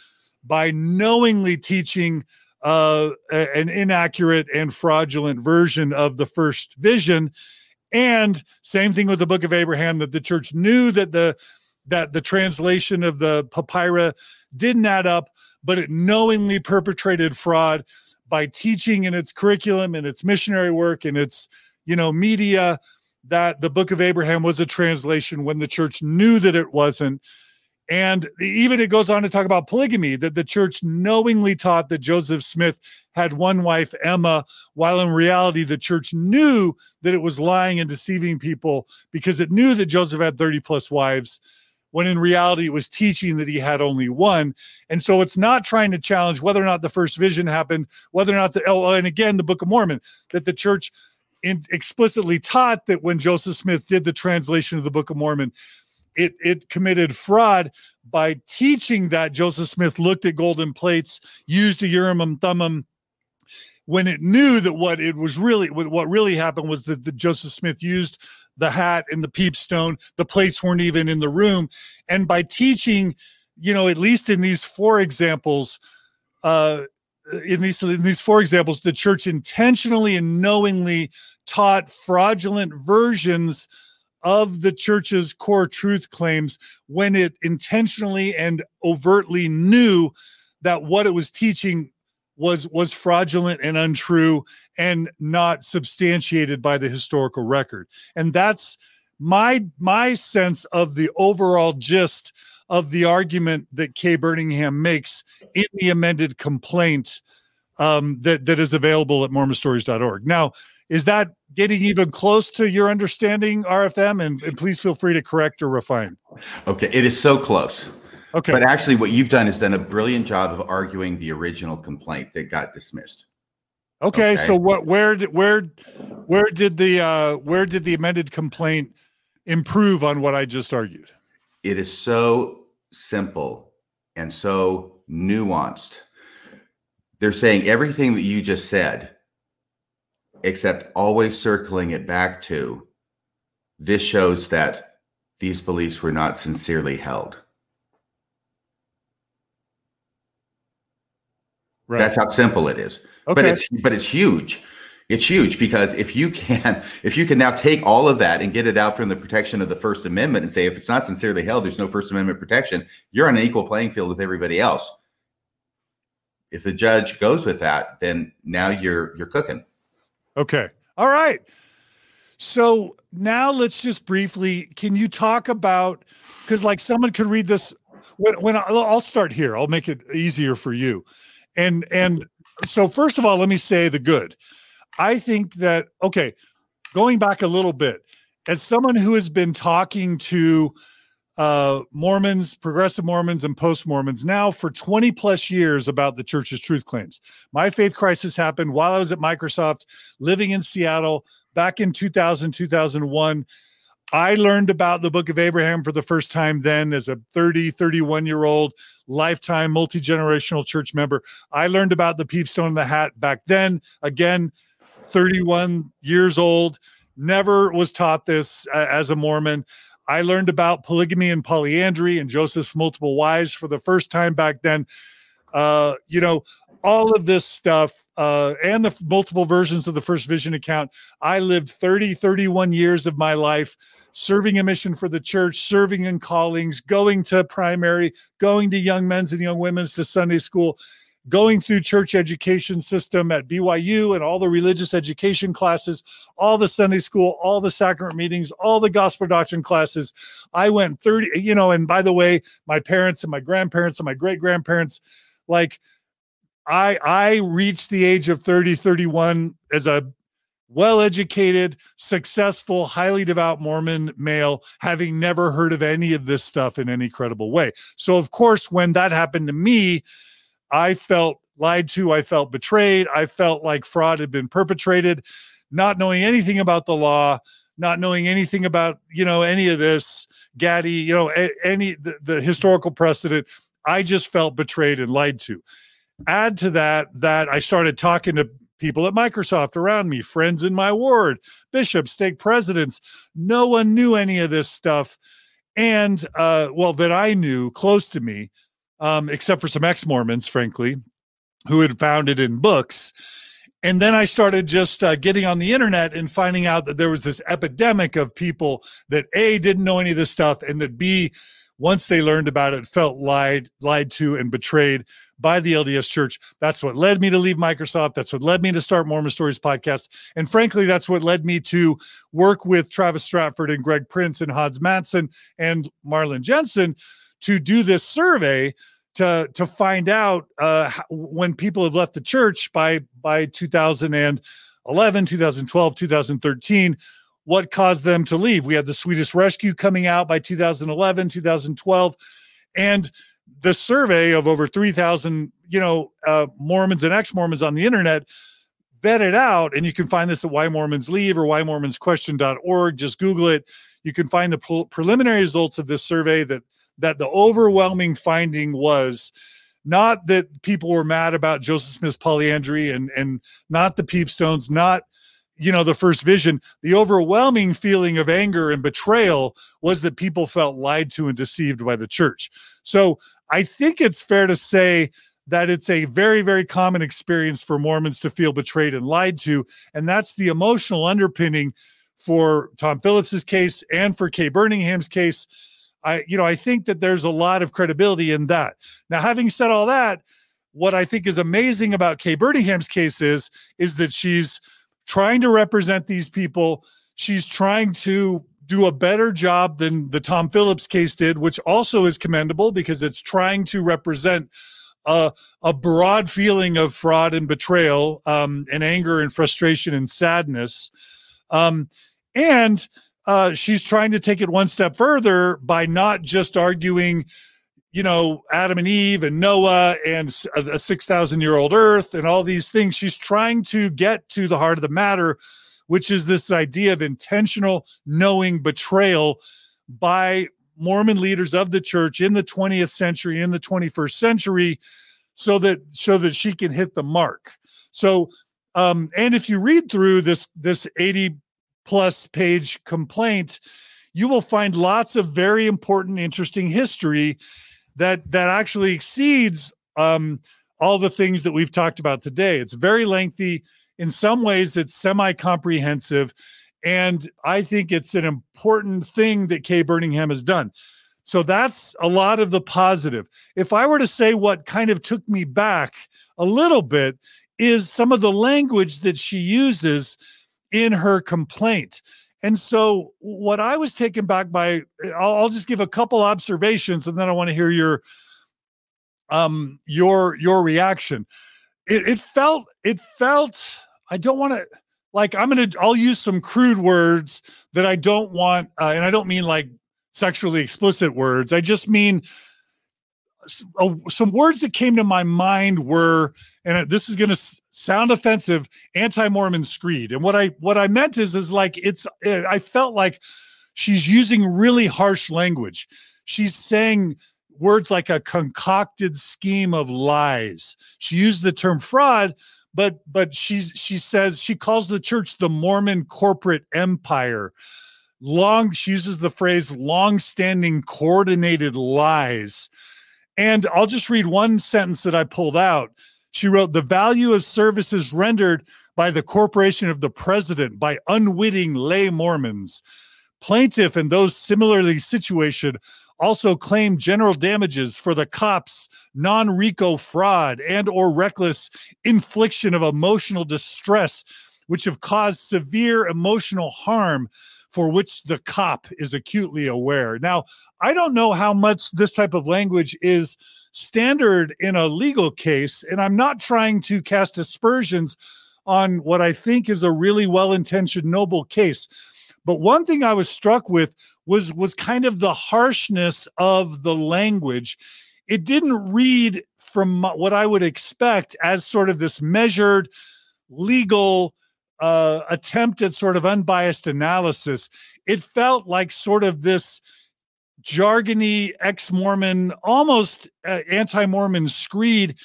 by knowingly teaching uh, an inaccurate and fraudulent version of the first vision. And same thing with the Book of Abraham, that the church knew that the that the translation of the papyrus didn't add up, but it knowingly perpetrated fraud by teaching in its curriculum and its missionary work and its you know media that the Book of Abraham was a translation when the church knew that it wasn't and even it goes on to talk about polygamy, that the church knowingly taught that Joseph Smith had one wife, Emma, while in reality, the church knew that it was lying and deceiving people because it knew that Joseph had 30 plus wives, when in reality, it was teaching that he had only one. And so it's not trying to challenge whether or not the first vision happened, whether or not the, oh, and again, the Book of Mormon, that the church in, explicitly taught that when Joseph Smith did the translation of the Book of Mormon, it it committed fraud by teaching that Joseph Smith looked at golden plates, used a and Thummim, when it knew that what it was really what really happened was that the Joseph Smith used the hat and the peepstone. The plates weren't even in the room, and by teaching, you know, at least in these four examples, uh, in these in these four examples, the church intentionally and knowingly taught fraudulent versions of the church's core truth claims when it intentionally and overtly knew that what it was teaching was was fraudulent and untrue and not substantiated by the historical record and that's my my sense of the overall gist of the argument that Kay Burningham makes in the amended complaint um, that that is available at mormonstories.org. Now, is that getting even close to your understanding, RFM? And, and please feel free to correct or refine. Okay, it is so close. Okay. But actually, what you've done is done a brilliant job of arguing the original complaint that got dismissed. Okay, okay. so what? Where did where where did the uh, where did the amended complaint improve on what I just argued? It is so simple and so nuanced. They're saying everything that you just said except always circling it back to this shows that these beliefs were not sincerely held. Right. That's how simple it is. Okay. But it's but it's huge. It's huge because if you can if you can now take all of that and get it out from the protection of the First Amendment and say if it's not sincerely held, there's no First Amendment protection, you're on an equal playing field with everybody else. if the judge goes with that, then now you're you're cooking. Okay. All right. So now let's just briefly. Can you talk about because like someone could read this when when I, I'll start here. I'll make it easier for you. And and so first of all, let me say the good. I think that okay, going back a little bit, as someone who has been talking to uh, Mormons, progressive Mormons, and post Mormons now for 20 plus years about the church's truth claims. My faith crisis happened while I was at Microsoft, living in Seattle back in 2000, 2001. I learned about the book of Abraham for the first time then as a 30, 31 year old lifetime multi generational church member. I learned about the peepstone in the hat back then, again, 31 years old. Never was taught this uh, as a Mormon. I learned about polygamy and polyandry and Joseph's multiple wives for the first time back then. Uh, you know, all of this stuff uh, and the multiple versions of the first vision account. I lived 30, 31 years of my life serving a mission for the church, serving in callings, going to primary, going to young men's and young women's to Sunday school, going through church education system at BYU and all the religious education classes, all the Sunday school, all the sacrament meetings, all the gospel doctrine classes. I went 30, you know, and by the way, my parents and my grandparents and my great grandparents, like I I reached the age of 30, 31 as a well-educated, successful, highly devout Mormon male, having never heard of any of this stuff in any credible way. So of course, when that happened to me, I felt lied to. I felt betrayed. I felt like fraud had been perpetrated, not knowing anything about the law, not knowing anything about, you know, any of this, Gaddy, you know, any the, the historical precedent. I just felt betrayed and lied to. Add to that that I started talking to people at Microsoft around me, friends in my ward, bishops, stake presidents. No one knew any of this stuff. And uh, well, that I knew close to me um, except for some ex Mormons, frankly, who had found it in books. And then I started just uh, getting on the internet and finding out that there was this epidemic of people that A, didn't know any of this stuff, and that B, once they learned about it, felt lied, lied to, and betrayed by the LDS Church. That's what led me to leave Microsoft. That's what led me to start Mormon Stories podcast. And frankly, that's what led me to work with Travis Stratford and Greg Prince and Hans Mattsson and Marlin Jensen to do this survey to to find out uh, when people have left the church by by 2011 2012 2013 what caused them to leave. We had the swedish rescue coming out by 2011 2012 and the survey of over 3000 you know uh, mormons and ex-mormons on the internet vetted out and you can find this at why mormons leave or why mormons question.org just google it. You can find the pre- preliminary results of this survey that that the overwhelming finding was not that people were mad about Joseph Smith's polyandry and and not the peepstones, not you know the first vision. The overwhelming feeling of anger and betrayal was that people felt lied to and deceived by the church. So I think it's fair to say that it's a very very common experience for Mormons to feel betrayed and lied to, and that's the emotional underpinning for Tom Phillips's case and for Kay Burningham's case I, you know, I think that there's a lot of credibility in that. Now, having said all that, what I think is amazing about Kay Burningham's case is, is that she's trying to represent these people. She's trying to do a better job than the Tom Phillips case did, which also is commendable because it's trying to represent a, a broad feeling of fraud and betrayal um, and anger and frustration and sadness. Um, and uh, she's trying to take it one step further by not just arguing, you know, Adam and Eve and Noah and a 6,000 year old earth and all these things. She's trying to get to the heart of the matter, which is this idea of intentional, knowing betrayal by Mormon leaders of the church in the 20th century, in the 21st century, so that so that she can hit the mark. So um, and if you read through this this 80 plus page complaint, you will find lots of very important, interesting history that that actually exceeds um, all the things that we've talked about today. It's very lengthy. In some ways, it's semi-comprehensive, and I think it's an important thing that Kay Burningham has done. So that's a lot of the positive. If I were to say what kind of took me back a little bit is some of the language that she uses in her complaint. And so, what I was taken back by, I'll, I'll just give a couple observations, and then I want to hear your um your your reaction. It, it felt it felt I don't want to like I'm gonna I'll use some crude words that I don't want, uh, and I don't mean like sexually explicit words. I just mean some words that came to my mind were, and this is going to sound offensive, anti-Mormon screed. And what I what I meant is is like it's. Eh, I felt like she's using really harsh language. She's saying words like a concocted scheme of lies. She used the term fraud, but but she's she says she calls the church the Mormon corporate empire. Long she uses the phrase long-standing coordinated lies and I'll just read one sentence that I pulled out. She wrote, The value of services rendered by the corporation of the president by unwitting lay Mormons. Plaintiff and those similarly situated also claim general damages for the cops non-RICO fraud and or reckless infliction of emotional distress which have caused severe emotional harm for which the cop is acutely aware. Now, I don't know how much this type of language is standard in a legal case, and I'm not trying to cast aspersions on what I think is a really well-intentioned noble case. But one thing I was struck with was was kind of the harshness of the language. It didn't read from what I would expect as sort of this measured legal uh, attempt at sort of unbiased analysis, it felt like sort of this jargony ex-Mormon, almost uh, anti-Mormon screed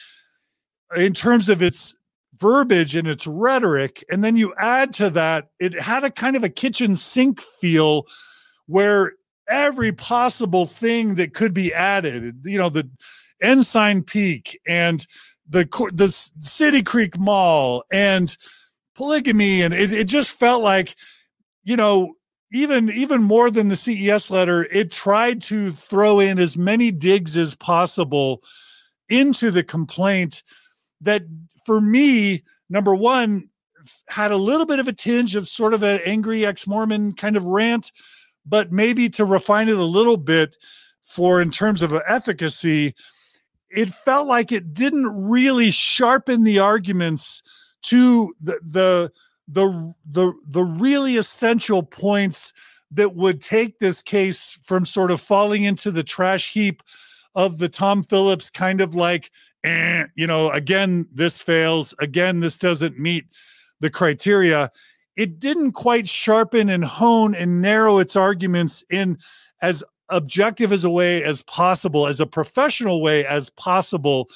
in terms of its verbiage and its rhetoric. And then you add to that, it had a kind of a kitchen sink feel where every possible thing that could be added, you know, the Ensign Peak and the the City Creek Mall and polygamy and it, it just felt like you know even even more than the ces letter it tried to throw in as many digs as possible into the complaint that for me number one had a little bit of a tinge of sort of an angry ex-mormon kind of rant but maybe to refine it a little bit for in terms of efficacy it felt like it didn't really sharpen the arguments to the the the the the really essential points that would take this case from sort of falling into the trash heap of the Tom Phillips kind of like, eh, you know, again, this fails. Again, this doesn't meet the criteria. It didn't quite sharpen and hone and narrow its arguments in as objective as a way as possible, as a professional way as possible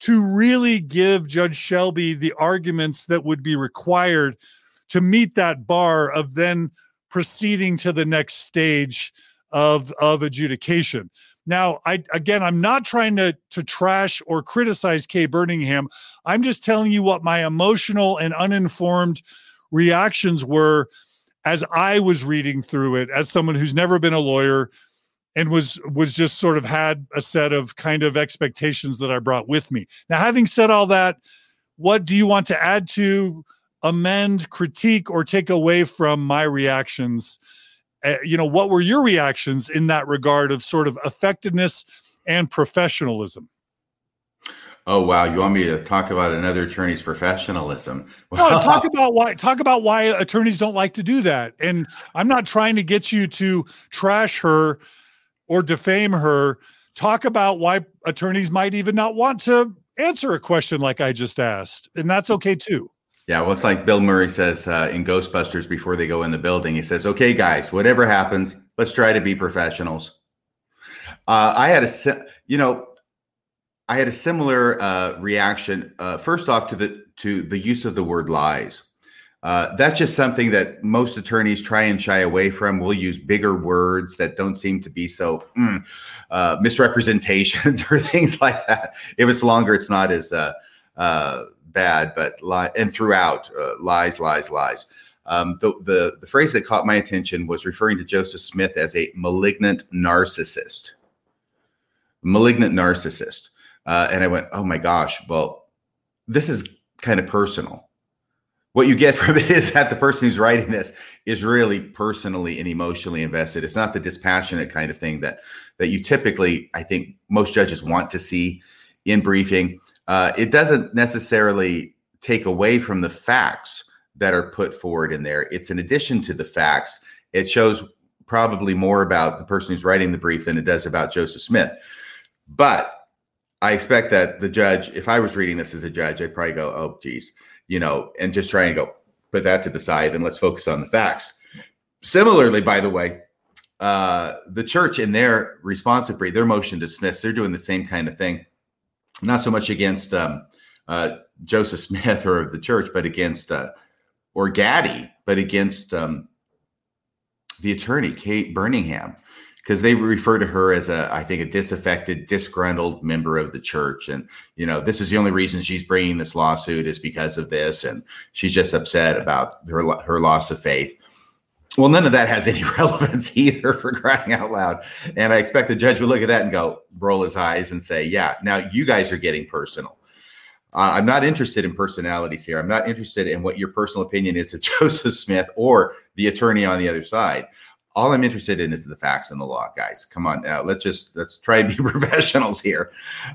to really give Judge Shelby the arguments that would be required to meet that bar of then proceeding to the next stage of of adjudication. Now, I again, I'm not trying to to trash or criticize Kay Burningham. I'm just telling you what my emotional and uninformed reactions were as I was reading through it as someone who's never been a lawyer, and was was just sort of had a set of kind of expectations that I brought with me. Now, having said all that, what do you want to add to, amend, critique, or take away from my reactions? Uh, you know, what were your reactions in that regard of sort of effectiveness and professionalism? Oh wow! You want me to talk about another attorney's professionalism? no, talk about why. Talk about why attorneys don't like to do that. And I'm not trying to get you to trash her or defame her, talk about why attorneys might even not want to answer a question like I just asked. And that's okay too. Yeah, well, it's like Bill Murray says uh, in Ghostbusters before they go in the building. He says, "Okay, guys, whatever happens, let's try to be professionals." Uh, I had a, you know, I had a similar uh, reaction. Uh, first off, to the to the use of the word lies. Uh, that's just something that most attorneys try and shy away from. We'll use bigger words that don't seem to be so mm, uh, misrepresentations or things like that. If it's longer, it's not as uh, uh bad, but lie and throughout uh, lies, lies, lies. Um, the, the the phrase that caught my attention was referring to Joseph Smith as a malignant narcissist. Malignant narcissist, and I went, "Oh my gosh!" Well, this is kind of personal. What you get from it is that the person who's writing this is really personally and emotionally invested. It's not the dispassionate kind of thing that that you typically, I think, most judges want to see in briefing. Uh, it doesn't necessarily take away from the facts that are put forward in there. It's in addition to the facts. It shows probably more about the person who's writing the brief than it does about Joseph Smith. But I expect that the judge, if I was reading this as a judge, I'd probably go, oh, geez, you know, and just try and go, put that to the side and let's focus on the facts. Similarly, by the way, uh, the church in their responsive brief, their motion to dismiss, they're doing the same kind of thing. Not so much against um, uh, Joseph Smith or the church, but against uh, or Gaddy, but against um, the attorney, Kay Burningham, because they refer to her as a, I think, a disaffected, disgruntled member of the church. And, you know, this is the only reason she's bringing this lawsuit is because of this. And she's just upset about her, her loss of faith. Well, none of that has any relevance either for crying out loud. And I expect the judge would look at that and go, roll his eyes and say, yeah, now you guys are getting personal. Uh, I'm not interested in personalities here. I'm not interested in what your personal opinion is of Joseph Smith or the attorney on the other side. All I'm interested in is the facts and the law, guys. Come on, now let's just let's try and be professionals here.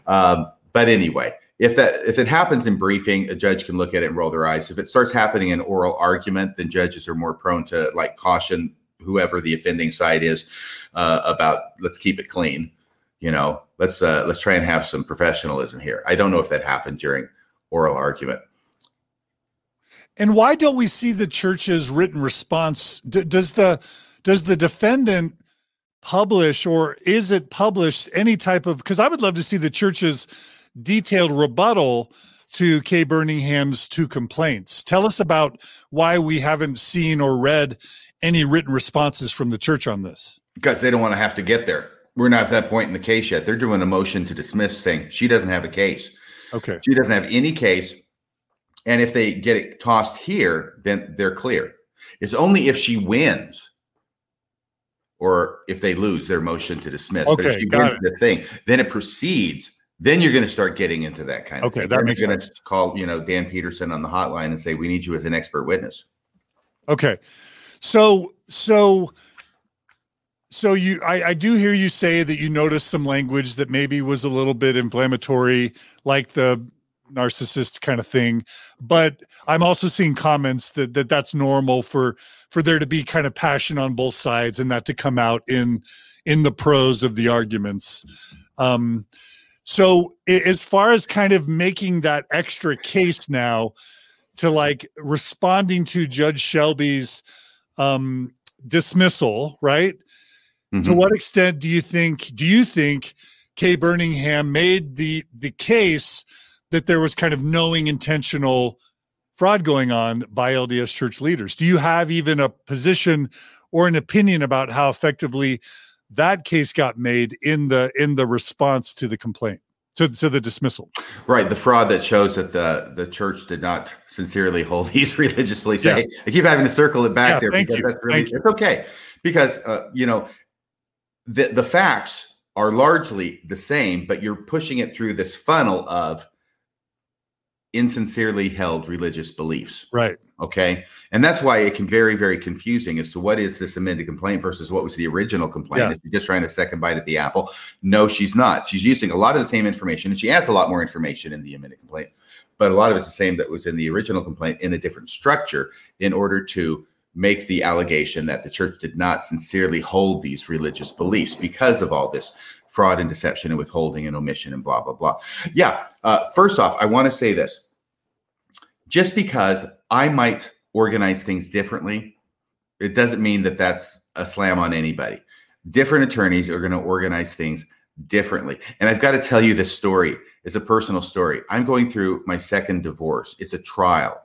Um, but anyway, if that if it happens in briefing, a judge can look at it and roll their eyes. If it starts happening in oral argument, then judges are more prone to like caution whoever the offending side is uh, about let's keep it clean you know let's uh, let's try and have some professionalism here i don't know if that happened during oral argument and why don't we see the church's written response D- does the does the defendant publish or is it published any type of because i would love to see the church's detailed rebuttal to Kay Burningham's two complaints tell us about why we haven't seen or read any written responses from the church on this because they don't want to have to get there we're not at that point in the case yet. They're doing a motion to dismiss, saying she doesn't have a case. Okay. She doesn't have any case. And if they get it tossed here, then they're clear. It's only if she wins or if they lose their motion to dismiss. Okay, but if she wins it. the thing, then it proceeds. Then you're going to start getting into that kind of okay, thing. that makes going to call, you know, Dan Peterson on the hotline and say, we need you as an expert witness. Okay. So, so so you, I, I do hear you say that you noticed some language that maybe was a little bit inflammatory, like the narcissist kind of thing. But I'm also seeing comments that that that's normal for for there to be kind of passion on both sides and that to come out in in the prose of the arguments. Um, so as far as kind of making that extra case now to like responding to Judge Shelby's um, dismissal, right? Mm-hmm. To what extent do you think do you think Kay Burningham made the the case that there was kind of knowing intentional fraud going on by LDS church leaders? Do you have even a position or an opinion about how effectively that case got made in the in the response to the complaint? to, to the dismissal. Right. The fraud that shows that the, the church did not sincerely hold these religious beliefs. Yes. I, I keep having to circle it back yeah, there because you. that's really, it's okay. Because, uh, you know, the, the facts are largely the same, but you're pushing it through this funnel of insincerely held religious beliefs. Right. Okay. And that's why it can be very, very confusing as to what is this amended complaint versus what was the original complaint. Yeah. If you're just trying to second bite at the apple. No, she's not. She's using a lot of the same information and she adds a lot more information in the amended complaint. But a lot of it's the same that was in the original complaint in a different structure in order to make the allegation that the church did not sincerely hold these religious beliefs because of all this fraud and deception and withholding and omission and blah blah blah. Yeah. Uh, first off, I want to say this: just because I might organize things differently, it doesn't mean that that's a slam on anybody. Different attorneys are going to organize things differently. And I've got to tell you this story. It's a personal story. I'm going through my second divorce. It's a trial.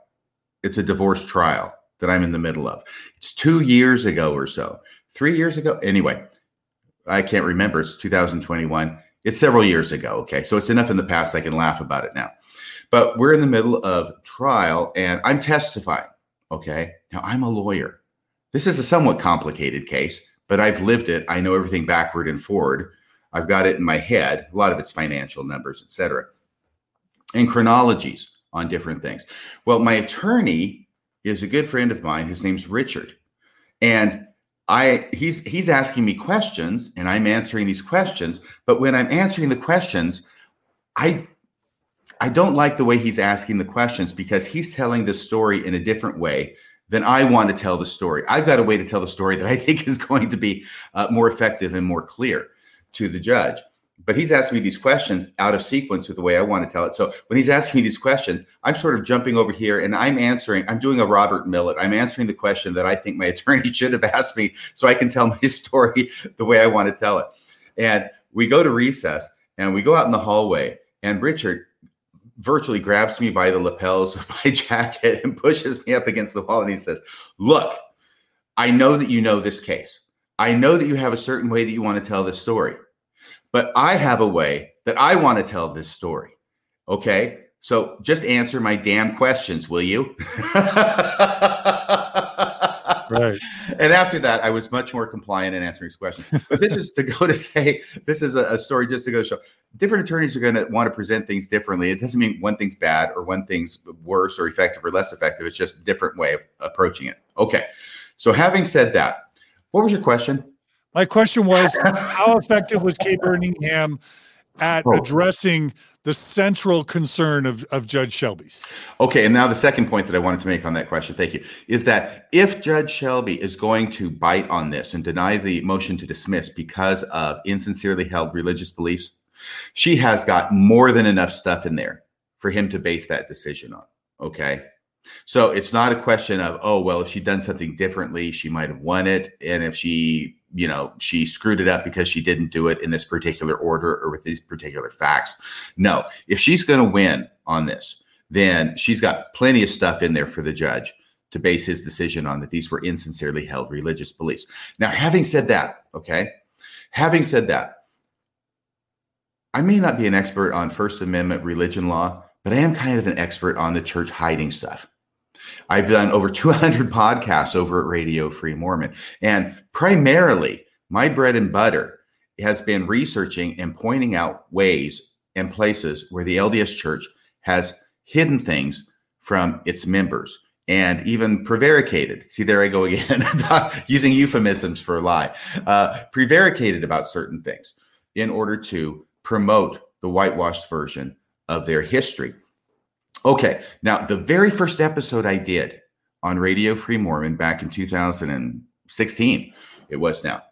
It's a divorce trial that I'm in the middle of. It's two years ago or so, three years ago. Anyway, I can't remember. It's 2021. It's several years ago. Okay. So it's enough in the past. I can laugh about it now. But we're in the middle of trial and I'm testifying. Okay. Now I'm a lawyer. This is a somewhat complicated case, but I've lived it. I know everything backward and forward. I've got it in my head. A lot of it's financial numbers, etc. And chronologies. on different things. Well, my attorney is a good friend of mine. His name's Richard. And I he's he's asking me questions and I'm answering these questions, but when I'm answering the questions, I I don't like the way he's asking the questions because he's telling the story in a different way than I want to tell the story. I've got a way to tell the story that I think is going to be uh, more effective and more clear to the judge. But he's asking me these questions out of sequence with the way I want to tell it. So when he's asking me these questions, I'm sort of jumping over here and I'm answering. I'm doing a Robert Millet. I'm answering the question that I think my attorney should have asked me so I can tell my story the way I want to tell it. And we go to recess and we go out in the hallway. And Richard virtually grabs me by the lapels of my jacket and pushes me up against the wall. And he says, Look, I know that you know this case. I know that you have a certain way that you want to tell this story, but I have a way that I want to tell this story. Okay. So just answer my damn questions, will you? right. And after that, I was much more compliant in answering his questions. But this is to go to say this is a, a story just to go show different attorneys are going to want to present things differently. It doesn't mean one thing's bad or one thing's worse or effective or less effective. It's just a different way of approaching it. Okay. So having said that, what was your question? My question was how effective was Kay Burningham at oh. addressing the central concern of, of Judge Shelby's. Okay, and now the second point that I wanted to make on that question, thank you, is that if Judge Shelby is going to bite on this and deny the motion to dismiss because of insincerely held religious beliefs, she has got more than enough stuff in there for him to base that decision on. Okay. So it's not a question of, oh, well, if she'd done something differently, she might have won it. And if she you know she screwed it up because she didn't do it in this particular order or with these particular facts. No. If she's going to win on this then she's got plenty of stuff in there for the judge to base his decision on that these were insincerely held religious beliefs. Now having said that okay having said that i may not be an expert on first amendment religion law but i am kind of an expert on the church hiding stuff I've done over 200 podcasts over at Radio Free Mormon. And primarily, my bread and butter has been researching and pointing out ways and places where the LDS Church has hidden things from its members and even prevaricated. See, there I go again, using euphemisms for a lie. Uh, prevaricated about certain things in order to promote the whitewashed version of their history. Okay, now the very first episode I did on Radio Free Mormon back in 2016, it was now,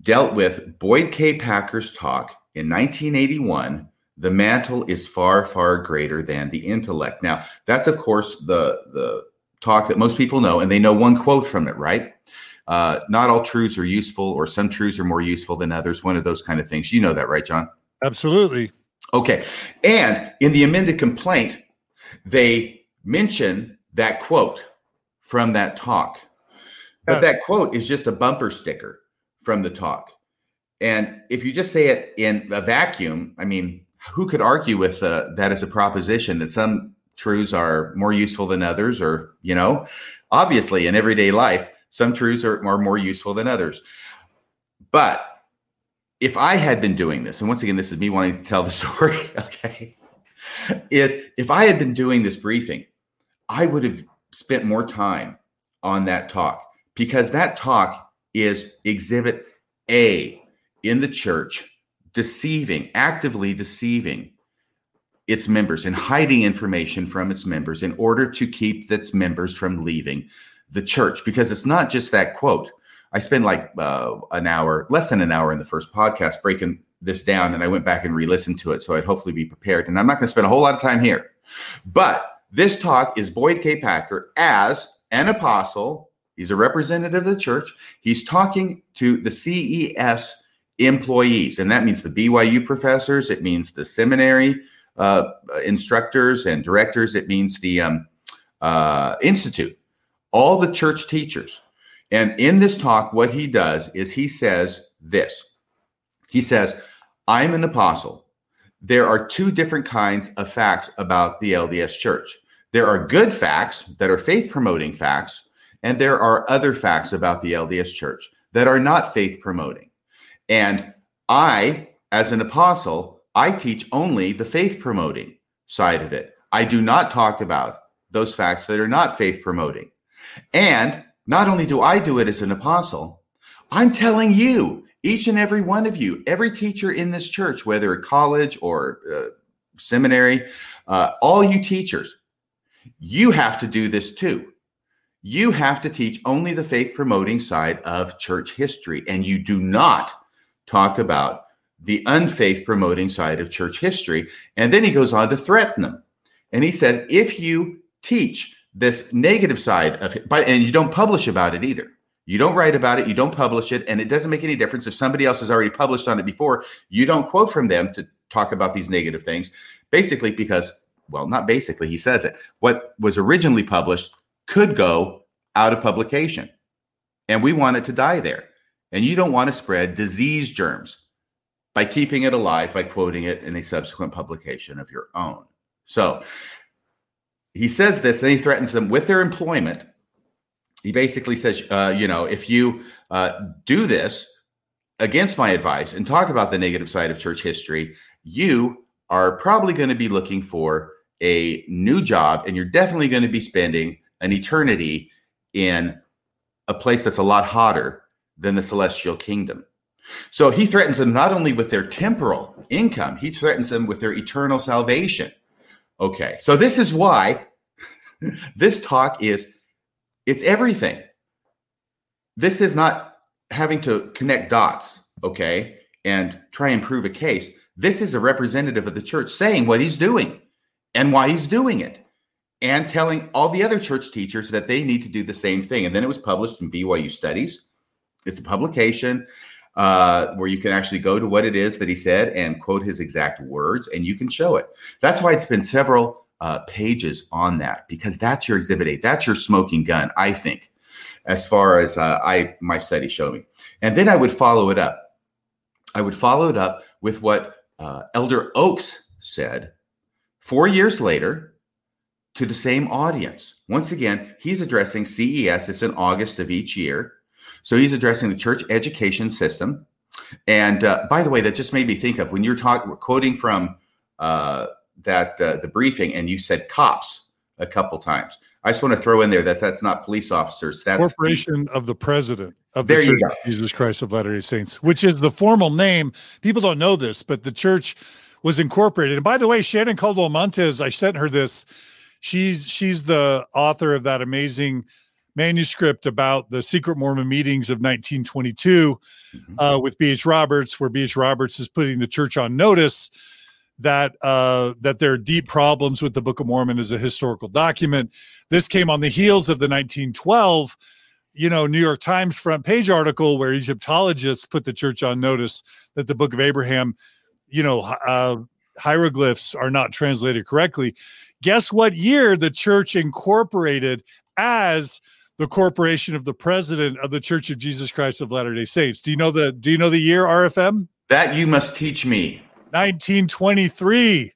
dealt with Boyd K. Packer's talk in 1981. The mantle is far, far greater than the intellect. Now, that's of course the the talk that most people know, and they know one quote from it, right? Uh, not all truths are useful, or some truths are more useful than others. One of those kind of things. You know that, right, John? Absolutely. Okay. And in the amended complaint, they mention that quote from that talk. But that quote is just a bumper sticker from the talk. And if you just say it in a vacuum, I mean, who could argue with uh, that as a proposition that some truths are more useful than others? Or, you know, obviously in everyday life, some truths are, are more useful than others. But if I had been doing this, and once again, this is me wanting to tell the story, okay, is if I had been doing this briefing, I would have spent more time on that talk because that talk is exhibit A in the church, deceiving, actively deceiving its members and hiding information from its members in order to keep its members from leaving the church. Because it's not just that quote. I spend like uh, an hour, less than an hour in the first podcast breaking this down and I went back and re-listened to it. So I'd hopefully be prepared. And I'm not going to spend a whole lot of time here. But this talk is Boyd K. Packer as an apostle. He's a representative of the church. He's talking to the CES employees, and that means the BYU professors. It means the seminary uh, instructors and directors. It means the um, uh, institute, all the church teachers. And in this talk, what he does is he says this. He says, I'm an apostle. There are two different kinds of facts about the LDS church. There are good facts that are faith promoting facts, and there are other facts about the LDS church that are not faith promoting. And I, as an apostle, I teach only the faith promoting side of it. I do not talk about those facts that are not faith promoting. And not only do I do it as an apostle, I'm telling you, each and every one of you, every teacher in this church, whether college or seminary, uh, all you teachers, you have to do this too. You have to teach only the faith promoting side of church history, and you do not talk about the unfaith promoting side of church history. And then he goes on to threaten them. And he says, if you teach this negative side of it, and you don't publish about it either. You don't write about it, you don't publish it, and it doesn't make any difference if somebody else has already published on it before. You don't quote from them to talk about these negative things, basically because, well, not basically, he says it. What was originally published could go out of publication, and we want it to die there. And you don't want to spread disease germs by keeping it alive by quoting it in a subsequent publication of your own. So he says this, then he threatens them with their employment. He basically says, uh, you know, if you uh, do this against my advice and talk about the negative side of church history, you are probably going to be looking for a new job and you're definitely going to be spending an eternity in a place that's a lot hotter than the celestial kingdom. So he threatens them not only with their temporal income, he threatens them with their eternal salvation. Okay. So this is why this talk is it's everything. This is not having to connect dots, okay, and try and prove a case. This is a representative of the church saying what he's doing and why he's doing it and telling all the other church teachers that they need to do the same thing. And then it was published in BYU Studies. It's a publication uh, where you can actually go to what it is that he said and quote his exact words, and you can show it. That's why it's been several uh, pages on that because that's your exhibit A. That's your smoking gun, I think, as far as uh, I my study showed me. And then I would follow it up. I would follow it up with what uh, Elder Oaks said four years later to the same audience. Once again, he's addressing CES. It's in August of each year. So he's addressing the church education system. And uh, by the way, that just made me think of when you're talking, quoting from uh, that uh, the briefing, and you said cops a couple times. I just want to throw in there that that's not police officers. That's Corporation the, of the President of the Church of Jesus Christ of Latter Day Saints, which is the formal name. People don't know this, but the church was incorporated. And by the way, Shannon Caldwell Montez, I sent her this. She's she's the author of that amazing manuscript about the secret Mormon meetings of 1922 mm-hmm. uh, with B.H. Roberts, where B.H. Roberts is putting the church on notice that uh, that there are deep problems with the Book of Mormon as a historical document. This came on the heels of the 1912, you know, New York Times front page article where Egyptologists put the church on notice that the Book of Abraham, you know, uh, hieroglyphs are not translated correctly. Guess what year the church incorporated as the corporation of the president of the Church of Jesus Christ of Latter-day Saints. Do you know the do you know the year RFM? That you must teach me. 1923.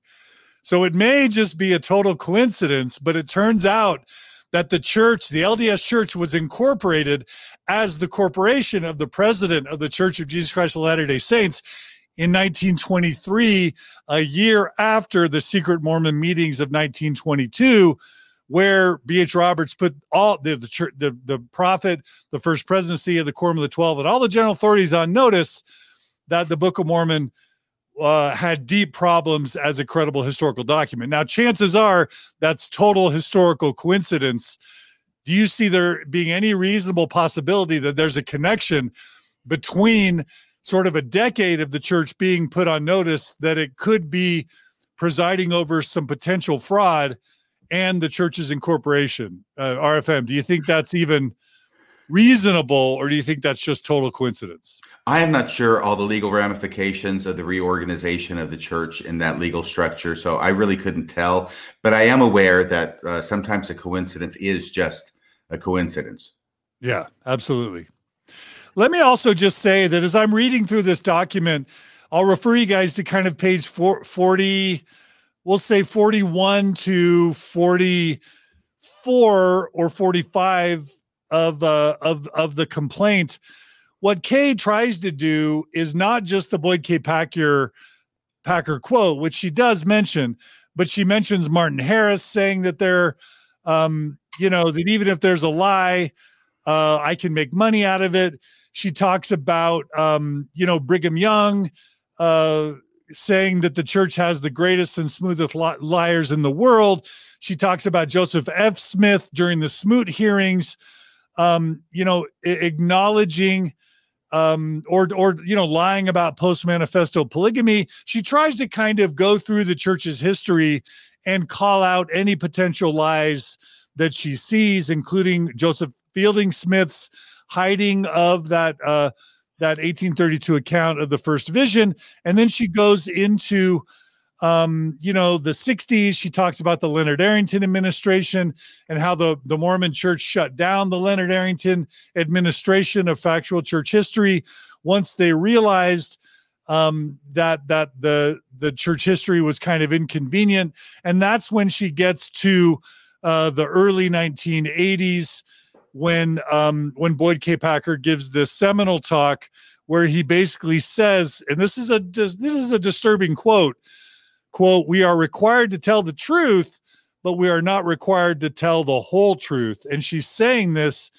So it may just be a total coincidence, but it turns out that the church, the LDS church, was incorporated as the corporation of the president of the Church of Jesus Christ of Latter day Saints in 1923, a year after the secret Mormon meetings of 1922 where B.H. Roberts put all the the, church, the the prophet, the first presidency of the Quorum of the Twelve, and all the general authorities on notice that the Book of Mormon uh, had deep problems as a credible historical document. Now, chances are that's total historical coincidence. Do you see there being any reasonable possibility that there's a connection between sort of a decade of the church being put on notice that it could be presiding over some potential fraud? and the church's incorporation, uh, RFM. Do you think that's even reasonable, or do you think that's just total coincidence? I am not sure all the legal ramifications of the reorganization of the church in that legal structure, so I really couldn't tell. But I am aware that uh, sometimes a coincidence is just a coincidence. Yeah, absolutely. Let me also just say that as I'm reading through this document, I'll refer you guys to kind of page 40 we'll say 41 to 44 or 45 of uh, of of the complaint what kay tries to do is not just the boyd k packer packer quote which she does mention but she mentions Martin Harris saying that they're, um, you know, that even if there's a lie, uh, I can make money out of it. She talks about, um, you know, Brigham Young uh, saying that the church has the greatest and smoothest li- liars in the world. She talks about Joseph F. Smith during the Smoot hearings, um, you know, I- acknowledging um, or or you know lying about post manifesto polygamy. She tries to kind of go through the church's history and call out any potential lies that she sees, including Joseph Fielding Smith's hiding of that uh, that 1832 account of the first vision, and then she goes into um, you know, the 60s, she talks about the Leonard Arrington administration and how the, the Mormon church shut down the Leonard Arrington administration of factual church history once they realized um, that that the the church history was kind of inconvenient. And that's when she gets to uh, the early 1980s when um, when Boyd K. Packer gives this seminal talk where he basically says, and this is a this is a disturbing quote quote, we are required to tell the truth, but we are not required to tell the whole truth. And she's saying this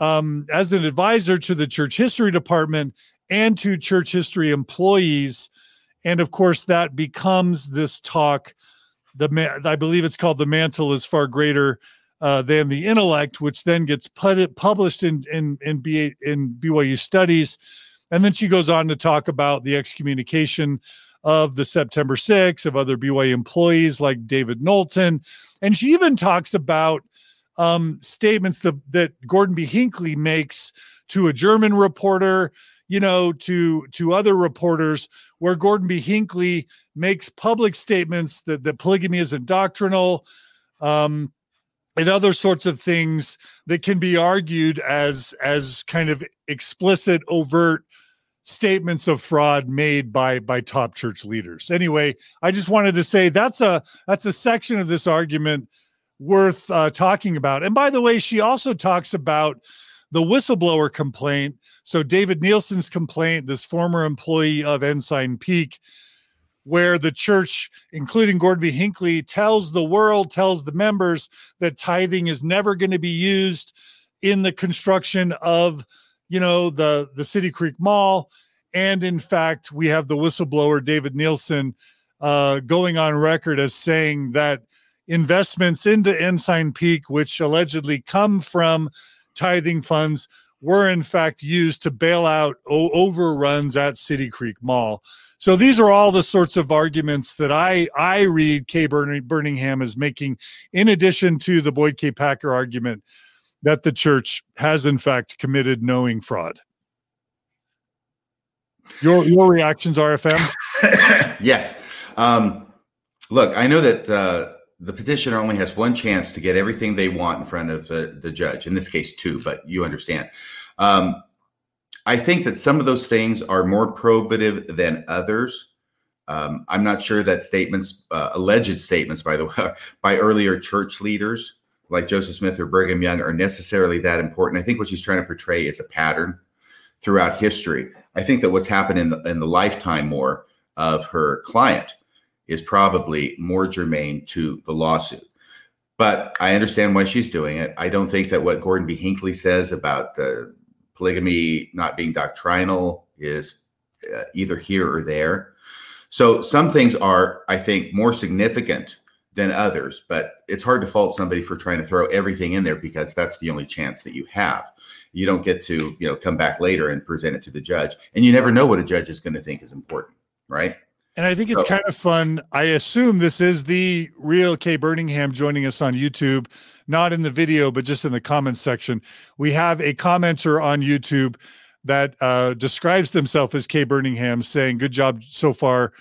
um, as an advisor to the church history department and to church history employees. And of course, that becomes this talk. The man, I believe it's called "The Mantle is Far Greater uh, Than the Intellect," which then gets put, published in in in, B, in BYU Studies, and then she goes on to talk about the excommunication of the September 6, of other BYU employees like David Knowlton. And she even talks about um, statements that, that Gordon B. Hinckley makes to a German reporter, you know, to to other reporters, where Gordon B. Hinckley makes public statements that, that polygamy isn't doctrinal, um, and other sorts of things that can be argued as as kind of explicit, overt statements of fraud made by by top church leaders. Anyway, I just wanted to say that's a that's a section of this argument worth uh, talking about. And by the way, she also talks about the whistleblower complaint. So David Nielsen's complaint, this former employee of Ensign Peak, where the church, including Gordon B. Hinckley, tells the world, tells the members that tithing is never going to be used in the construction of you know the the City Creek Mall, and in fact, we have the whistleblower David Nielsen uh, going on record as saying that investments into Ensign Peak, which allegedly come from tithing funds, were in fact used to bail out overruns at City Creek Mall. So these are all the sorts of arguments that I I read Kay Burningham is making, in addition to the Boyd K. Packer argument that the church has in fact committed knowing fraud. Your your reactions, RFM? yes. Um, look, I know that uh, the petitioner only has one chance to get everything they want in front of the, the judge. In this case, two, but you understand. Um, I think that some of those things are more probative than others. Um, I'm not sure that statements, uh, alleged statements, by the way, by earlier church leaders like Joseph Smith or Brigham Young are necessarily that important. I think what she's trying to portray is a pattern throughout history. I think that what's happened in the, in the lifetime more of her client is probably more germane to the lawsuit. But I understand why she's doing it. I don't think that what Gordon B. Hinckley says about polygamy not being doctrinal is uh, either here or there. So some things are, I think, more significant than others, but it's hard to fault somebody for trying to throw everything in there because that's the only chance that you have. You don't get to, you know, come back later and present it to the judge. And you never know what a judge is going to think is important, right? And I think it's so, kind of fun. I assume this is the real Kay Burningham joining us on YouTube, not in the video, but just in the comments section. We have a commenter on YouTube that uh, describes themselves as Kay Burningham saying, Good job so far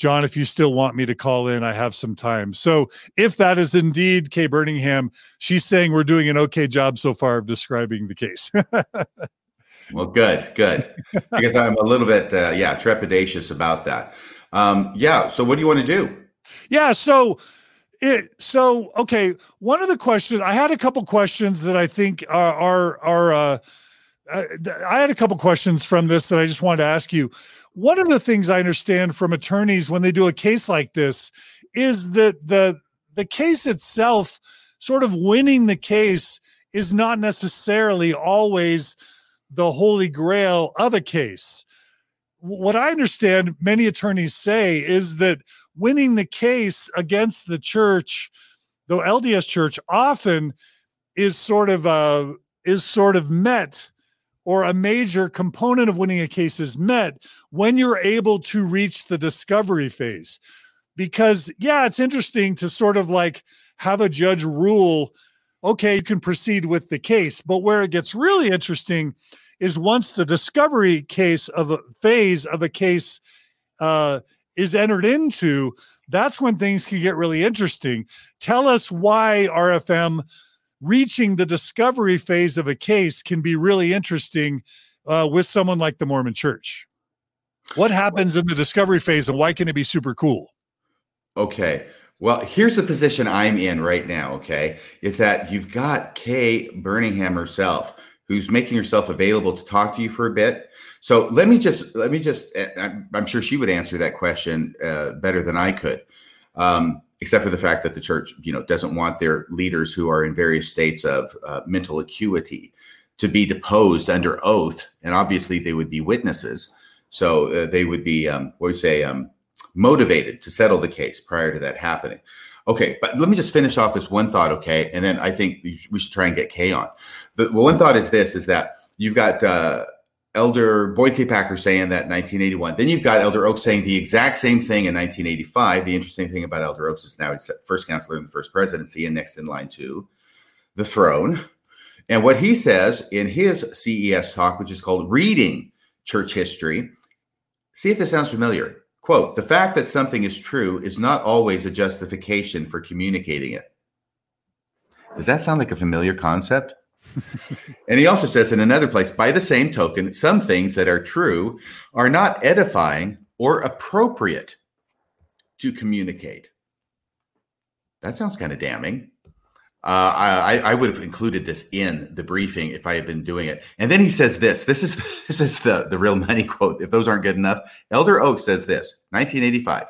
John, if you still want me to call in, I have some time. So if that is indeed Kay Burningham, she's saying we're doing an okay job so far of describing the case. well, good, good. Because I'm a little bit, uh, yeah, trepidatious about that. Um, yeah. So what do you want to do? Yeah. So, it, so okay. One of the questions I had a couple questions that I think are are, are uh, uh, I had a couple questions from this that I just wanted to ask you one of the things I understand from attorneys when they do a case like this is that the the case itself, sort of winning the case, is not necessarily always the holy grail of a case. What I understand many attorneys say is that winning the case against the church, the LDS church, often is sort of uh, is sort of met or a major component of winning a case is met when you're able to reach the discovery phase. Because, yeah, it's interesting to sort of like have a judge rule, okay, you can proceed with the case. But where it gets really interesting is once the discovery case of a phase of a case uh, is entered into, that's when things can get really interesting. Tell us why RFM reaching the discovery phase of a case can be really interesting uh, with someone like the Mormon Church. What happens in the discovery phase, and why can it be super cool? Okay. Well, here's the position I'm in right now. Okay, is that you've got Kay Burningham herself, who's making herself available to talk to you for a bit. So let me just let me just. Eh, I'm sure she would answer that question uh, better than I could. Um, except for the fact that the church, you know, doesn't want their leaders who are in various states of uh, mental acuity to be deposed under oath, and obviously they would be witnesses, so uh, they would be, um, what would say, um, motivated to settle the case prior to that happening. Okay, but let me just finish off this one thought, okay, and then I think we should try and get Kay on. The one thought is this: is that you've got uh, Elder Boyd K. Packer saying that 1981. Then you've got Elder Oaks saying the exact same thing in 1985. The interesting thing about Elder Oaks is now he's first counselor in the first presidency and next in line to the throne. And what he says in his CES talk, which is called Reading Church History, see if this sounds familiar. Quote, the fact that something is true is not always a justification for communicating it. Does that sound like a familiar concept? And he also says in another place, by the same token, some things that are true are not edifying or appropriate to communicate. That sounds kind of damning. Uh, I, I would have included this in the briefing if I had been doing it. And then he says this. This is this is the the real money quote. If those aren't good enough, Elder Oak says this. 1985.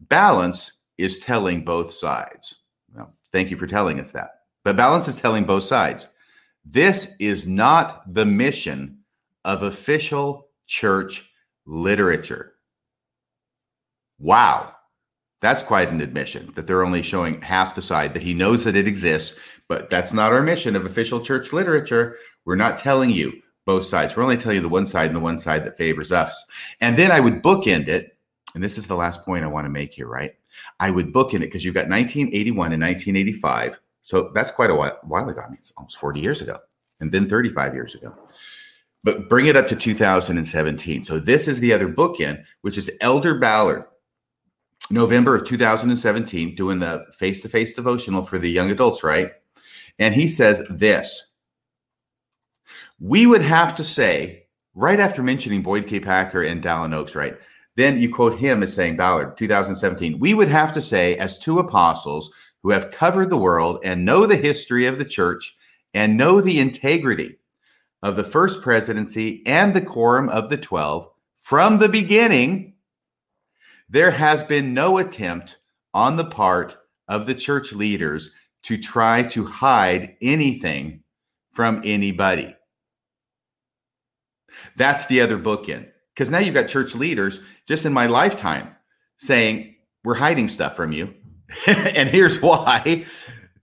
Balance is telling both sides. Well, thank you for telling us that. But balance is telling both sides. This is not the mission of official church literature. Wow. That's quite an admission that they're only showing half the side, that he knows that it exists, but that's not our mission of official church literature. We're not telling you both sides. We're only telling you the one side and the one side that favors us. And then I would bookend it. And this is the last point I want to make here, right? I would bookend it because you've got 1981 and 1985 so that's quite a while, while ago. I mean, it's almost 40 years ago and then 35 years ago. But bring it up to 2017. So this is the other book bookend, which is Elder Ballard, November of 2017, doing the face to face devotional for the young adults, right? And he says this We would have to say, right after mentioning Boyd K. Packer and Dallin Oaks, right? Then you quote him as saying, Ballard, 2017, we would have to say, as two apostles who have covered the world and know the history of the church and know the integrity of the first presidency and the quorum of the 12 from the beginning, there has been no attempt on the part of the church leaders to try to hide anything from anybody. That's the other bookend. Because now you've got church leaders just in my lifetime saying, We're hiding stuff from you. and here's why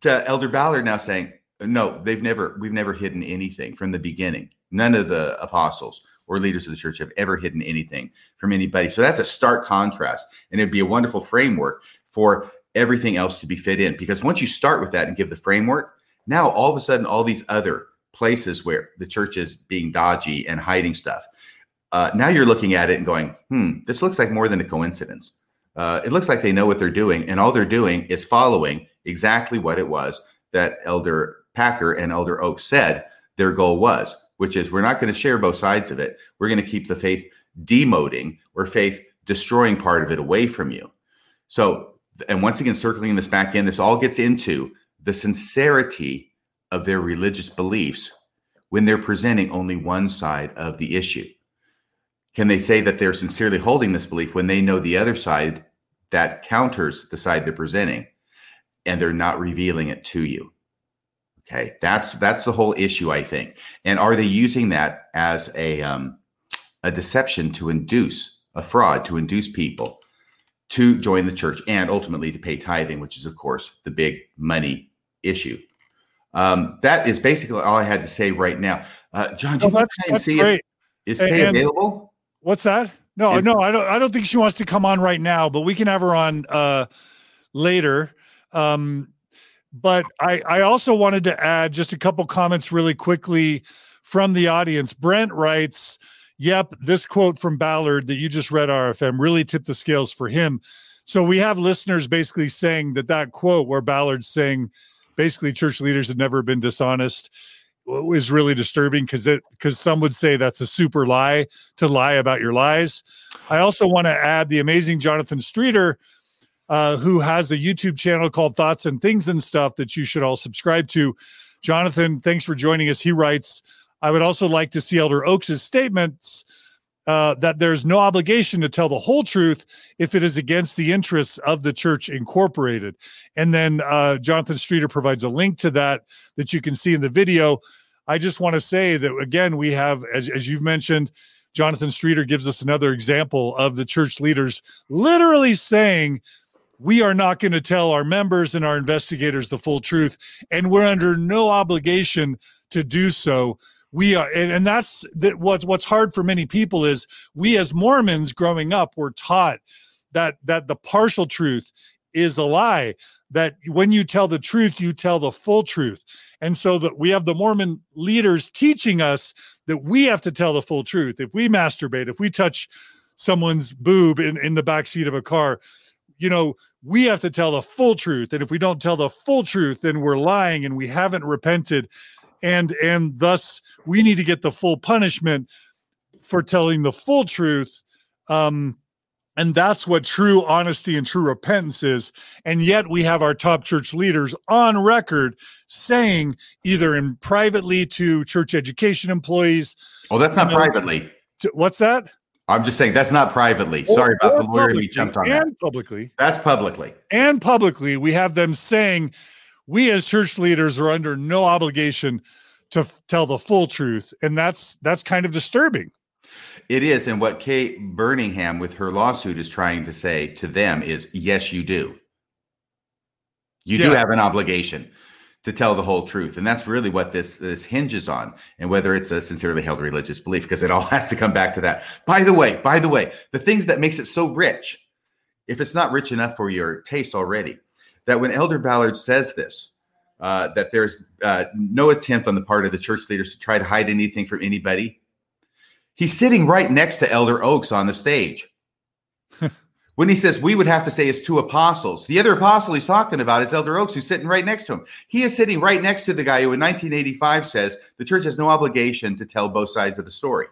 to Elder Ballard now saying, no, they've never, we've never hidden anything from the beginning. None of the apostles or leaders of the church have ever hidden anything from anybody. So that's a stark contrast. And it'd be a wonderful framework for everything else to be fit in. Because once you start with that and give the framework, now all of a sudden, all these other places where the church is being dodgy and hiding stuff, uh, now you're looking at it and going, hmm, this looks like more than a coincidence uh, it looks like they know what they're doing, and all they're doing is following exactly what it was that Elder Packer and Elder Oak said their goal was, which is we're not going to share both sides of it. We're going to keep the faith demoting or faith destroying part of it away from you. So, and once again, circling this back in, this all gets into the sincerity of their religious beliefs when they're presenting only one side of the issue. Can they say that they're sincerely holding this belief when they know the other side that counters the side they're presenting, and they're not revealing it to you. Okay, that's that's the whole issue, I think. And are they using that as a um, a deception to induce a fraud to induce people to join the church and ultimately to pay tithing, which is of course the big money issue. Um, that is basically all I had to say right now. Uh, John, do you want to and see great. if is Kay available? What's that? No, is, no, I don't. I don't think she wants to come on right now, but we can have her on uh, later. Um, but I, I also wanted to add just a couple comments really quickly from the audience. Brent writes, "Yep, this quote from Ballard that you just read, RFM, really tipped the scales for him." So we have listeners basically saying that that quote where Ballard's saying basically church leaders have never been dishonest is really disturbing because it because some would say that's a super lie to lie about your lies. I also want to add the amazing Jonathan Streeter, uh, who has a YouTube channel called Thoughts and Things and Stuff that you should all subscribe to. Jonathan, thanks for joining us. He writes, I would also like to see Elder Oaks's statements uh, that there's no obligation to tell the whole truth if it is against the interests of the church incorporated. And then uh, Jonathan Streeter provides a link to that that you can see in the video. I just want to say that again, we have, as, as you've mentioned, Jonathan Streeter gives us another example of the church leaders literally saying, we are not going to tell our members and our investigators the full truth, and we're under no obligation to do so we are and, and that's that what's what's hard for many people is we as mormons growing up were taught that that the partial truth is a lie that when you tell the truth you tell the full truth. And so that we have the mormon leaders teaching us that we have to tell the full truth. If we masturbate if we touch someone's boob in in the back seat of a car you know we have to tell the full truth. And if we don't tell the full truth then we're lying and we haven't repented and and thus we need to get the full punishment for telling the full truth um and that's what true honesty and true repentance is and yet we have our top church leaders on record saying either in privately to church education employees oh that's not privately to, what's that I'm just saying that's not privately. Sorry about the lawyer. We jumped on and that. publicly. That's publicly. And publicly, we have them saying we as church leaders are under no obligation to f- tell the full truth and that's that's kind of disturbing. It is and what Kay Burningham with her lawsuit is trying to say to them is yes you do. You yeah. do have an obligation to tell the whole truth and that's really what this this hinges on and whether it's a sincerely held religious belief because it all has to come back to that. By the way by the way the things that makes it so rich if it's not rich enough for your taste already that when Elder Ballard says this, uh, that there's uh, no attempt on the part of the church leaders to try to hide anything from anybody. He's sitting right next to Elder Oaks on the stage. when he says we would have to say it's two apostles, the other apostle he's talking about is Elder Oaks, who's sitting right next to him. He is sitting right next to the guy who in 1985 says the church has no obligation to tell both sides of the story.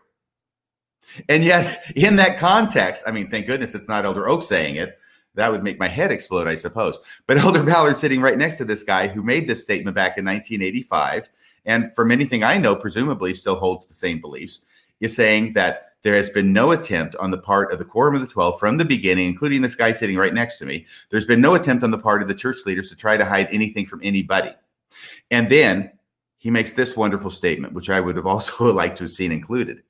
And yet, in that context, I mean, thank goodness it's not Elder Oaks saying it that would make my head explode, I suppose. But Elder Ballard sitting right next to this guy who made this statement back in 1985, and from anything I know, presumably still holds the same beliefs, is saying that there has been no attempt on the part of the Quorum of the Twelve from the beginning, including this guy sitting right next to me. There's been no attempt on the part of the church leaders to try to hide anything from anybody. And then he makes this wonderful statement, which I would have also liked to have seen included.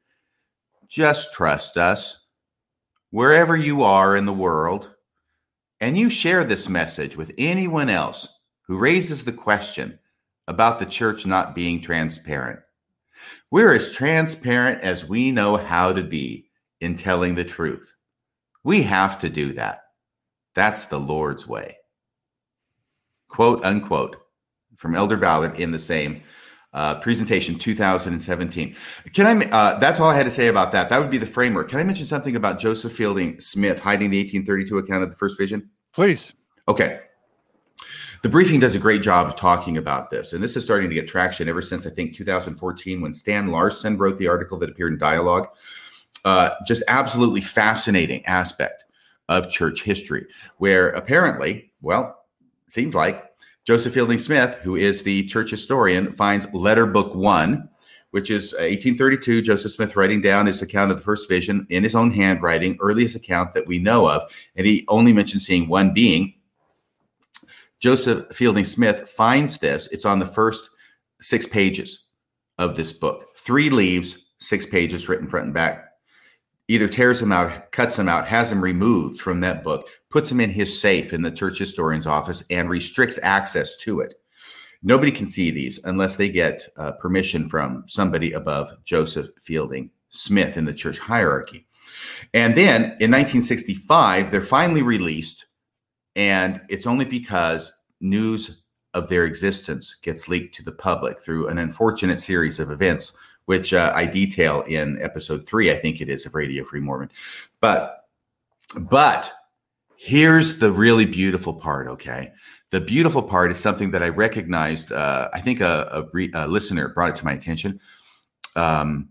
Just trust us. Wherever you are in the world, and you share this message with anyone else who raises the question about the church not being transparent. We're as transparent as we know how to be in telling the truth. We have to do that. That's the Lord's way. Quote unquote from Elder Ballard in the same uh, presentation 2017. Can I? Uh, that's all I had to say about that. That would be the framework. Can I mention something about Joseph Fielding Smith hiding the 1832 account of the first vision? Please. Okay. The briefing does a great job of talking about this, and this is starting to get traction ever since I think 2014 when Stan Larson wrote the article that appeared in Dialogue. Uh, just absolutely fascinating aspect of church history, where apparently, well, seems like Joseph Fielding Smith, who is the church historian, finds letter book one, which is uh, 1832, Joseph Smith writing down his account of the first vision in his own handwriting, earliest account that we know of. And he only mentioned seeing one being. Joseph Fielding Smith finds this. It's on the first six pages of this book. Three leaves, six pages written front and back. Either tears them out, cuts them out, has them removed from that book, puts them in his safe in the church historian's office, and restricts access to it. Nobody can see these unless they get uh, permission from somebody above Joseph Fielding Smith in the church hierarchy. And then in 1965, they're finally released, and it's only because news of their existence gets leaked to the public through an unfortunate series of events, which uh, I detail in episode three, I think it is, of Radio Free Mormon. But, but here's the really beautiful part, okay? The beautiful part is something that I recognized. Uh, I think a, a, re, a, listener brought it to my attention. Um,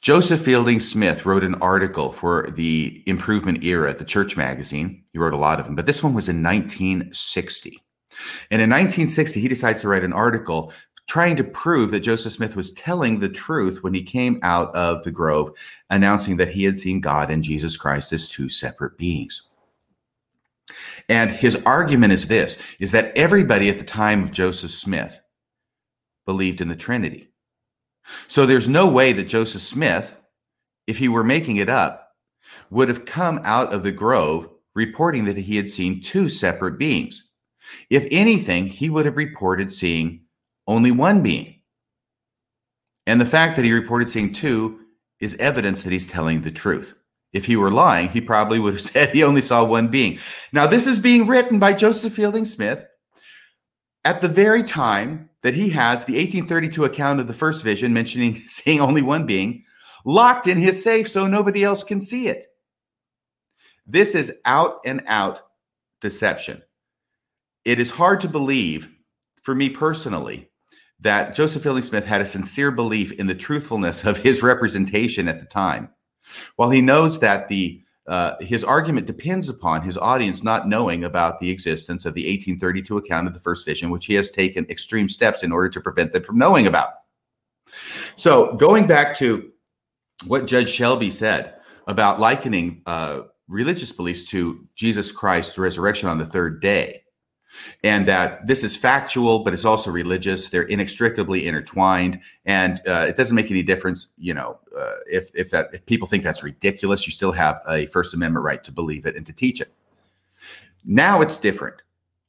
Joseph Fielding Smith wrote an article for the Improvement Era, the church magazine. He wrote a lot of them, but this one was in 1960. And in 1960, he decides to write an article trying to prove that Joseph Smith was telling the truth when he came out of the grove, announcing that he had seen God and Jesus Christ as two separate beings. And his argument is this is that everybody at the time of Joseph Smith believed in the Trinity. So there's no way that Joseph Smith, if he were making it up, would have come out of the grove reporting that he had seen two separate beings. If anything, he would have reported seeing only one being. And the fact that he reported seeing two is evidence that he's telling the truth. If he were lying, he probably would have said he only saw one being. Now, this is being written by Joseph Fielding Smith at the very time that he has the 1832 account of the first vision mentioning seeing only one being locked in his safe so nobody else can see it. This is out and out deception. It is hard to believe, for me personally, that Joseph Fielding Smith had a sincere belief in the truthfulness of his representation at the time. While he knows that the uh, his argument depends upon his audience not knowing about the existence of the 1832 account of the first vision, which he has taken extreme steps in order to prevent them from knowing about. So, going back to what Judge Shelby said about likening uh, religious beliefs to Jesus Christ's resurrection on the third day, and that this is factual, but it's also religious. They're inextricably intertwined, and uh, it doesn't make any difference. You know, uh, if if that if people think that's ridiculous, you still have a First Amendment right to believe it and to teach it. Now it's different.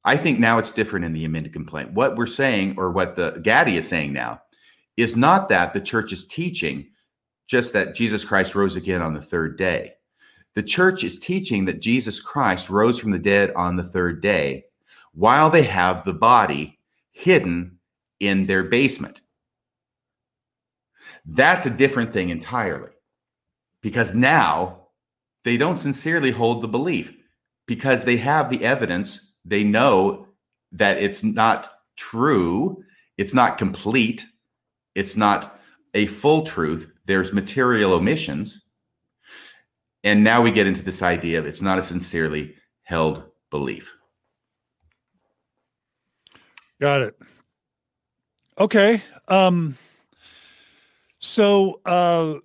I think now it's different in the amended complaint. What we're saying, or what the Gaddy is saying now, is not that the church is teaching just that Jesus Christ rose again on the third day. The church is teaching that Jesus Christ rose from the dead on the third day while they have the body hidden in their basement. That's a different thing entirely because now they don't sincerely hold the belief because they have the evidence. They know that it's not true, it's not complete, it's not a full truth. There's material omissions. And now we get into this idea of it's not a sincerely held belief. Got it. Okay. Um so uh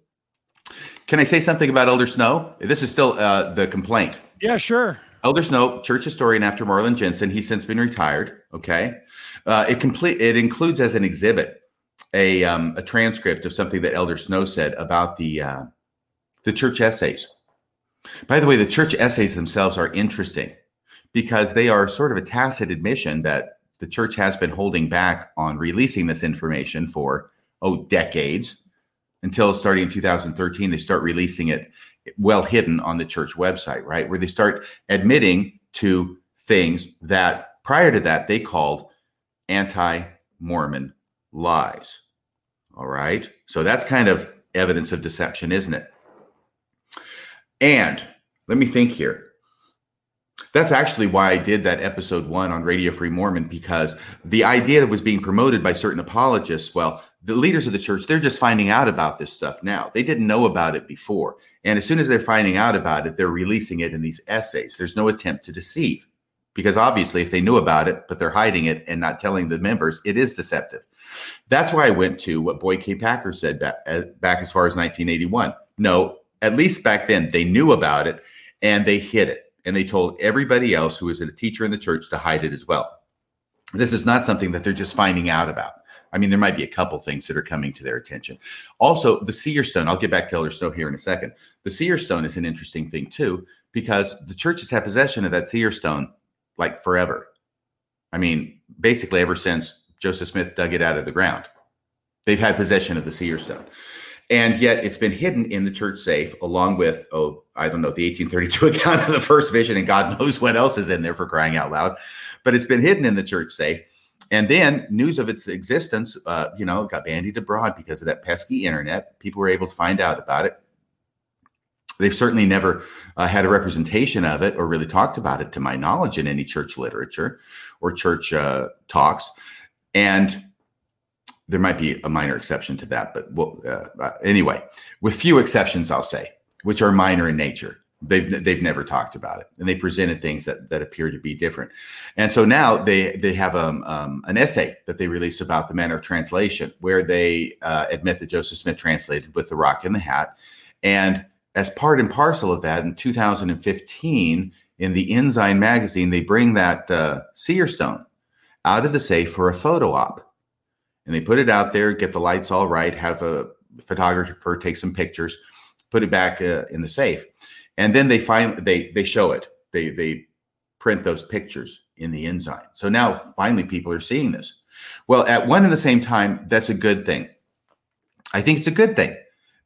can I say something about Elder Snow? This is still uh the complaint. Yeah, sure. Elder Snow, church historian after Marlin Jensen, he's since been retired. Okay. Uh it complete it includes as an exhibit a um a transcript of something that Elder Snow said about the uh the church essays. By the way, the church essays themselves are interesting because they are sort of a tacit admission that the church has been holding back on releasing this information for oh decades until starting in 2013 they start releasing it well hidden on the church website right? Where they start admitting to things that prior to that they called anti-mormon lies all right? So that's kind of evidence of deception isn't it? And let me think here that's actually why I did that episode one on Radio Free Mormon because the idea that was being promoted by certain apologists, well, the leaders of the church, they're just finding out about this stuff now. They didn't know about it before. And as soon as they're finding out about it, they're releasing it in these essays. There's no attempt to deceive because obviously, if they knew about it, but they're hiding it and not telling the members, it is deceptive. That's why I went to what Boyd K. Packer said back, uh, back as far as 1981. No, at least back then they knew about it and they hid it. And they told everybody else who was a teacher in the church to hide it as well. This is not something that they're just finding out about. I mean, there might be a couple things that are coming to their attention. Also, the seer stone, I'll get back to Elder Snow here in a second. The seer stone is an interesting thing too, because the churches have possession of that seer stone like forever. I mean, basically ever since Joseph Smith dug it out of the ground, they've had possession of the seer stone. And yet it's been hidden in the church safe along with, oh, I don't know, the 1832 account of the first vision, and God knows what else is in there for crying out loud. But it's been hidden in the church safe. And then news of its existence, uh, you know, got bandied abroad because of that pesky internet. People were able to find out about it. They've certainly never uh, had a representation of it or really talked about it, to my knowledge, in any church literature or church uh, talks. And there might be a minor exception to that, but uh, uh, anyway, with few exceptions, I'll say, which are minor in nature. They've they've never talked about it, and they presented things that that appear to be different. And so now they they have um, um, an essay that they release about the manner of translation, where they uh, admit that Joseph Smith translated with the Rock in the Hat, and as part and parcel of that, in 2015, in the Ensign magazine, they bring that uh, seer stone out of the safe for a photo op, and they put it out there, get the lights all right, have a photographer take some pictures, put it back uh, in the safe and then they find they they show it. They they print those pictures in the ensign. So now finally people are seeing this. Well, at one and the same time, that's a good thing. I think it's a good thing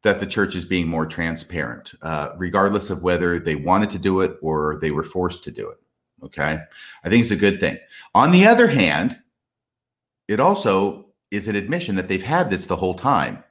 that the church is being more transparent, uh, regardless of whether they wanted to do it or they were forced to do it. Okay. I think it's a good thing. On the other hand, it also is an admission that they've had this the whole time.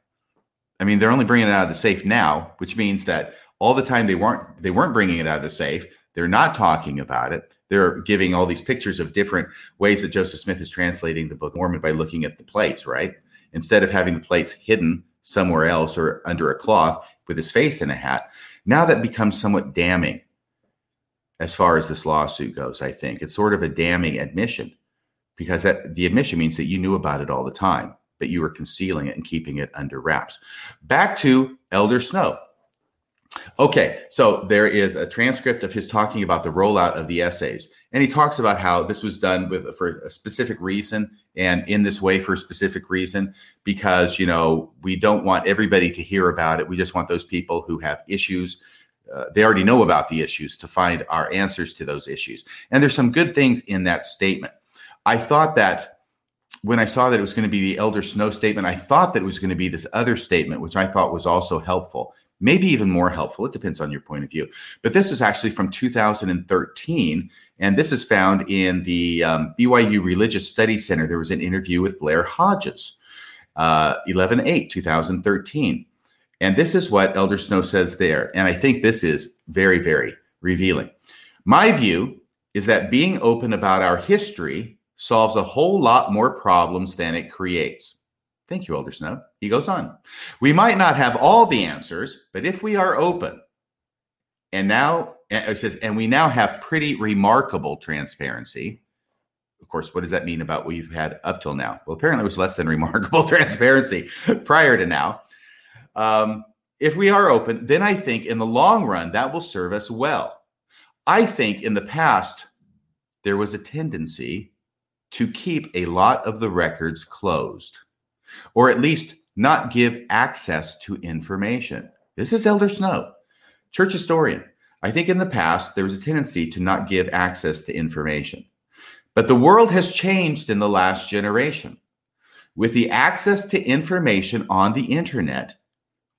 I mean, they're only bringing it out of the safe now, which means that all the time they weren't they weren't bringing it out of the safe. They're not talking about it. They're giving all these pictures of different ways that joseph smith is translating the book of mormon by looking at the plates right? Instead of having the plates hidden somewhere else or under a cloth with his face in a hat. Now that becomes somewhat damning as far as this lawsuit goes i think. It's sort of a damning admission because that, the admission means that you knew about it all the time but you were concealing it and keeping it under wraps back to elder snow Okay, so there is a transcript of his talking about the rollout of the essays, and he talks about how this was done with for a specific reason and in this way for a specific reason because you know we don't want everybody to hear about it. We just want those people who have issues. Uh, they already know about the issues to find our answers to those issues. And there's some good things in that statement. I thought that when I saw that it was going to be the Elder Snow statement, I thought that it was going to be this other statement, which I thought was also helpful maybe even more helpful. It depends on your point of view. But this is actually from 2013, and this is found in the um, BYU Religious Studies Center. There was an interview with Blair Hodges, uh, 11 8, 2013. And this is what Elder Snow says there. And I think this is very, very revealing. My view is that being open about our history solves a whole lot more problems than it creates. Thank you, Elder Snow. He goes on. We might not have all the answers, but if we are open, and now it says, and we now have pretty remarkable transparency. Of course, what does that mean about what we've had up till now? Well, apparently it was less than remarkable transparency prior to now. Um, if we are open, then I think in the long run that will serve us well. I think in the past there was a tendency to keep a lot of the records closed or at least not give access to information. This is Elder Snow, church historian. I think in the past there was a tendency to not give access to information. But the world has changed in the last generation. With the access to information on the internet,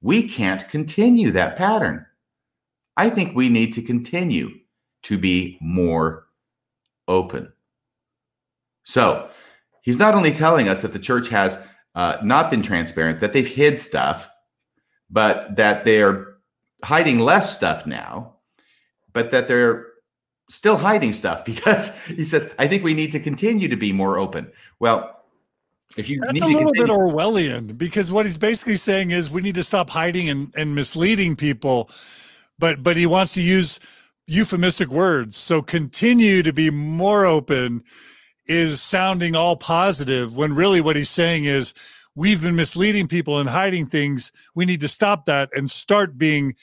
we can't continue that pattern. I think we need to continue to be more open. So, he's not only telling us that the church has uh, not been transparent, that they've hid stuff, but that they're hiding less stuff now, but that they're still hiding stuff because he says, I think we need to continue to be more open. Well, if you That's need a little continue- bit Orwellian because what he's basically saying is we need to stop hiding and, and misleading people, but but he wants to use euphemistic words. So continue to be more open is sounding all positive when really what he's saying is we've been misleading people and hiding things. We need to stop that and start being,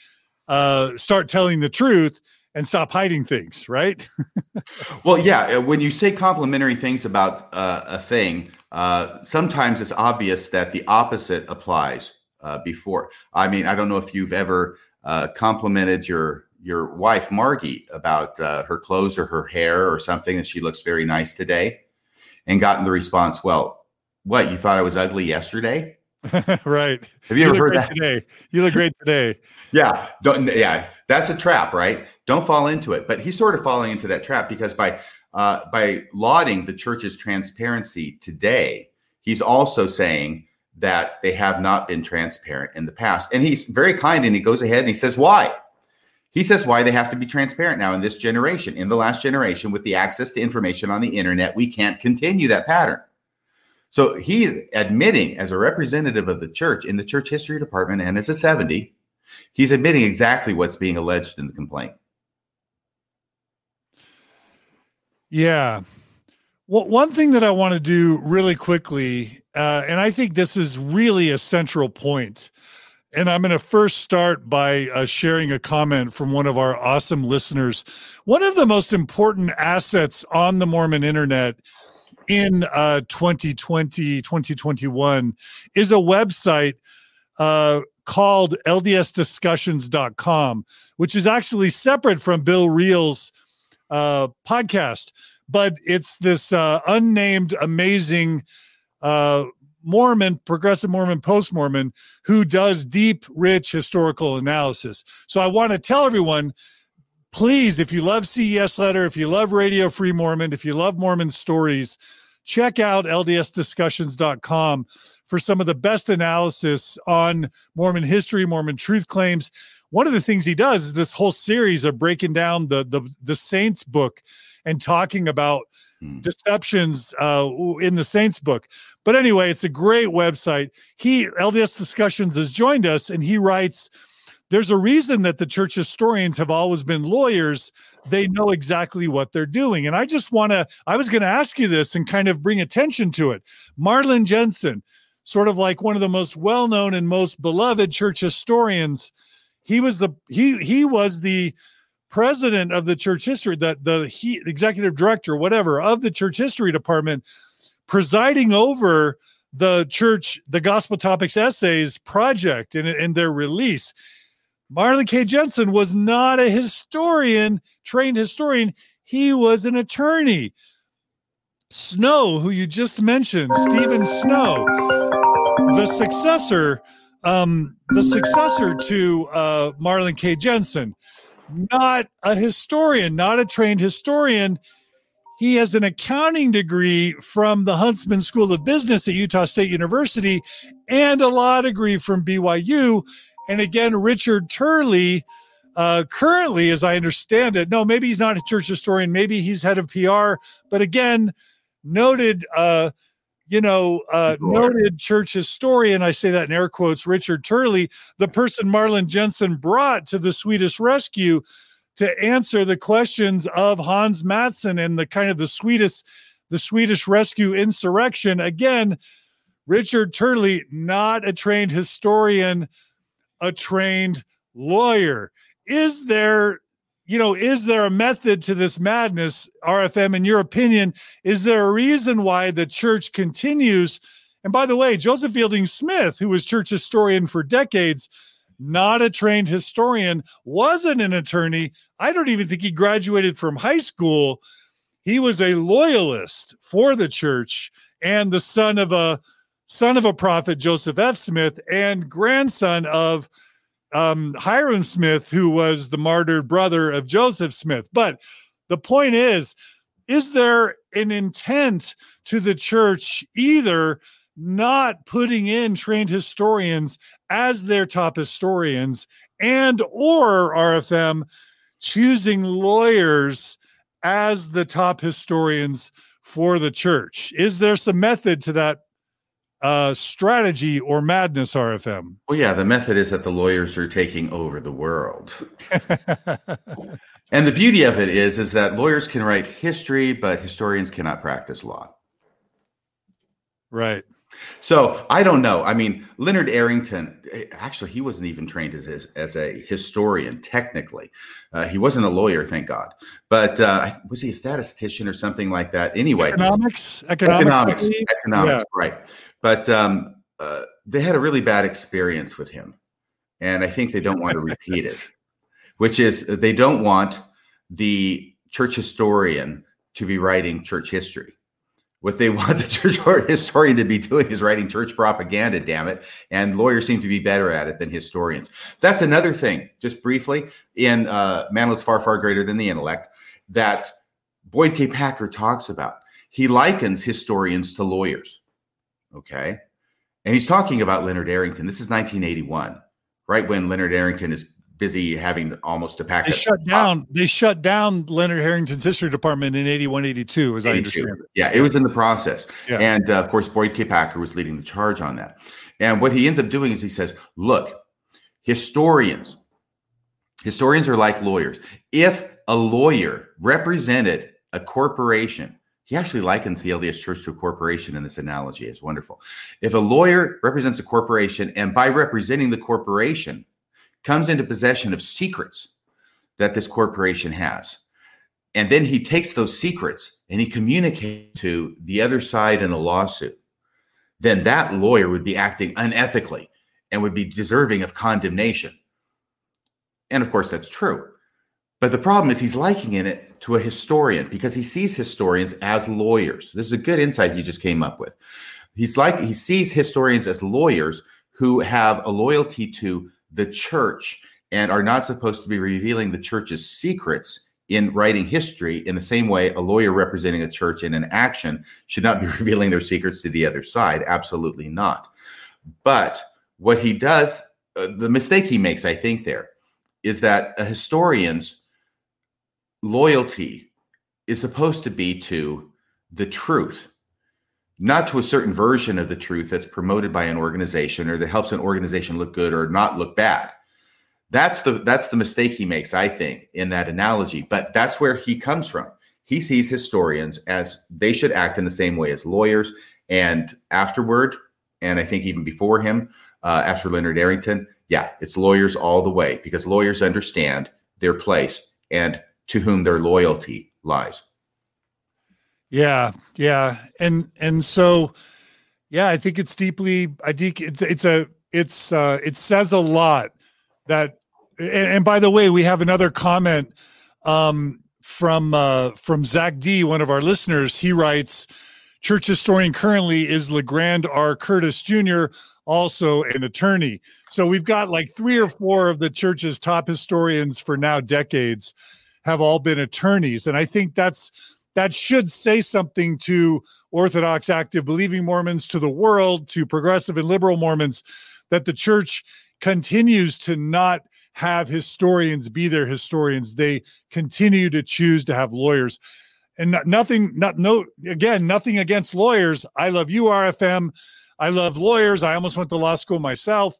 uh, start telling the truth and stop hiding things, right? well, yeah. Uh, when you say complimentary things about uh, a thing, uh, sometimes it's obvious that the opposite applies uh, before. I mean, I don't know if you've ever uh, complimented your your wife Margie about uh, her clothes or her hair or something, and she looks very nice today, and gotten the response, "Well, what you thought I was ugly yesterday?" right. Have you, you ever heard that today? You look great today. yeah. Don't, yeah. That's a trap, right? Don't fall into it. But he's sort of falling into that trap because by uh, by lauding the church's transparency today, he's also saying that they have not been transparent in the past. And he's very kind and he goes ahead and he says why. He says why they have to be transparent now in this generation. In the last generation, with the access to information on the internet, we can't continue that pattern. So he's admitting, as a representative of the church in the church history department and as a 70, he's admitting exactly what's being alleged in the complaint. Yeah. Well, one thing that I want to do really quickly, uh, and I think this is really a central point, and I'm going to first start by uh, sharing a comment from one of our awesome listeners. One of the most important assets on the Mormon internet in uh, 2020, 2021 is a website uh, called ldsdiscussions.com, which is actually separate from Bill Reel's uh, podcast, but it's this uh, unnamed, amazing uh, Mormon, progressive Mormon, post Mormon who does deep, rich historical analysis. So I want to tell everyone please, if you love CES Letter, if you love Radio Free Mormon, if you love Mormon stories, check out ldsdiscussions.com for some of the best analysis on Mormon history, Mormon truth claims, one of the things he does is this whole series of breaking down the the, the saints book and talking about hmm. deceptions uh, in the saints book but anyway it's a great website. He lds discussions has joined us and he writes there's a reason that the church historians have always been lawyers. They know exactly what they're doing. And i just want to i was going to ask you this and kind of bring attention to it. Marlin jensen sort of like one of the most well-known and most beloved church historians he was the he he was the president of the church history that the he executive director whatever of the church history department presiding over the church the gospel topics essays project and, and their release. Marlin K. Jensen was not a historian trained historian. He was an attorney. Snow who you just mentioned Steven Snow the successor um, the successor to uh, Marlin K. Jensen, not a historian, not a trained historian. He has an accounting degree from the Huntsman School of Business at Utah State University and a law degree from BYU. And again, Richard Turley, uh, currently, as I understand it, no, maybe he's not a church historian, maybe he's head of PR, but again, noted uh, you know, uh, noted church historian, I say that in air quotes, Richard Turley, the person Marlin Jensen brought to the Swedish rescue to answer the questions of Hans Mattsson and the kind of the Swedish, the Swedish rescue insurrection. Again, Richard Turley, not a trained historian, a trained lawyer. Is there you know, is there a method to this madness, RFM? In your opinion, is there a reason why the church continues? And by the way, Joseph Fielding Smith, who was church historian for decades, not a trained historian, wasn't an attorney. I don't even think he graduated from high school. He was a loyalist for the church and the son of a son of a prophet, Joseph F. Smith, and grandson of um, Hyrum Smith, who was the martyred brother of Joseph Smith. But the point is, is there an intent to the church either not putting in trained historians as their top historians and or RFM choosing lawyers as the top historians for the church? Is there some method to that uh, strategy or madness, RFM? Well, yeah, the method is that the lawyers are taking over the world. and the beauty of it is, is that lawyers can write history, but historians cannot practice law. Right. So I don't know. I mean, Leonard Arrington, eh, actually, he wasn't even trained as, a, as a historian, technically. Uh, he wasn't a lawyer, thank God. But uh, was he a statistician or something like that? Anyway, economics, economics, economics, economics yeah. right. But um, uh, they had a really bad experience with him. And I think they don't want to repeat it, which is they don't want the church historian to be writing church history what they want the church historian to be doing is writing church propaganda, damn it. And lawyers seem to be better at it than historians. That's another thing, just briefly, in uh, Mantle is Far, Far Greater Than the Intellect, that Boyd K. Packer talks about. He likens historians to lawyers. Okay. And he's talking about Leonard Arrington. This is 1981, right when Leonard Arrington is busy having almost a pack. They shut down. They shut down Leonard Arrington's history department in 81, 82, as 82. I understand it. Yeah, it was in the process. Yeah. And uh, of course, Boyd K. Packer was leading the charge on that. And what he ends up doing is he says, look, historians, historians are like lawyers. If a lawyer represented a corporation, he actually likens the LDS Church to a corporation in this analogy. It's wonderful. If a lawyer represents a corporation, and by representing the corporation, comes into possession of secrets that this corporation has. And then he takes those secrets and he communicates to the other side in a lawsuit. Then that lawyer would be acting unethically and would be deserving of condemnation. And of course, that's true. But the problem is he's likening it to a historian because he sees historians as lawyers. This is a good insight you just came up with. He's like he sees historians as lawyers who have a loyalty to the church and are not supposed to be revealing the church's secrets in writing history in the same way a lawyer representing a church in an action should not be revealing their secrets to the other side. Absolutely not. But what he does uh, the mistake he makes i think there is that a historian's loyalty is supposed to be to the truth not to a certain version of the truth that's promoted by an organization or that helps an organization look good or not look bad. That's the that's the mistake he makes, I think, in that analogy. But that's where he comes from. He sees historians as they should act in the same way as lawyers. And afterward, and I think even before him, uh, after Leonard Arrington, yeah, it's lawyers all the way because lawyers understand their place and to whom their loyalty lies. Yeah, yeah, and and so, yeah, I think it's deeply. I think it's it's a it's uh it says a lot that. And, and by the way, we have another comment um from uh from Zach D, one of our listeners. He writes, "Church historian currently is LeGrand R. Curtis Jr." also an attorney. So we've got like three or four of the church's top historians for now decades have all been attorneys. And I think that's that should say something to Orthodox active believing Mormons, to the world, to progressive and liberal Mormons, that the church continues to not have historians be their historians. They continue to choose to have lawyers. And nothing, not no, again, nothing against lawyers. I love you, RFM. I love lawyers. I almost went to law school myself,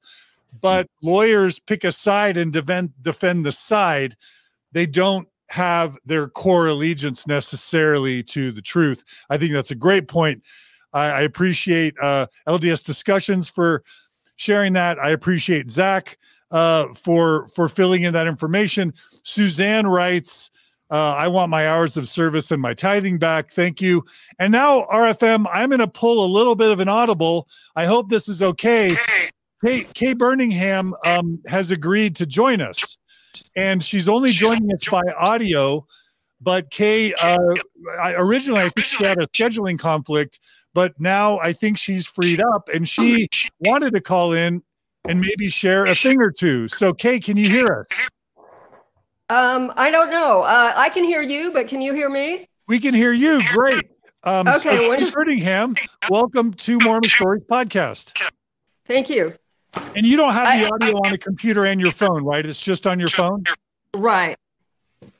but lawyers pick a side and defend defend the side. They don't have their core allegiance necessarily to the truth. I think that's a great point. I, I appreciate uh, LDS discussions for sharing that. I appreciate Zach uh, for for filling in that information. Suzanne writes. Uh, I want my hours of service and my tithing back. Thank you. And now, RFM, I'm going to pull a little bit of an audible. I hope this is okay. Kay, Kay Burningham um, has agreed to join us and she's only joining us by audio. But Kay, uh, I, originally I think she had a scheduling conflict, but now I think she's freed up, and she wanted to call in and maybe share a thing or two. So, Kay, can you hear us? Um, I don't know. Uh, I can hear you, but can you hear me? We can hear you. Great. Um, okay. So, Burningham, welcome to Mormon Stories podcast. Thank you. And you don't have the audio on a computer and your phone, right? It's just on your phone? Right.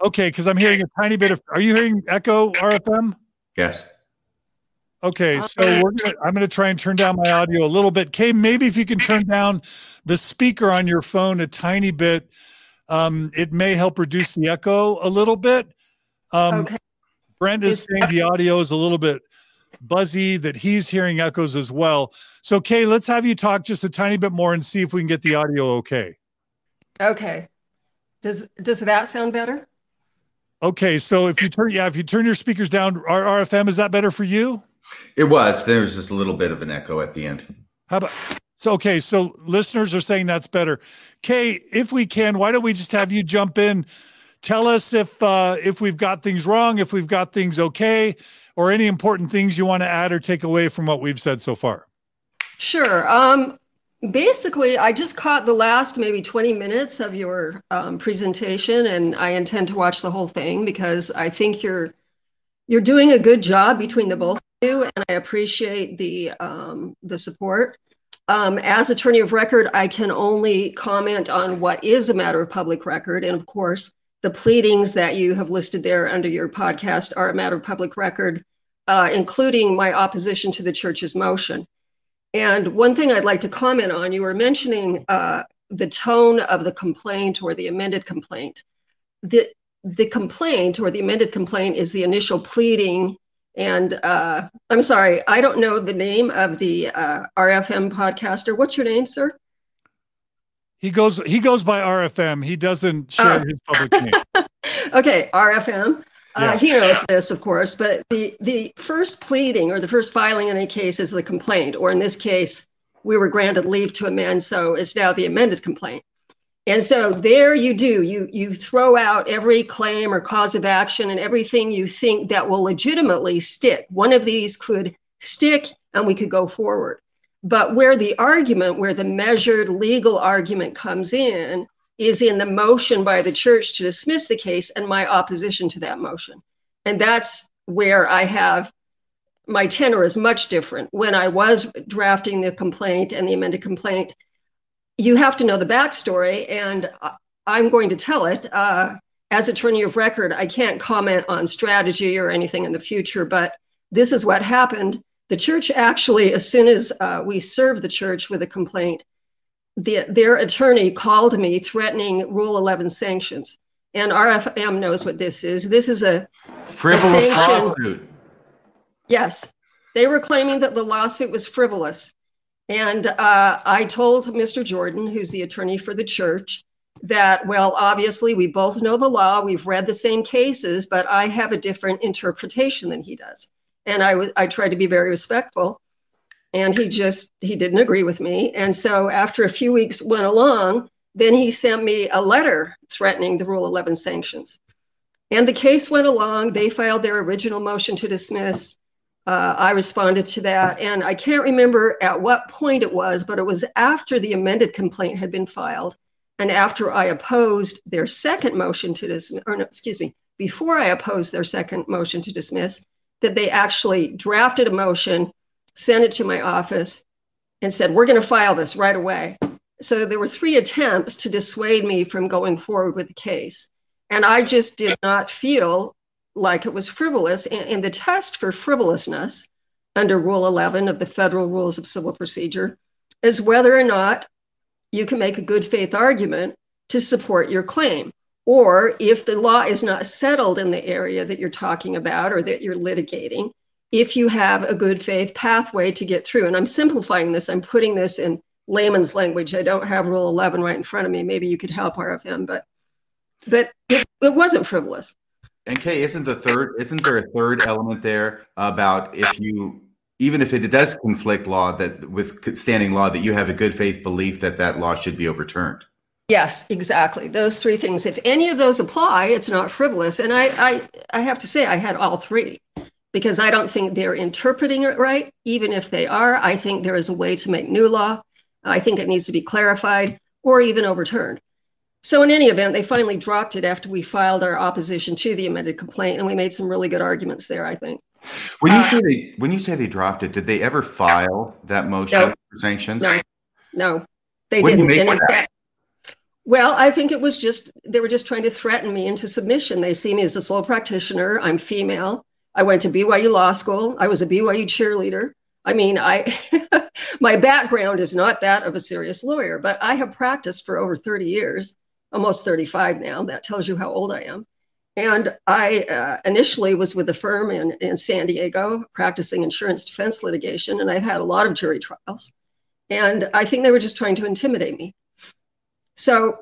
Okay, because I'm hearing a tiny bit of are you hearing echo RFM? Yes. Okay, so we're gonna I'm gonna try and turn down my audio a little bit. Kay, maybe if you can turn down the speaker on your phone a tiny bit, um, it may help reduce the echo a little bit. Um, okay. Brent is saying the audio is a little bit buzzy that he's hearing echoes as well. So, Kay, let's have you talk just a tiny bit more and see if we can get the audio okay. Okay. Does does that sound better? Okay, so if you turn yeah, if you turn your speakers down, R- RFM, is that better for you? It was. There was just a little bit of an echo at the end. How about so okay, so listeners are saying that's better. Kay, if we can, why don't we just have you jump in? Tell us if uh if we've got things wrong, if we've got things okay, or any important things you want to add or take away from what we've said so far. Sure. Um basically, I just caught the last maybe 20 minutes of your um, presentation, and I intend to watch the whole thing because I think you're you're doing a good job between the both of you, and I appreciate the um, the support. Um, as attorney of record, I can only comment on what is a matter of public record, and of course, the pleadings that you have listed there under your podcast are a matter of public record, uh, including my opposition to the church's motion. And one thing I'd like to comment on, you were mentioning uh, the tone of the complaint or the amended complaint. The, the complaint or the amended complaint is the initial pleading. And uh, I'm sorry, I don't know the name of the uh, RFM podcaster. What's your name, sir? He goes he goes by RFM. He doesn't share oh. his public name. okay, RFM. Uh, yeah. Uh, he knows this, of course, but the, the first pleading or the first filing in a case is the complaint, or in this case, we were granted leave to amend, so it's now the amended complaint. And so there you do, you, you throw out every claim or cause of action and everything you think that will legitimately stick. One of these could stick and we could go forward. But where the argument, where the measured legal argument comes in, is in the motion by the church to dismiss the case and my opposition to that motion. And that's where I have my tenor is much different. When I was drafting the complaint and the amended complaint, you have to know the backstory, and I'm going to tell it. Uh, as attorney of record, I can't comment on strategy or anything in the future, but this is what happened. The church actually, as soon as uh, we served the church with a complaint, the, their attorney called me threatening Rule 11 sanctions. And RFM knows what this is. This is a frivolous a lawsuit. Yes, they were claiming that the lawsuit was frivolous. And uh, I told Mr. Jordan, who's the attorney for the church, that, well, obviously, we both know the law, we've read the same cases, but I have a different interpretation than he does. And I was I tried to be very respectful. And he just he didn't agree with me. And so after a few weeks went along then he sent me a letter threatening the rule 11 sanctions. And the case went along. They filed their original motion to dismiss. Uh, i responded to that. And i can't remember at what point it was but it was after the amended complaint had been filed and after i opposed their second motion to dismiss or no, excuse me before i opposed their second motion to dismiss that they actually drafted a motion sent it to my office, and said, We're going to file this right away. So there were three attempts to dissuade me from going forward with the case. And I just did not feel like it was frivolous. And, and the test for frivolousness under Rule 11 of the Federal Rules of Civil Procedure is whether or not you can make a good faith argument to support your claim. Or if the law is not settled in the area that you're talking about or that you're litigating, if you have a good faith pathway to get through. And I'm simplifying this, I'm putting this in layman's language. I don't have Rule 11 right in front of me. Maybe you could help RFM, but but it, it wasn't frivolous. And Kay, isn't the third? Isn't there a third element there about if you, even if it does conflict law that with standing law, that you have a good faith belief that that law should be overturned? Yes, exactly. Those three things. If any of those apply, it's not frivolous. And I, I, I have to say, I had all three because I don't think they're interpreting it right. Even if they are, I think there is a way to make new law. I think it needs to be clarified or even overturned. So, in any event, they finally dropped it after we filed our opposition to the amended complaint, and we made some really good arguments there. I think. When you uh, say they when you say they dropped it, did they ever file that motion no, for sanctions? No, no, they what didn't. didn't. Well, I think it was just they were just trying to threaten me into submission. They see me as a sole practitioner. I'm female. I went to BYU Law School. I was a BYU cheerleader. I mean, I my background is not that of a serious lawyer, but I have practiced for over 30 years, almost 35 now. That tells you how old I am. And I uh, initially was with a firm in, in San Diego practicing insurance defense litigation, and I've had a lot of jury trials. And I think they were just trying to intimidate me. So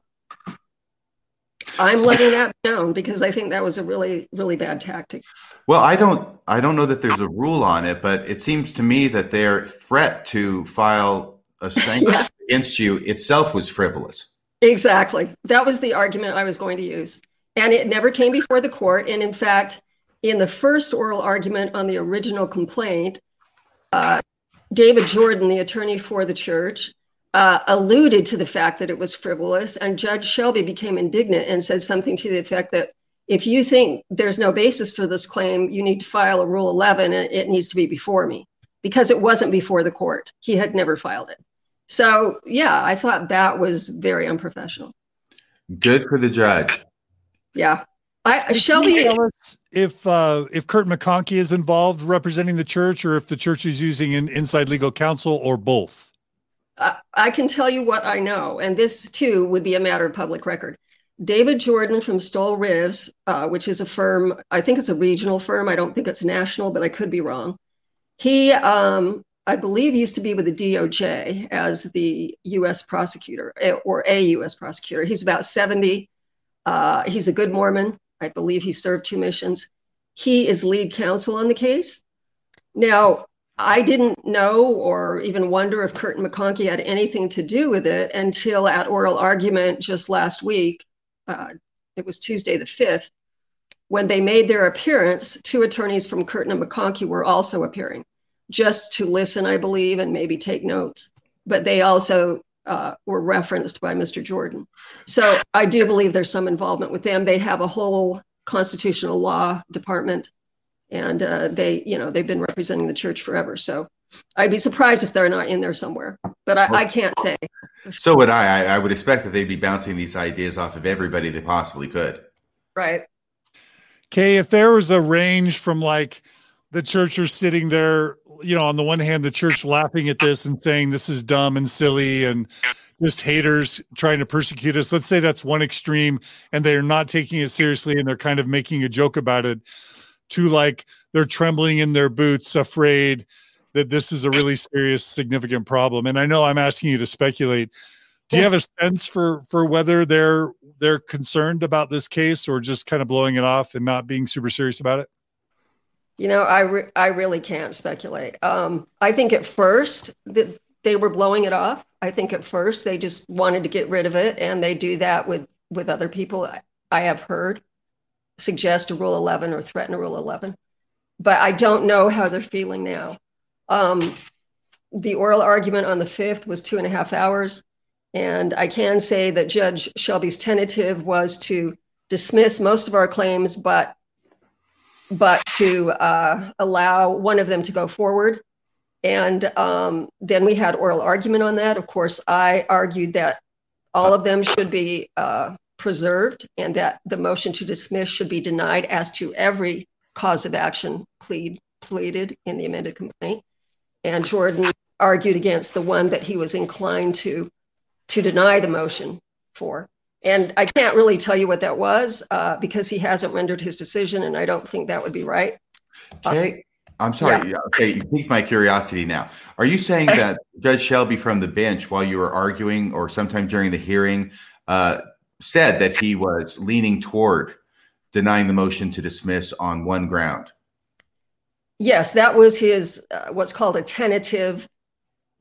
I'm letting that down because I think that was a really, really bad tactic. Well, I don't I don't know that there's a rule on it, but it seems to me that their threat to file a sanction yeah. against you itself was frivolous. Exactly. That was the argument I was going to use. And it never came before the court. And in fact, in the first oral argument on the original complaint, uh, David Jordan, the attorney for the church, uh, alluded to the fact that it was frivolous, and Judge Shelby became indignant and said something to the effect that if you think there's no basis for this claim, you need to file a Rule 11 and it needs to be before me because it wasn't before the court. He had never filed it. So, yeah, I thought that was very unprofessional. Good for the judge. Yeah. I, Shelby, if uh, if Kurt McConkie is involved representing the church, or if the church is using an inside legal counsel, or both. I can tell you what I know, and this too would be a matter of public record. David Jordan from Stoel Rives, uh, which is a firm, I think it's a regional firm. I don't think it's national, but I could be wrong. He, um, I believe, used to be with the DOJ as the U.S. prosecutor eh, or a U.S. prosecutor. He's about 70. Uh, he's a good Mormon. I believe he served two missions. He is lead counsel on the case. Now, I didn't know or even wonder if Kirton McConkie had anything to do with it until at oral argument just last week. Uh, it was Tuesday the 5th. When they made their appearance, two attorneys from Kirton and McConkie were also appearing just to listen, I believe, and maybe take notes. But they also uh, were referenced by Mr. Jordan. So I do believe there's some involvement with them. They have a whole constitutional law department and uh, they you know they've been representing the church forever. So i'd be surprised if they're not in there somewhere but i, I can't say. So would I. I i would expect that they'd be bouncing these ideas off of everybody they possibly could. Right. Kay if there was a range from like the church are sitting there you know on the one hand the church laughing at this and saying this is dumb and silly and just haters trying to persecute us let's say that's one extreme and they're not taking it seriously and they're kind of making a joke about it to like they're trembling in their boots, afraid that this is a really serious, significant problem. And I know I'm asking you to speculate. Do you have a sense for for whether they're they're concerned about this case or just kind of blowing it off and not being super serious about it? You know, I re- I really can't speculate. Um, I think at first that they were blowing it off. I think at first they just wanted to get rid of it, and they do that with with other people. I, I have heard suggest a Rule 11 or threaten a Rule 11. But I don't know how they're feeling now. Um, the oral argument on the 5th was two and a half hours. And I can say that Judge Shelby's tentative was to dismiss most of our claims, but but to uh, allow one of them to go forward. And um, then we had oral argument on that. Of course, I argued that all of them should be uh, preserved and that the motion to dismiss should be denied as to every cause of action plead, pleaded in the amended complaint. And Jordan argued against the one that he was inclined to to deny the motion for. And I can't really tell you what that was uh, because he hasn't rendered his decision, and I don't think that would be right. Okay. I'm sorry. Yeah. Okay, you piqued my curiosity now. Are you saying that Judge Shelby from the bench, while you were arguing, or sometime during the hearing, uh, said that he was leaning toward denying the motion to dismiss on one ground. Yes, that was his uh, what's called a tentative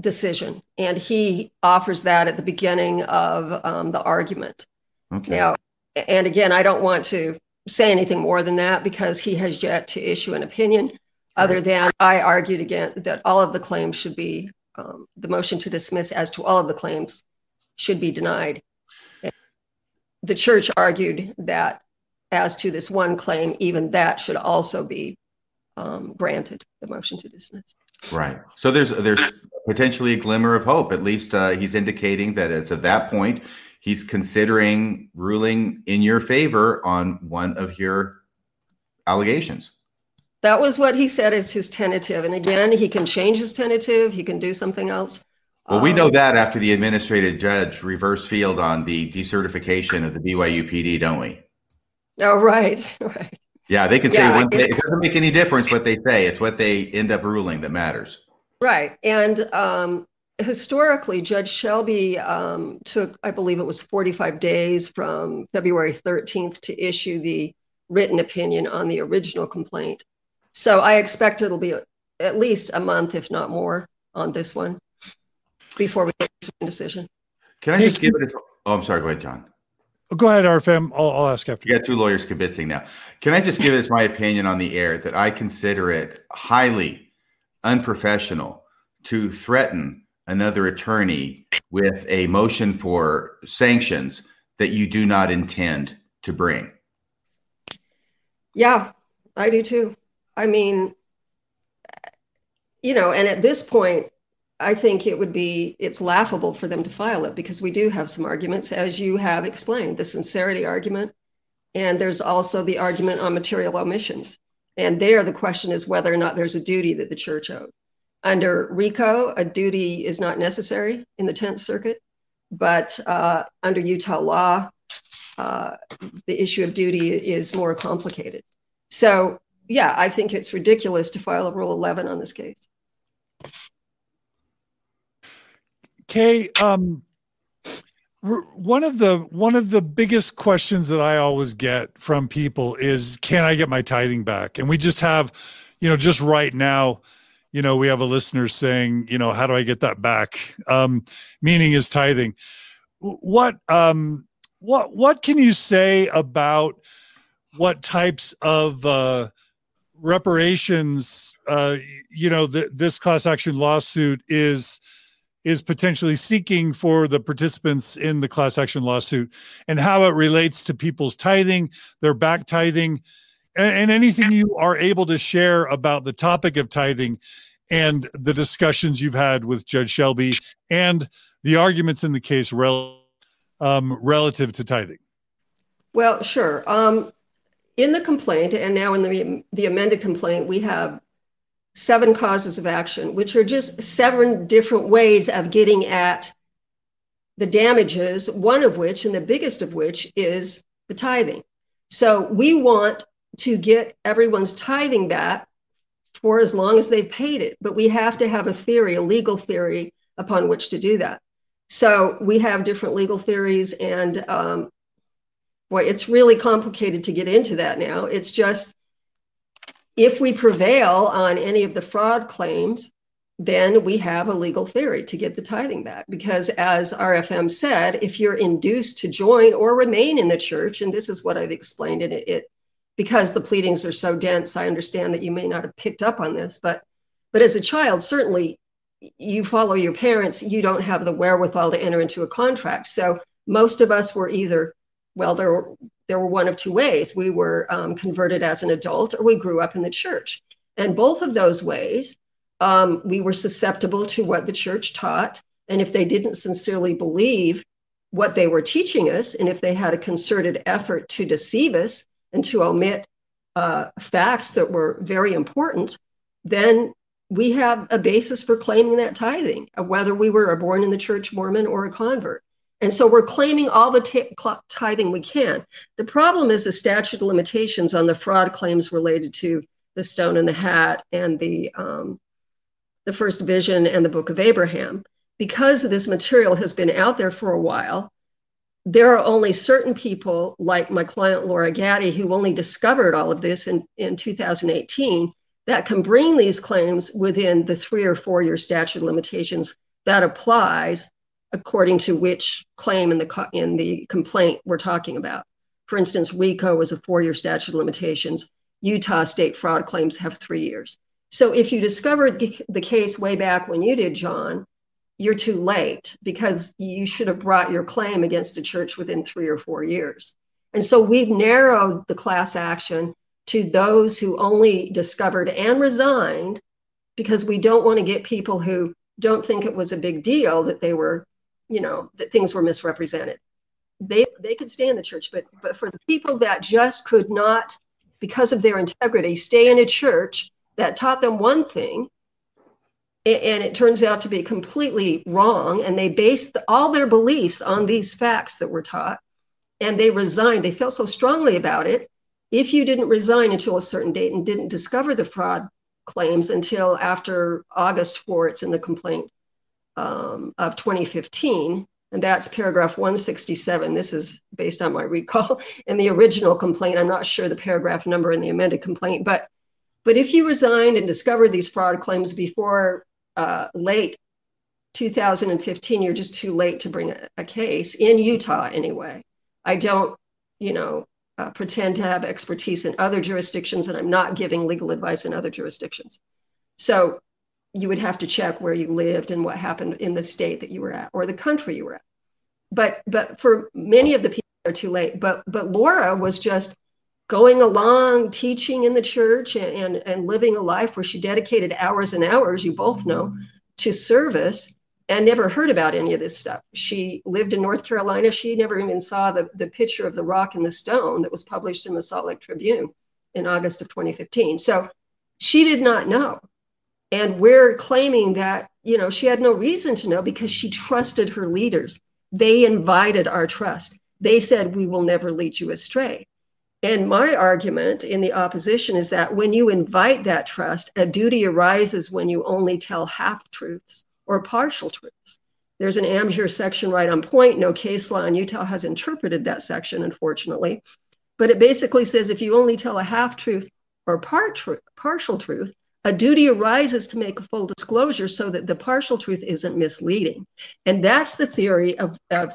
decision, and he offers that at the beginning of um, the argument. Okay. Now, and again, I don't want to say anything more than that because he has yet to issue an opinion. Other than I argued again that all of the claims should be um, the motion to dismiss as to all of the claims should be denied the church argued that as to this one claim, even that should also be um, granted the motion to dismiss. Right. So there's there's potentially a glimmer of hope. At least uh, he's indicating that as of that point, he's considering ruling in your favor on one of your allegations. That was what he said as his tentative. And again, he can change his tentative. He can do something else. Well, we know um, that after the administrative judge reversed field on the decertification of the BYU PD, don't we? Oh, right, right. Yeah, they can say yeah, one thing. It doesn't make any difference what they say. It's what they end up ruling that matters. Right. And um, historically, Judge Shelby um, took, I believe it was 45 days from February 13th to issue the written opinion on the original complaint. So I expect it'll be at least a month, if not more, on this one before we make to a decision. Can I just give it? A, oh, I'm sorry. Go ahead, John. Oh, go ahead, RFM. I'll, I'll ask after. You got two lawyers convincing now. Can I just give this my opinion on the air that I consider it highly unprofessional to threaten another attorney with a motion for sanctions that you do not intend to bring? Yeah, I do too. I mean, you know, and at this point, I think it would be it's laughable for them to file it because we do have some arguments, as you have explained, the sincerity argument, and there's also the argument on material omissions. And there, the question is whether or not there's a duty that the church owed. Under RICO, a duty is not necessary in the Tenth Circuit, but uh, under Utah law, uh, the issue of duty is more complicated. So, yeah, I think it's ridiculous to file a Rule 11 on this case. Kay, um, one of the one of the biggest questions that I always get from people is, "Can I get my tithing back?" And we just have, you know, just right now, you know, we have a listener saying, you know, how do I get that back? Um, meaning is tithing. What um, what what can you say about what types of uh, reparations, uh, you know, th- this class action lawsuit is? Is potentially seeking for the participants in the class action lawsuit and how it relates to people's tithing, their back tithing, and, and, anything you are able to share about the topic of tithing and the discussions you've had with Judge Shelby and the arguments in the case rel- um, relative to tithing. Well, sure. Um, in the complaint, and now in the, the amended complaint, we have seven causes of action, which are just seven different ways of getting at the damages, one of which, and the biggest of which, is the tithing. So we want to get everyone's tithing back for as long as they've paid it, but we have to have a theory, a legal theory upon which to do that. So we have different legal theories, and um, boy, it's really complicated to get into that now. It's just if we prevail on any of the fraud claims, then we have a legal theory to get the tithing back. Because as RFM said, if you're induced to join or remain in the church, and this is what I've explained in it, it because the pleadings are so dense, I understand that you may not have picked up on this, but but as a child, certainly you follow your parents, you don't have the wherewithal to enter into a contract. So most of us were either, well, there there were one of two ways. We were um, converted as an adult, or we grew up in the church. And both of those ways, um, we were susceptible to what the church taught. And if they didn't sincerely believe what they were teaching us, and if they had a concerted effort to deceive us and to omit uh, facts that were very important, then we have a basis for claiming that tithing, whether we were born in the church Mormon or a convert. And so we're claiming all the tithing we can. The problem is the statute of limitations on the fraud claims related to the stone and the hat and the um, the first vision and the book of Abraham. Because this material has been out there for a while, there are only certain people like my client Laura Gaddy who only discovered all of this in, in 2018 that can bring these claims within the three or four year statute limitations that applies according to which claim in the in the complaint we're talking about. For instance, RICO is a four-year statute of limitations. Utah state fraud claims have three years. So if you discovered the case way back when you did, John, you're too late because you should have brought your claim against the church within three or four years. And so we've narrowed the class action to those who only discovered and resigned because we don't want to get people who don't think it was a big deal that they were you know that things were misrepresented. They they could stay in the church but but for the people that just could not because of their integrity stay in a church that taught them one thing and it turns out to be completely wrong and they based all their beliefs on these facts that were taught and they resigned. They felt so strongly about it. If you didn't resign until a certain date and didn't discover the fraud claims until after August 4, it's in the complaint um, of 2015, and that's paragraph 167. This is based on my recall in the original complaint. I'm not sure the paragraph number in the amended complaint, but but if you resigned and discovered these fraud claims before uh, late 2015, you're just too late to bring a, a case in Utah anyway. I don't, you know, uh, pretend to have expertise in other jurisdictions, and I'm not giving legal advice in other jurisdictions. So you would have to check where you lived and what happened in the state that you were at or the country you were at. But but for many of the people, they're too late. But but Laura was just going along teaching in the church and, and, and living a life where she dedicated hours and hours, you both know, to service and never heard about any of this stuff. She lived in North Carolina. She never even saw the, the picture of the rock and the stone that was published in the Salt Lake Tribune in August of 2015. So she did not know. And we're claiming that, you know, she had no reason to know because she trusted her leaders. They invited our trust. They said, we will never lead you astray. And my argument in the opposition is that when you invite that trust, a duty arises when you only tell half truths or partial truths. There's an AmJur section right on point. No case law in Utah has interpreted that section, unfortunately. But it basically says if you only tell a half truth or part tr- partial truth, a duty arises to make a full disclosure so that the partial truth isn't misleading. And that's the theory of, of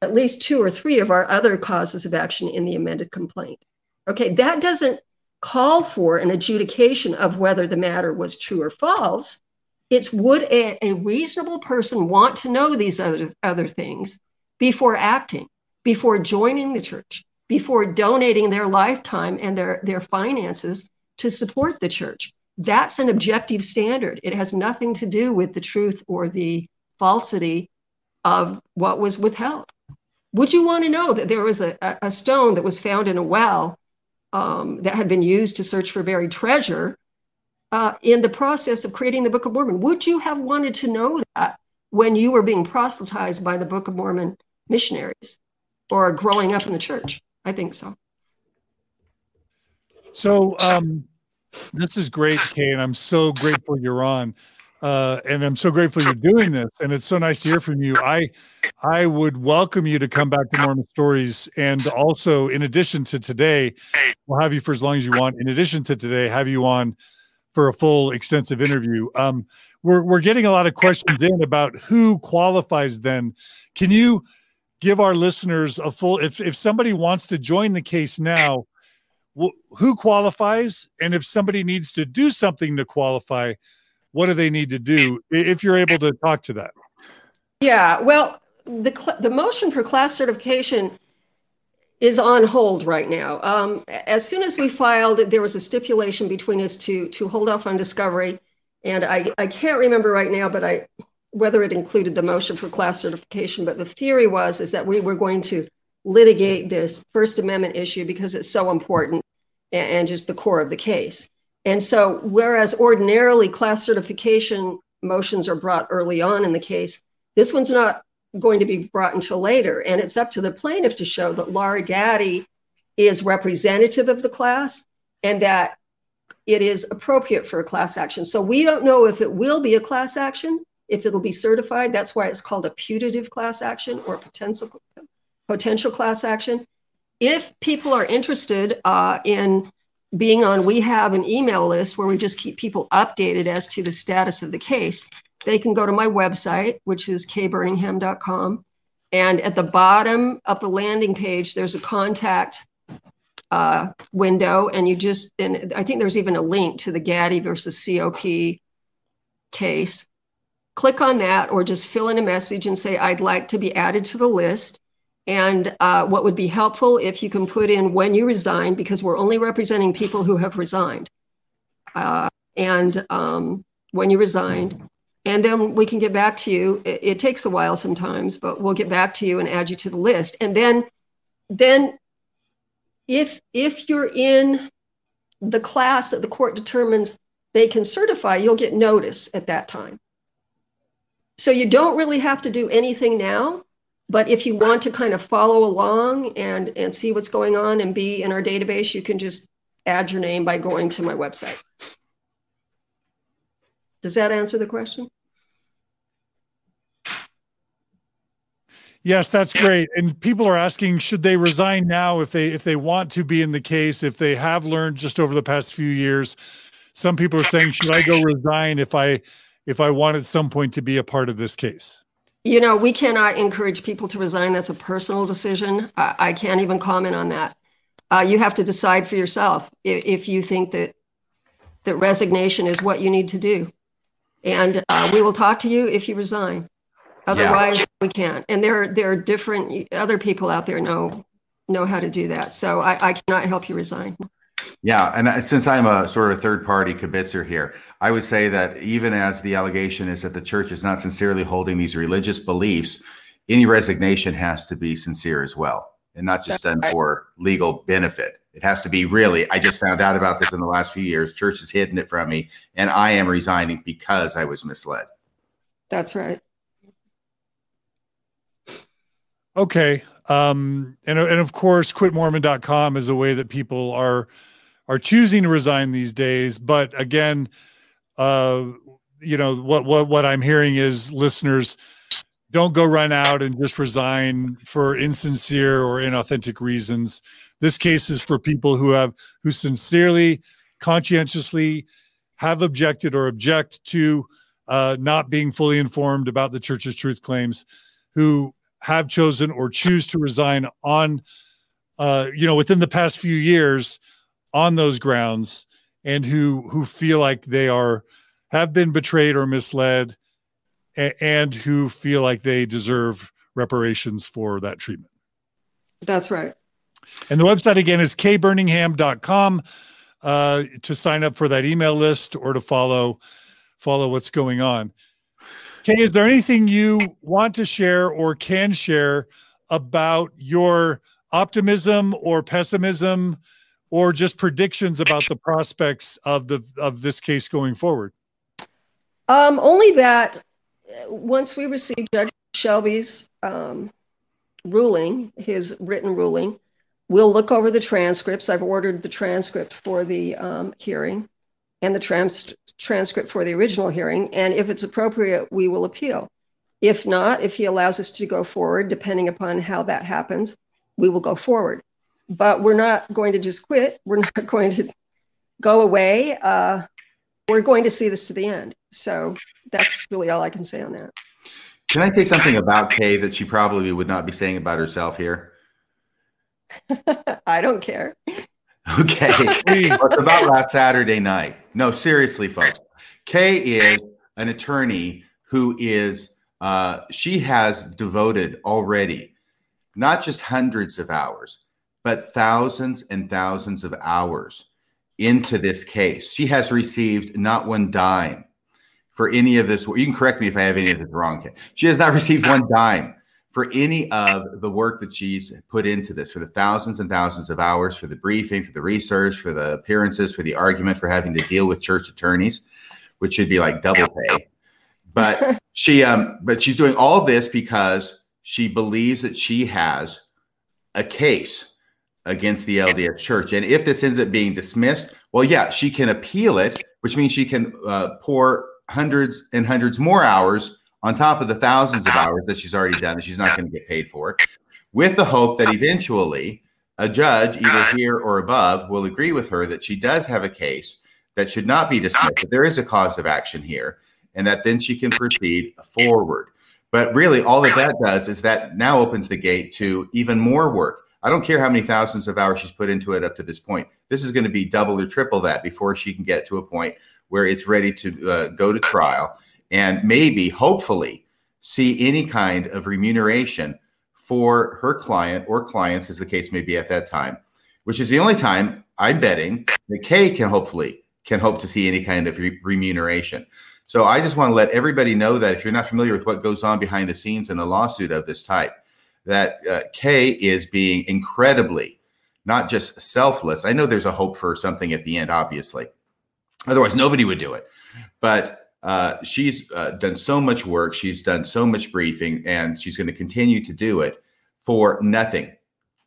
at least two or three of our other causes of action in the amended complaint. Okay, that doesn't call for an adjudication of whether the matter was true or false. It's would a, a reasonable person want to know these other, other things before acting, before joining the church, before donating their lifetime and their, their finances to support the church? That's an objective standard. It has nothing to do with the truth or the falsity of what was withheld. Would you want to know that there was a, a stone that was found in a well um, that had been used to search for buried treasure uh, in the process of creating the Book of Mormon. Would you have wanted to know that when you were being proselytized by the Book of Mormon missionaries or growing up in the church? I think so. So um, this is great, Kane. I'm so grateful you're on. Uh, and I'm so grateful you're doing this, and it's so nice to hear from you. I, I would welcome you to come back to Mormon Stories, and also, in addition to today, we'll have you for as long as you want. In addition to today, have you on for a full extensive interview. Um, we're we're getting a lot of questions in about who qualifies. Then, can you give our listeners a full? If if somebody wants to join the case now, who qualifies, and if somebody needs to do something to qualify, what do they need to do? If you're able to talk to that. Yeah, well, the the motion for class certification is on hold right now. Um, as soon as we filed, there was a stipulation between us to to hold off on discovery, and I I can't remember right now, but I whether it included the motion for class certification. But the theory was is that we were going to litigate this First Amendment issue because it's so important and, just the core of the case. And so, whereas ordinarily class certification motions are brought early on in the case, this one's not going to be brought until later. And it's up to the plaintiff to show that Laura Gaddy is representative of the class and that it is appropriate for a class action. So we don't know if it will be a class action, if it'll be certified. That's why it's called a putative class action or potential potential class action. If people are interested uh, in being on, we have an email list where we just keep people updated as to the status of the case they can go to my website, which is kburningham.com. And at the bottom of the landing page, there's a contact uh, window. And you just, and I think there's even a link to the Gaddy versus COP case. Click on that or just fill in a message and say, I'd like to be added to the list. And uh, what would be helpful if you can put in when you resign, because we're only representing people who have resigned. Uh, and um, when you resigned, and then we can get back to you. It, it, takes a while sometimes but we'll get back to you and add you to the list. And then then if if you're in the class that the court determines they can certify you'll get notice at that time. So you don't really have to do anything now But if you want to kind of follow along and, and see what's going on and be in our database, you can just add your name by going to my website. Does that answer the question? Yes, that's great. And people are asking, should they resign now if they if they want to be in the case, if they have learned just over the past few years? Some people are saying, should I go resign if I if I want at some point to be a part of this case? You know, we cannot encourage people to resign. That's a personal decision. I, I can't even comment on that. Uh, you have to decide for yourself if, if, you think that that resignation is what you need to do, and uh, we will talk to you if you resign. Otherwise, yeah. we can't. And there, there are different other people out there know know how to do that. So I, I cannot help you resign. Yeah, and since I'm a sort of a third party kibitzer here, I would say that even as the allegation is that the church is not sincerely holding these religious beliefs, any resignation has to be sincere as well, and not just done for legal benefit. It has to be really. I just found out about this in the last few years. Church has hidden it from me, and I am resigning because I was misled. That's right. Okay. Um, and, and of course, quitmormon.com is a way that people are are choosing to resign these days. But again, uh, you know what what what I'm hearing is listeners don't go run out and just resign for insincere or inauthentic reasons. This case is for people who have who sincerely, conscientiously have objected or object to uh, not being fully informed about the church's truth claims, who have chosen or choose to resign on, uh, you know, within the past few years on those grounds, and who who feel like they are have been betrayed or misled, and, and who feel like they deserve reparations for that treatment. That's right. And the website again is kburningham.com uh, to sign up for that email list or to follow follow what's going on. Kay, is there anything you want to share or can share about your optimism or pessimism or just predictions about the prospects of the of this case going forward? Um, only that uh, once we receive Judge Shelby's um, ruling, his written ruling, we'll look over the transcripts. I've ordered the transcript for the um, hearing and the trans- transcript for the original hearing. And if it's appropriate, we will appeal. If not, if he allows us to go forward, depending upon how that happens, we will go forward. But we're not going to just quit. We're not going to go away. Uh, we're going to see this to the end. So that's really all I can say on that. Can I say something about Kay that she probably would not be saying about herself here? I don't care. Okay. it's about last Saturday night. No, seriously, folks. Kay is an attorney who is, uh, she has devoted already not just hundreds of hours, but thousands and thousands of hours into this case. She has received not one dime for any of this. You can correct me if I have any of this wrong. She has not received one dime for any of the work that she's put into this, for the thousands and thousands of hours, for the briefing, for the research, for the appearances, for the argument, for having to deal with church attorneys, which should be like double pay. But she, um, but she's doing all of this because she believes that she has a case against the LDS Church, and if this ends up being dismissed, well, yeah, she can appeal it, which means she can uh, pour hundreds and hundreds more hours on top of the thousands of hours that she's already done that she's not going to get paid for, with the hope that eventually a judge, either here or above, will agree with her that she does have a case that should not be dismissed, that there is a cause of action here, and that then she can proceed forward. But really, all that that does is that now opens the gate to even more work. I don't care how many thousands of hours she's put into it up to this point. This is going to be double or triple that before she can get to a point where it's ready to uh, go to trial and maybe, hopefully, see any kind of remuneration for her client or clients, as the case may be at that time, which is the only time I'm betting that Kay can hopefully can hope to see any kind of re- remuneration. So I just want to let everybody know that if you're not familiar with what goes on behind the scenes in a lawsuit of this type, that uh, Kay is being incredibly not just selfless. I know there's a hope for something at the end, obviously. Otherwise, nobody would do it. But Uh, she's uh, done so much work. She's done so much briefing, and she's going to continue to do it for nothing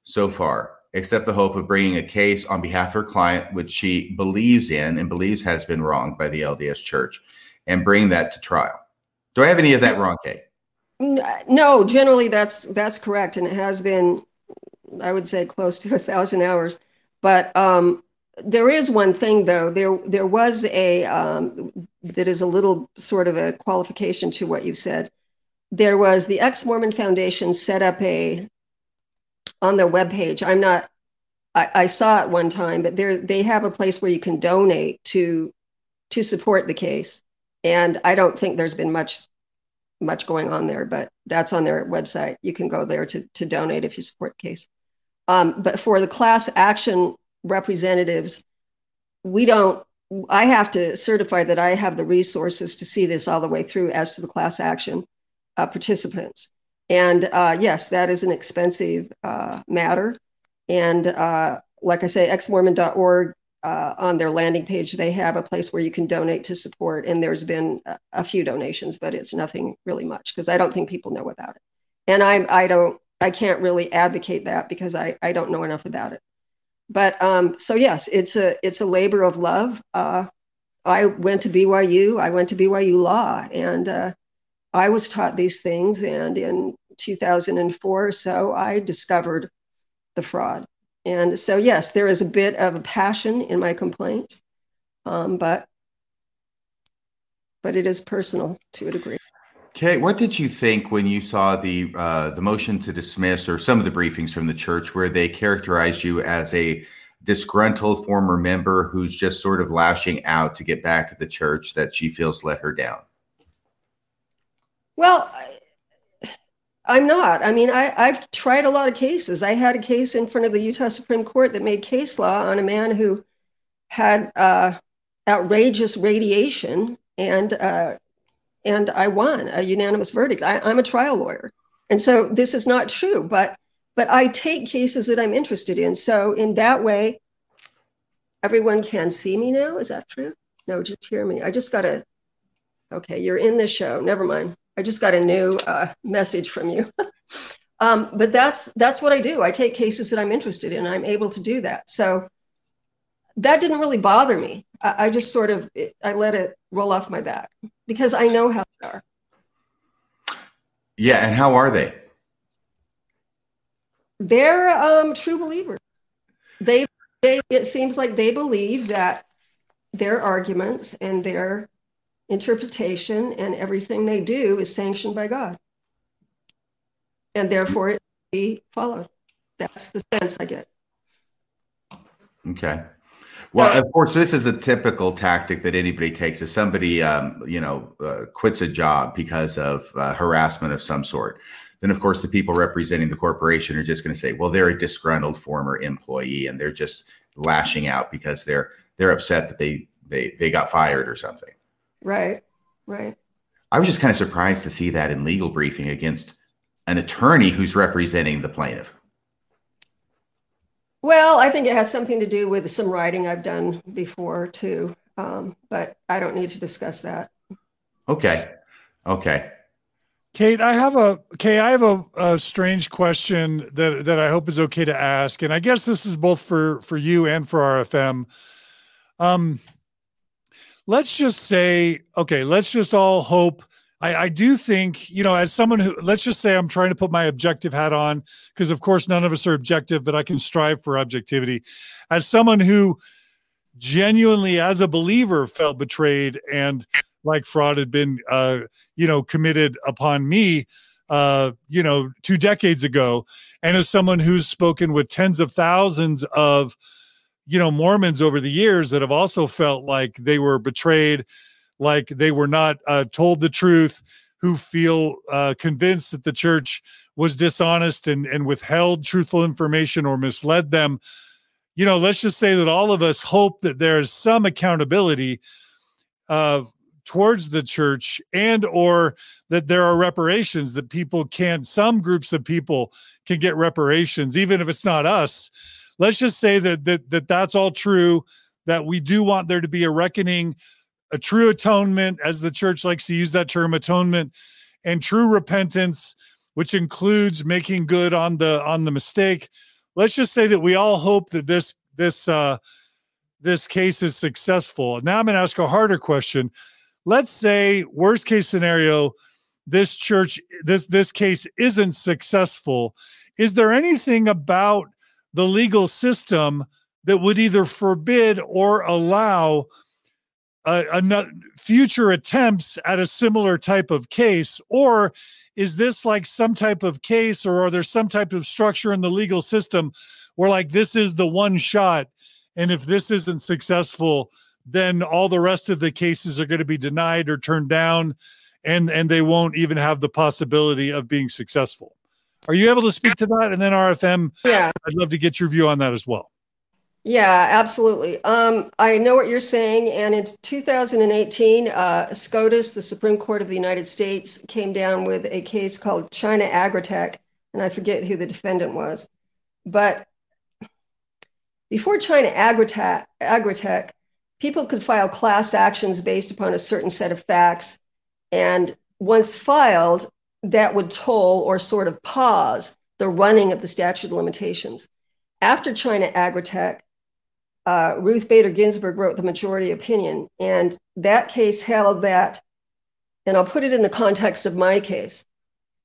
so far, except the hope of bringing a case on behalf of her client, which she believes in and believes has been wronged by the LDS Church, and bring that to trial. Do I have any of that wrong, Kate? No, generally that's that's correct, and it has been, I would say, close to a thousand hours. But um, there is one thing though. There there was a um, that is a little sort of a qualification to what you said. There was the Ex Mormon Foundation set up a on their webpage. I'm not. I, I saw it one time, but they they have a place where you can donate to to support the case, and I don't think there's been much much going on there, but that's on their website. You can go there to, to donate if you support the case. Um, but for the class action representatives, we don't, I have to certify that I have the resources to see this all the way through as to the class action uh, participants. And uh, yes, that is an expensive uh, matter. And uh, like I say, exmormon.org uh, on their landing page, they have a place where you can donate to support. And there's been a, a few donations, but it's nothing really much because I don't think people know about it. And I, I don't, I can't really advocate that because I, I don't know enough about it. But um, so yes, it's a it's a labor of love. Uh, I went to BYU. I went to BYU Law, and uh, I was taught these things. And in 2004, so I discovered the fraud. And so, yes, there is a bit of a passion in my complaints, um, but but it is personal to a degree. Okay, what did you think when you saw the uh, the motion to dismiss or some of the briefings from the church where they characterized you as a disgruntled former member who's just sort of lashing out to get back at the church that she feels let her down? Well, I'm not. I mean, I, I've tried a lot of cases. I had a case in front of the Utah Supreme Court that made case law on a man who had uh, outrageous radiation, and uh, and I won a unanimous verdict. I, I'm a trial lawyer, and so this is not true. But but I take cases that I'm interested in. So in that way, everyone can see me now. Is that true? No, just hear me. I just got a. Okay, you're in the show. Never mind. I just got a new uh, message from you. um, but that's that's what I do. I take cases that I'm interested in. I'm able to do that. So that didn't really bother me. I, I just sort of I let it roll off my back because I know how they are. Yeah, and how are they? They're um, true believers. They, they it seems like they believe that their arguments and their interpretation and everything they do is sanctioned by God. And therefore it be followed. That's the sense I get. Okay. Well, of course, this is the typical tactic that anybody takes. If somebody, um, you know, uh, quits a job because of uh, harassment of some sort, then of course the people representing the corporation are just going to say, "Well, they're a disgruntled former employee, and they're just lashing out because they're they're upset that they they they got fired or something." Right, right. I was just kind of surprised to see that in legal briefing against an attorney who's representing the plaintiff. Well, I think it has something to do with some writing I've done before too, um, but I don't need to discuss that. Okay, okay. Kate, I have a Kate, I have a, a strange question that that I hope is okay to ask, and I guess this is both for for you and for RFM. Um, let's just say, okay, let's just all hope. I, I do think, you know, as someone who, let's just say I'm trying to put my objective hat on, because of course none of us are objective, but I can strive for objectivity. As someone who genuinely, as a believer, felt betrayed and like fraud had been, uh, you know, committed upon me, uh, you know, two decades ago, and as someone who's spoken with tens of thousands of you know mormons over the years that have also felt like they were betrayed like they were not uh, told the truth who feel uh, convinced that the church was dishonest and, and withheld truthful information or misled them. You know let's just say that all of us hope that there's some accountability uh, towards the church and or that there are reparations that people can some groups of people can get reparations even if it's not us let's just say that that, that that's all true that we do want there to be a reckoning a true atonement, as the church likes to use that term, atonement, and true repentance, which includes making good on the on the mistake. Let's just say that we all hope that this this uh, this case is successful. Now I'm going to ask a harder question. Let's say worst case scenario, this church this this case isn't successful. Is there anything about the legal system that would either forbid or allow uh, a, future attempts at a similar type of case? Or is this like some type of case or are there some type of structure in the legal system where like this is the one shot and if this isn't successful then all the rest of the cases are going to be denied or turned down and and they won't even have the possibility of being successful are you able to speak to that and then rfm yeah i'd love to get your view on that as well yeah, absolutely. Um, I know what you're saying. And in 2018, uh, SCOTUS, the Supreme Court of the United States, came down with a case called China Agritech, and I forget who the defendant was. But before China Agritech, Agritech, people could file class actions based upon a certain set of facts. And once filed, that would toll or sort of pause the running of the statute of limitations. After China Agritech, uh, Ruth Bader Ginsburg wrote the majority opinion, and that case held that, and I'll put it in the context of my case.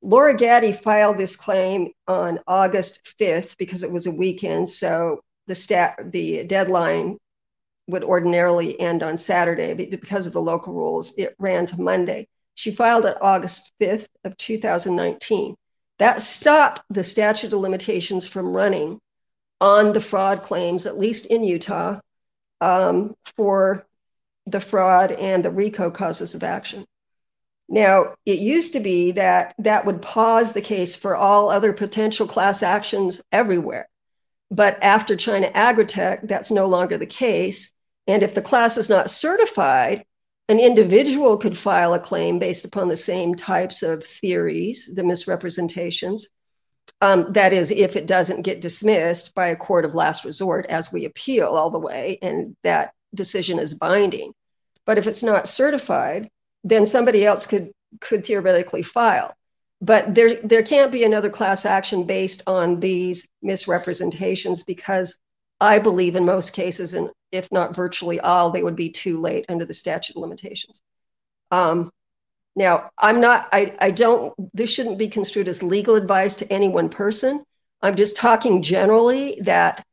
Laura Gaddy filed this claim on August 5th because it was a weekend, so the stat the deadline would ordinarily end on Saturday, but because of the local rules, it ran to Monday. She filed it August 5th of 2019. That stopped the statute of limitations from running on the fraud claims, at least in Utah, um, for the fraud and the RICO causes of action. Now, it used to be that that would pause the case for all other potential class actions everywhere. But after China Agritech, that's no longer the case. And if the class is not certified, an individual could file a claim based upon the same types of theories, the misrepresentations, um, that is, if it doesn't get dismissed by a court of last resort as we appeal all the way, and that decision is binding. But if it's not certified, then somebody else could could theoretically file. But there there can't be another class action based on these misrepresentations because I believe in most cases, and if not virtually all, they would be too late under the statute of limitations. Um, now, I'm not, I, I don't, this shouldn't be construed as legal advice to any one person. I'm just talking generally that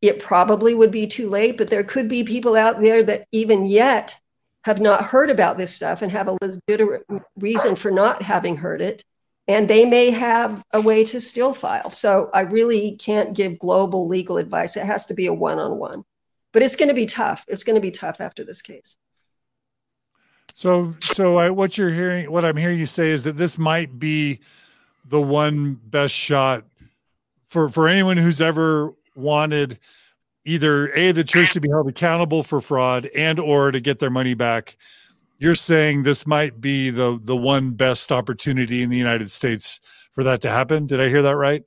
it probably would be too late, but there could be people out there that even yet have not heard about this stuff and have a legitimate reason for not having heard it. And they may have a way to still file. So I really can't give global legal advice. It has to be a one on one. But it's going to be tough. It's going to be tough after this case. So, so I, what you're hearing, what I'm hearing you say is that this might be the one best shot for for anyone who's ever wanted either a the church to be held accountable for fraud and or to get their money back. You're saying this might be the the one best opportunity in the United States for that to happen. Did I hear that right?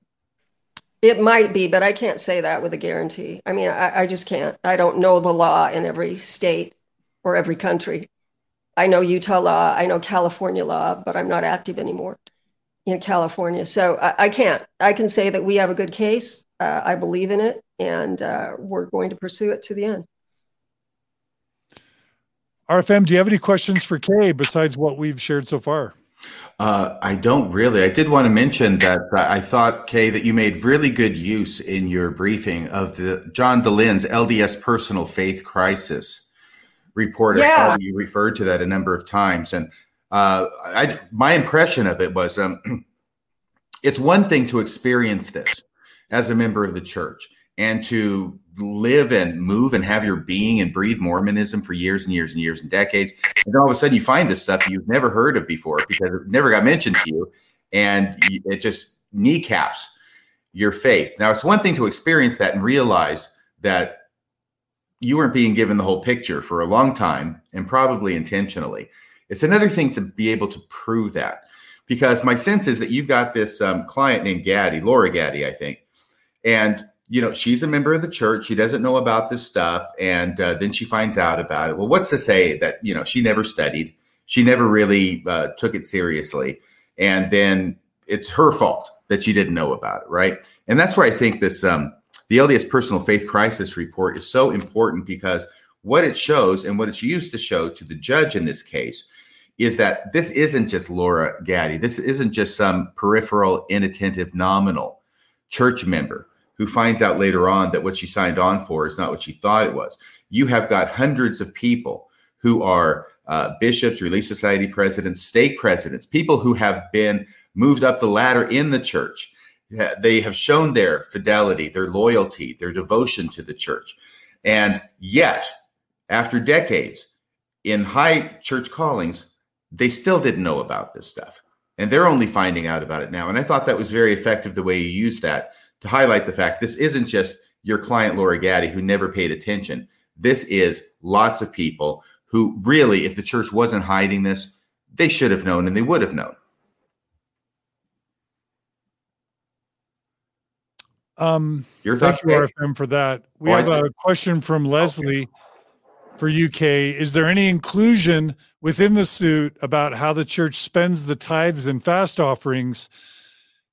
It might be, but I can't say that with a guarantee. I mean, I, I just can't. I don't know the law in every state or every country. I know Utah law, I know California law, but I'm not active anymore in California. So I, I can't. I can say that we have a good case. Uh, I believe in it, and uh, we're going to pursue it to the end. RFM, do you have any questions for Kay besides what we've shared so far? Uh, I don't really. I did want to mention that I thought, Kay, that you made really good use in your briefing of the John Dehlin's LDS personal faith crisis report. Yeah. I you referred to that a number of times, and uh, I, my impression of it was um, it's one thing to experience this as a member of the church and to live and move and have your being and breathe Mormonism for years and years and years and decades. And then all of a sudden you find this stuff you've never heard of before because it never got mentioned to you. And it just kneecaps your faith. Now, it's one thing to experience that and realize that you weren't being given the whole picture for a long time and probably intentionally. It's another thing to be able to prove that because my sense is that you've got this um, client named Gaddy, Laura Gaddy, I think, and you know, she's a member of the church. She doesn't know about this stuff. And uh, then she finds out about it. Well, what's to say that, you know, she never studied? She never really uh, took it seriously. And then it's her fault that she didn't know about it. Right. And that's where I think this, um, the LDS Personal Faith Crisis Report is so important because what it shows and what it's used to show to the judge in this case is that this isn't just Laura Gaddy. This isn't just some peripheral, inattentive, nominal church member who finds out later on that what she signed on for is not what she thought it was. You have got hundreds of people who are uh, bishops, Relief Society presidents, stake presidents, people who have been moved up the ladder in the church. They have shown their fidelity, their loyalty, their devotion to the church. And yet, after decades in high church callings, they still didn't know about this stuff. And they're only finding out about it now. And I thought that was very effective the way you used that to highlight the fact this isn't just your client, Laura Gaddy, who never paid attention. This is lots of people who really, if the church wasn't hiding this, they should have known and they would have known. Um, Your thoughts, thank you, RFM, for that. We oh, have a question from Leslie okay. for UK. Is there any inclusion within the suit about how the church spends the tithes and fast offerings?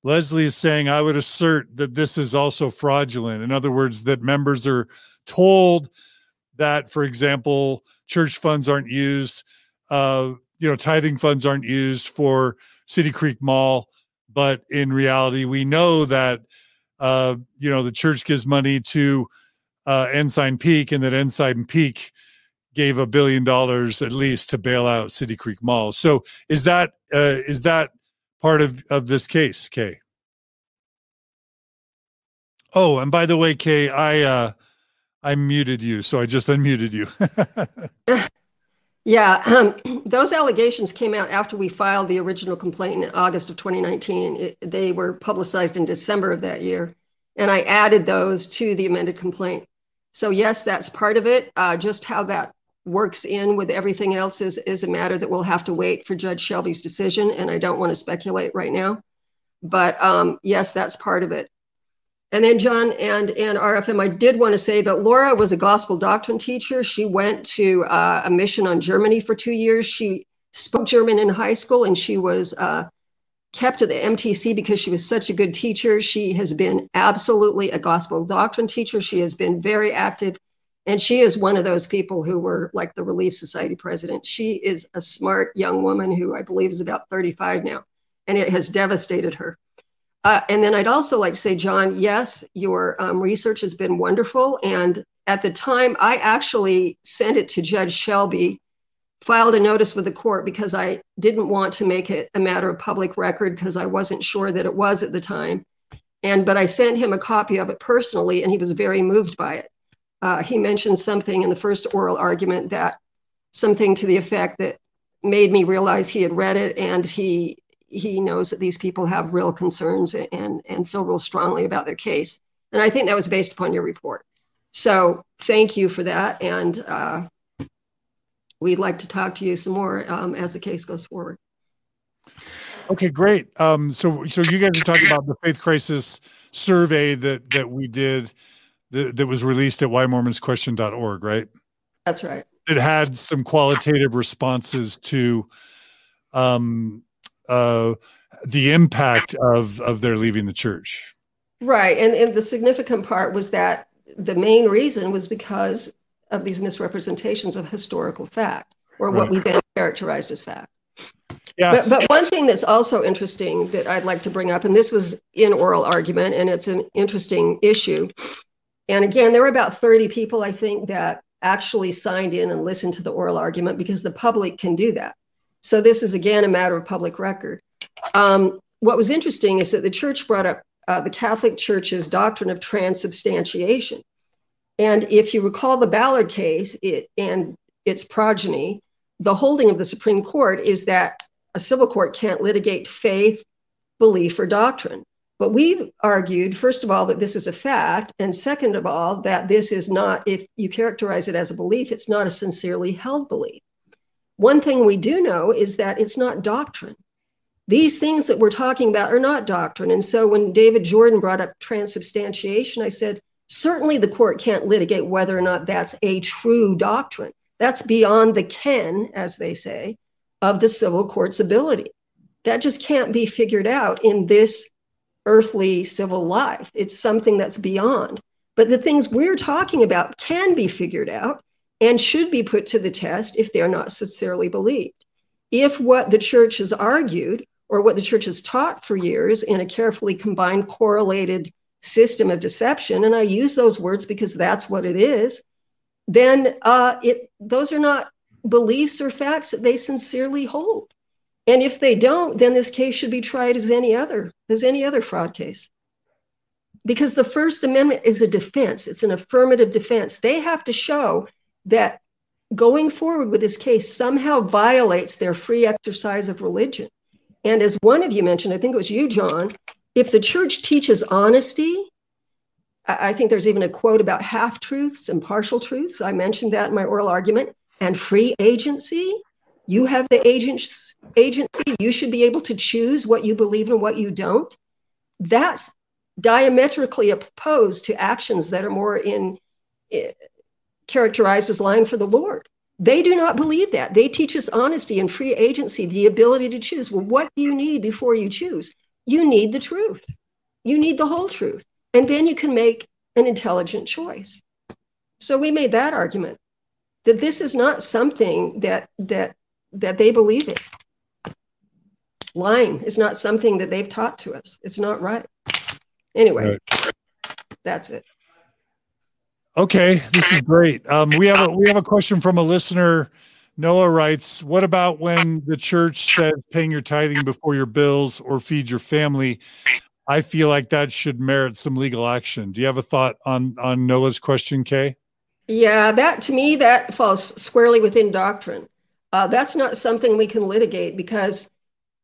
Leslie is saying, I would assert that this is also fraudulent. In other words, that members are told that, for example, church funds aren't used, uh, you know, tithing funds aren't used for City Creek Mall. But in reality, we know that, uh, you know, the church gives money to uh, Ensign Peak and that Ensign Peak gave a billion dollars at least to bail out City Creek Mall. So is that uh, is that part of of this case, Kay. Oh, and by the way, Kay, I uh I muted you, so I just unmuted you. yeah, um, those allegations came out after we filed the original complaint in August of 2019. It, they were publicized in December of that year, and I added those to the amended complaint. So yes, that's part of it. Uh, just how that works in with everything else is, is a matter that we'll have to wait for Judge Shelby's decision, and I don't want to speculate right now. But um, yes, that's part of it. And then John and, and RFM, I did want to say that Laura was a gospel doctrine teacher. She went to uh, a mission on Germany for two years. She spoke German in high school and she was uh, kept at the MTC because she was such a good teacher. She has been absolutely a gospel doctrine teacher. She has been very active and she is one of those people who were like the Relief Society president. She is a smart young woman who I believe is about 35 now, and it has devastated her. Uh, and then I'd also like to say, John, yes, your um, research has been wonderful. And at the time, I actually sent it to Judge Shelby, filed a notice with the court because I didn't want to make it a matter of public record because I wasn't sure that it was at the time. And but I sent him a copy of it personally, and he was very moved by it uh, he mentioned something in the first oral argument that something to the effect that made me realize he had read it and he he knows that these people have real concerns and and feel real strongly about their case. And i think that was based upon your report. So thank you for that. And uh, we'd like to talk to you some more um, as the case goes forward. Okay great. Um, so so you guys are talking about the faith crisis survey that that we did that, that was released at whymormonsquestion.org, right? That's right. It had some qualitative responses to um, uh, the impact of of their leaving the church. Right, and, and the significant part was that the main reason was because of these misrepresentations of historical fact, or right. what we then characterized as fact. Yeah. But, but one thing that's also interesting that I'd like to bring up, and this was in oral argument, and it's an interesting issue, and again, there were about 30 people, I think, that actually signed in and listened to the oral argument because the public can do that. So this is, again, a matter of public record. Um, what was interesting is that the church brought up uh, the Catholic Church's doctrine of transubstantiation. And if you recall the Ballard case it, and its progeny, the holding of the Supreme Court is that a civil court can't litigate faith, belief, or doctrine. But we've argued, first of all, that this is a fact, and second of all, that this is not, if you characterize it as a belief, it's not a sincerely held belief. One thing we do know is that it's not doctrine. These things that we're talking about are not doctrine. And so when David Jordan brought up transubstantiation, I said, certainly the court can't litigate whether or not that's a true doctrine. That's beyond the ken, as they say, of the civil court's ability. That just can't be figured out in this earthly civil life. It's something that's beyond. But the things we're talking about can be figured out and should be put to the test if they're not sincerely believed. If what the church has argued or what the church has taught for years in a carefully combined, correlated system of deception, and I use those words because that's what it is, then uh, it those are not beliefs or facts that they sincerely hold. And if they don't, then this case should be tried as any other, as any other fraud case. Because the First Amendment is a defense, it's an affirmative defense. They have to show that going forward with this case somehow violates their free exercise of religion. And as one of you mentioned, I think it was you, John, if the church teaches honesty, I think there's even a quote about half truths and partial truths. I mentioned that in my oral argument, and free agency. You have the agency. You should be able to choose what you believe and what you don't. That's diametrically opposed to actions that are more in eh, characterized as lying for the Lord. They do not believe that. They teach us honesty and free agency, the ability to choose. Well, what do you need before you choose? You need the truth. You need the whole truth. And then you can make an intelligent choice. So we made that argument that this is not something that that that they believe in. Lying is not something that they've taught to us. It's not right. Anyway, right. that's it. Okay, this is great. Um, we have a we have a question from a listener. Noah writes, "What about when the church says paying your tithing before your bills or feed your family? I feel like that should merit some legal action." Do you have a thought on on Noah's question, Kay? Yeah, that to me that falls squarely within doctrine. Uh, that's not something we can litigate because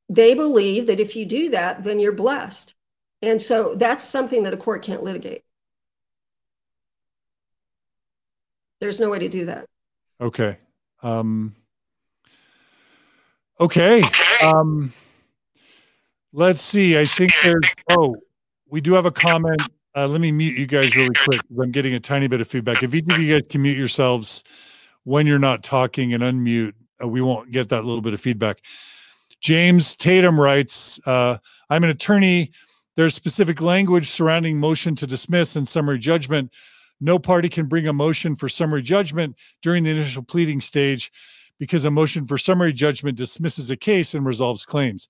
they believe that if you do that, then you're blessed, and so that's something that a court can't litigate. There's no way to do that. Okay. Um, okay. Um, let's see. I think there's. Oh, we do have a comment. Uh, let me mute you guys really quick because I'm getting a tiny bit of feedback. If each of you guys can mute yourselves when you're not talking and unmute, we won't get that little bit of feedback. James Tatum writes, uh, I'm an attorney. There's specific language surrounding motion to dismiss and summary judgment no party can bring a motion for summary judgment during the initial pleading stage because a motion for summary judgment dismisses a case and resolves claims.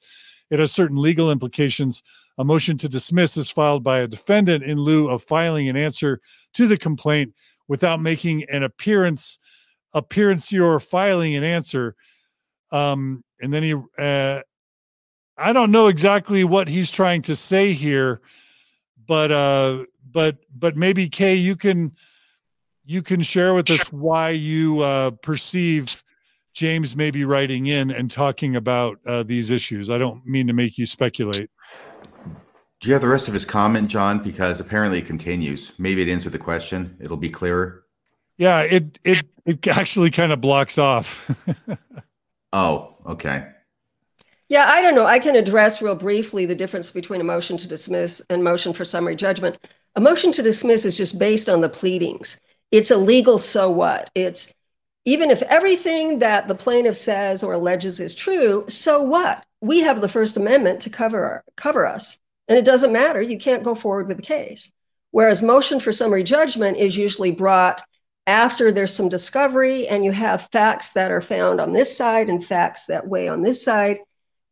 It has certain legal implications. A motion to dismiss is filed by a defendant in lieu of filing an answer to the complaint without making an appearance, appearance or filing an answer. Um, and then he, uh, I don't know exactly what he's trying to say here, but uh, but but maybe Kay, you can you can share with us why you uh, perceive James may be writing in and talking about uh, these issues. I don't mean to make you speculate. Do you have the rest of his comment, John? Because apparently it continues. Maybe it ends with a question. It'll be clearer. Yeah, it it it actually kind of blocks off. oh, okay. Yeah, I don't know. I can address real briefly the difference between a motion to dismiss and motion for summary judgment. A motion to dismiss is just based on the pleadings. It's a legal so what? It's even if everything that the plaintiff says or alleges is true, so what? We have the First Amendment to cover cover us, and it doesn't matter. You can't go forward with the case. Whereas motion for summary judgment is usually brought after there's some discovery and you have facts that are found on this side and facts that weigh on this side.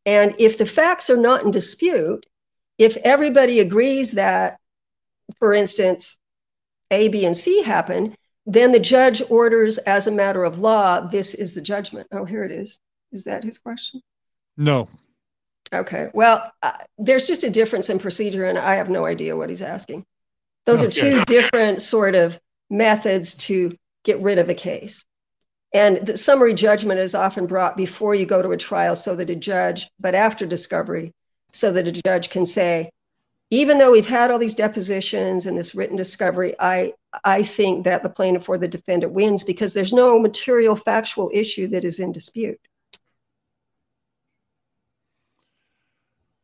And if the facts are not in dispute, if everybody agrees that for instance, A, B, and C happen, then the judge orders as a matter of law, this is the judgment. Oh, here it is. Is that his question? No. Okay. Well, uh, there's just a difference in procedure, and I have no idea what he's asking. Those okay. are two different sort of methods to get rid of a case. And the summary judgment is often brought before you go to a trial so that a judge, but after discovery, so that a judge can say, even though we've had all these depositions and this written discovery, I I think that the plaintiff or the defendant wins because there's no material factual issue that is in dispute.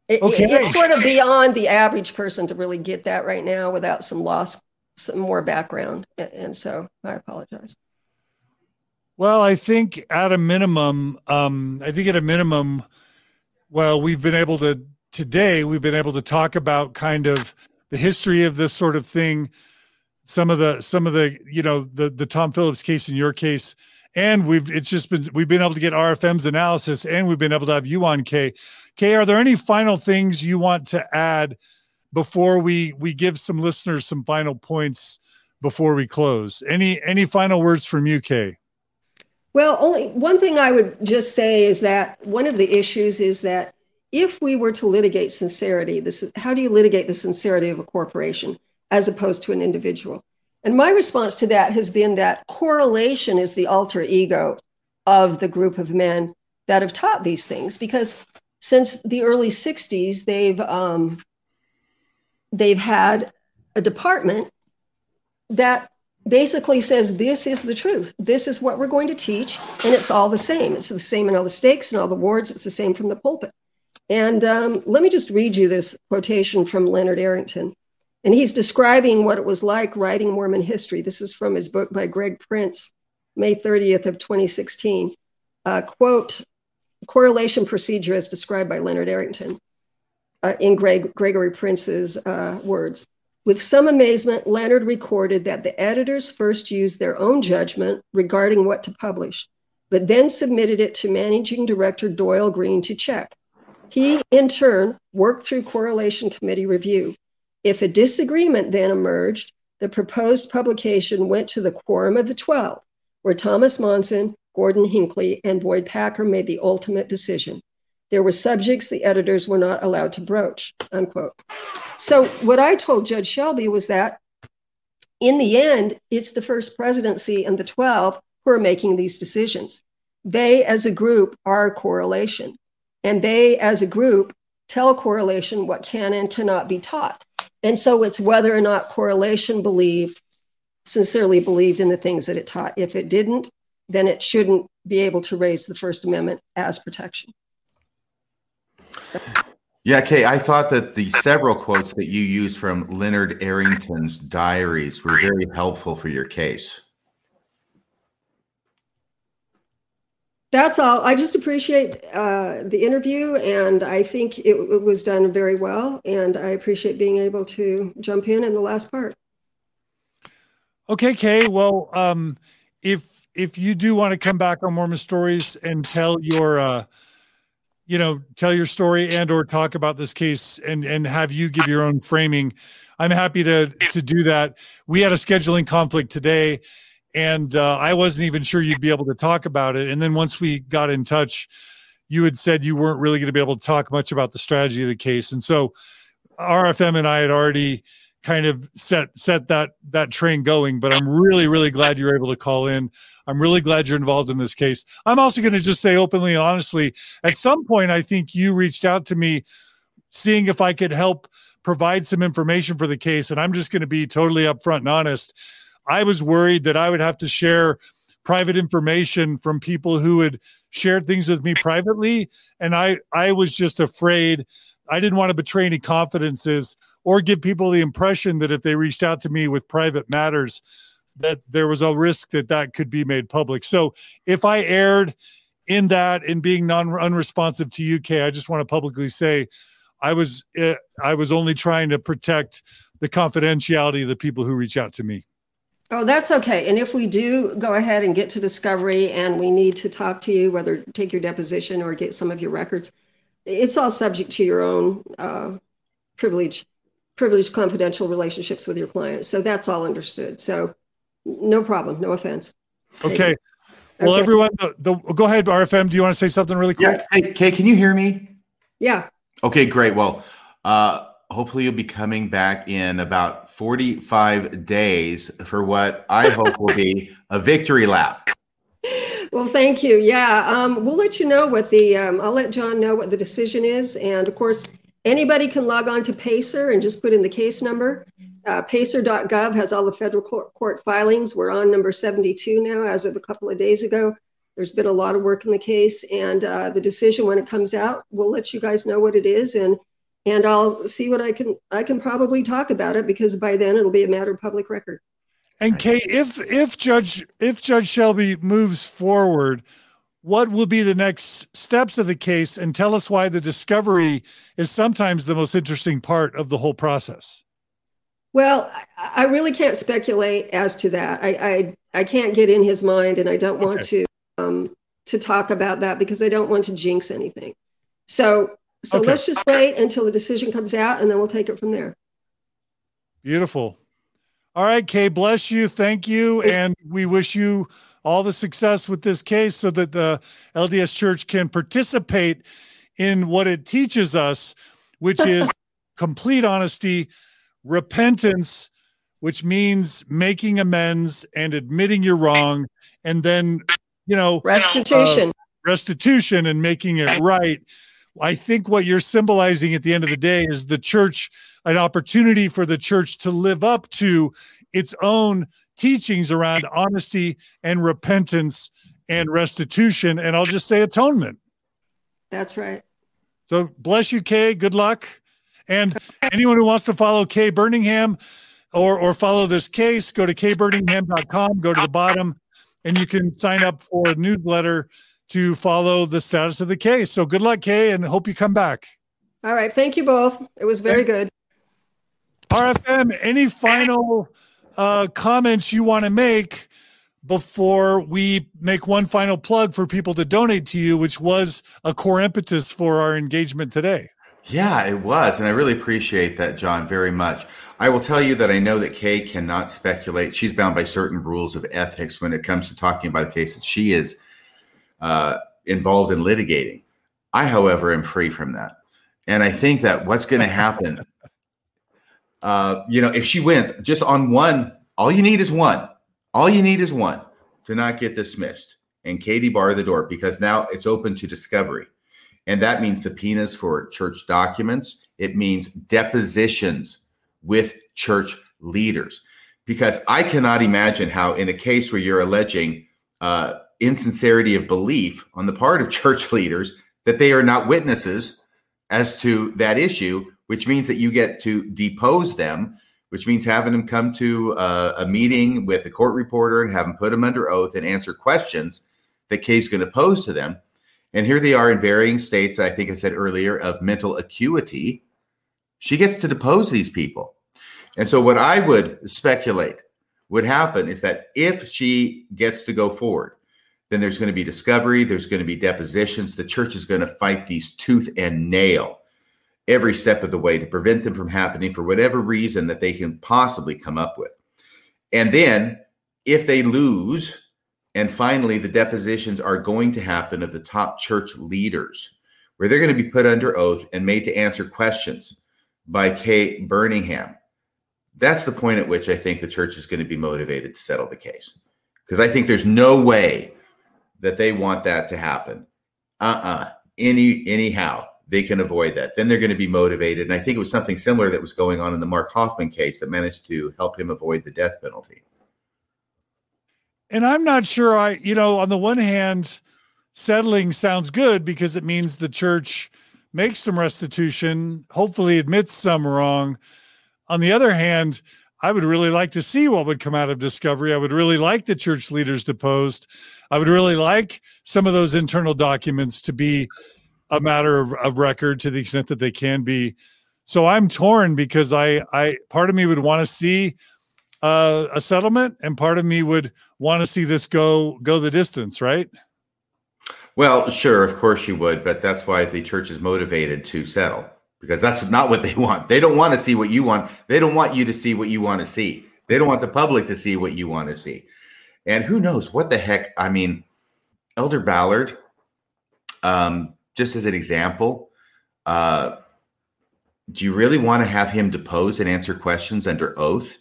It, okay. It's sort of beyond the average person to really get that right now without some loss, some more background. And so I apologize. Well, I think at a minimum, um, I think at a minimum, well, we've been able to today, we've been able to talk about kind of the history of this sort of thing, some of the some of the you know the the Tom Phillips case in your case, and we've it's just been we've been able to get RFM's analysis, and we've been able to have you on Kay. Kay, are there any final things you want to add before we we give some listeners some final points before we close? Any any final words from you, Kay? Well, only one thing I would just say is that one of the issues is that if we were to litigate sincerity, this is, how do you litigate the sincerity of a corporation as opposed to an individual? And my response to that has been that correlation is the alter ego of the group of men that have taught these things because since the early 60s they've um, they've had a department that basically says this is the truth. This is what we're going to teach, and it's all the same. It's the same in all the stakes and all the wards. It's the same from the pulpit. And um, let me just read you this quotation from Leonard Arrington. And he's describing what it was like writing Mormon history. This is from his book by Greg Prince, May 30th of 2016. Uh, quote, correlation procedure as described by Leonard Arrington uh, in Greg, Gregory Prince's uh, words. With some amazement, Leonard recorded that the editors first used their own judgment regarding what to publish, but then submitted it to managing director Doyle Green to check. He, in turn, worked through correlation committee review. If a disagreement then emerged, the proposed publication went to the Quorum of the Twelve, where Thomas Monson, Gordon Hinckley, and Boyd Packer made the ultimate decision. There were subjects the editors were not allowed to broach, unquote. So, what I told Judge Shelby was that in the end, it's the first presidency and the 12 who are making these decisions. They, as a group, are correlation. And they, as a group, tell correlation what can and cannot be taught. And so it's whether or not correlation believed, sincerely believed in the things that it taught. If it didn't, then it shouldn't be able to raise the First Amendment as protection. Yeah, Kay, I thought that the several quotes that you used from Leonard Arrington's diaries were very helpful for your case. That's all. I just appreciate uh, the interview, and I think it, it, was done very well. And I appreciate being able to jump in in the last part. Okay, Kay. Well, um, if if you do want to come back on Mormon Stories and tell your uh, you know tell your story and or talk about this case and and have you give your own framing. I'm happy to to do that. We had a scheduling conflict today and uh, i wasn't even sure you'd be able to talk about it. And then once we got in touch you had said you weren't really going to be able to talk much about the strategy of the case. And so rfm and i had already kind of set set that that train going but i'm really really glad you're able to call in. I'm really glad you're involved in this case. I'm also going to just say openly and honestly at some point i think you reached out to me seeing if i could help provide some information for the case and i'm just going to be totally upfront and honest. I was worried that i would have to share private information from people who had shared things with me privately and i i was just afraid I didn't want to betray any confidences or give people the impression that if they reached out to me with private matters, that there was a risk that that could be made public. So if I erred in that in being non unresponsive to UK, I just want to publicly say I was eh, I was only trying to protect the confidentiality of the people who reach out to me. Oh, that's okay. And if we do go ahead and get to discovery and we need to talk to you, whether take your deposition or get some of your records, it's all subject to your own uh, privilege, privileged confidential relationships with your clients. So that's all understood. So no problem, no offense. Okay. Well, okay. everyone, the, the, go ahead, RFM. Do you want to say something really quick? Yeah. Hey, Kay, can you hear me? Yeah. Okay, great. Well, uh, hopefully you'll be coming back in about 45 days for what I hope will be a victory lap. Well, thank you. Yeah, um, we'll let you know what the, um, I'll let John know what the decision is. And of course, anybody can log on to Pacer and just put in the case number. Uh, Pacer.gov has all the federal court, court filings. We're on number 72 now, as of a couple of days ago. There's been a lot of work in the case, and uh, the decision when it comes out, we'll let you guys know what it is. And and I'll see what I can I can probably talk about it because by then it'll be a matter of public record. And Kay, if if Judge if Judge Shelby moves forward, what will be the next steps of the case? And tell us why the discovery is sometimes the most interesting part of the whole process. Well, I really can't speculate as to that. I I, I can't get in his mind, and I don't want okay. to um, to talk about that because I don't want to jinx anything. So so okay. let's just wait until the decision comes out, and then we'll take it from there. Beautiful. All right, Kay, bless you. Thank you. And we wish you all the success with this case so that the LDS Church can participate in what it teaches us, which is complete honesty, repentance, which means making amends and admitting you're wrong, and then, you know, restitution. Uh, restitution and making it right. I think what you're symbolizing at the end of the day is the church, an opportunity for the church to live up to its own teachings around honesty and repentance and restitution. And I'll just say atonement. That's right. So bless you, Kay. Good luck. And anyone who wants to follow Kay Burningham or, or follow this case, go to kburningham.com, go to the bottom, and you can sign up for a newsletter to follow the status of the case. So good luck, Kay, and hope you come back. All right. Thank you both. It was very good. RFM, any final uh, comments you want to make before we make one final plug for people to donate to you, which was a core impetus for our engagement today? Yeah, it was. And I really appreciate that, John, very much. I will tell you that I know that Kay cannot speculate. She's bound by certain rules of ethics when it comes to talking about a case that she is uh, involved in litigating. I, however, am free from that. And I think that what's going to happen, uh, you know, if she wins just on one, all you need is one. All you need is one to not get dismissed. And Katie bar the door because now it's open to discovery. And that means subpoenas for church documents. It means depositions with church leaders. Because I cannot imagine how, in a case where you're alleging uh, insincerity of belief on the part of church leaders that they are not witnesses as to that issue, which means that you get to depose them, which means having them come to a, a meeting with the court reporter and have them put them under oath and answer questions that Kay's going to pose to them. And here they are in varying states, I think I said earlier, of mental acuity. She gets to depose these people. And so, what I would speculate would happen is that if she gets to go forward, then there's going to be discovery, there's going to be depositions. The church is going to fight these tooth and nail every step of the way to prevent them from happening for whatever reason that they can possibly come up with. And then if they lose, and finally the depositions are going to happen of the top church leaders, where they're going to be put under oath and made to answer questions by Kay Burningham. That's the point at which I think the church is going to be motivated to settle the case. Because I think there's no way that they want that to happen. Uh-uh. Any anyhow, they can avoid that. Then they're going to be motivated. And I think it was something similar that was going on in the Mark Hofmann case that managed to help him avoid the death penalty. And I'm not sure I, you know, on the one hand, settling sounds good because it means the church makes some restitution, hopefully admits some wrong. On the other hand, I would really like to see what would come out of discovery. I would really like the church leaders deposed. I would really like some of those internal documents to be a matter of, of record to the extent that they can be. So I'm torn because I, I part of me would want to see uh, a settlement, and part of me would want to see this go go the distance, right? Well, sure, of course you would, but that's why the church is motivated to settle because that's not what they want. They don't want to see what you want. They don't want you to see what you want to see. They don't want the public to see what you want to see. And who knows what the heck? I mean, Elder Ballard, um, just as an example, uh, do you really want to have him depose and answer questions under oath?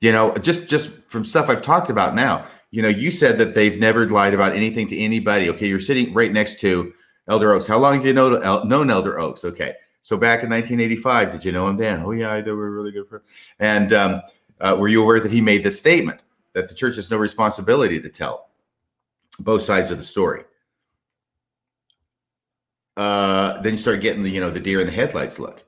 You know, just just from stuff I've talked about now. You know, you said that they've never lied about anything to anybody. Okay, you're sitting right next to Elder Oaks. How long have you known, known Elder Oaks? Okay. So back in 1985, did you know him then? Oh, yeah, I do. We're really good friends. And um, uh, were you aware that he made this statement that the church has no responsibility to tell both sides of the story? uh, then you start getting the you know the deer in the headlights look.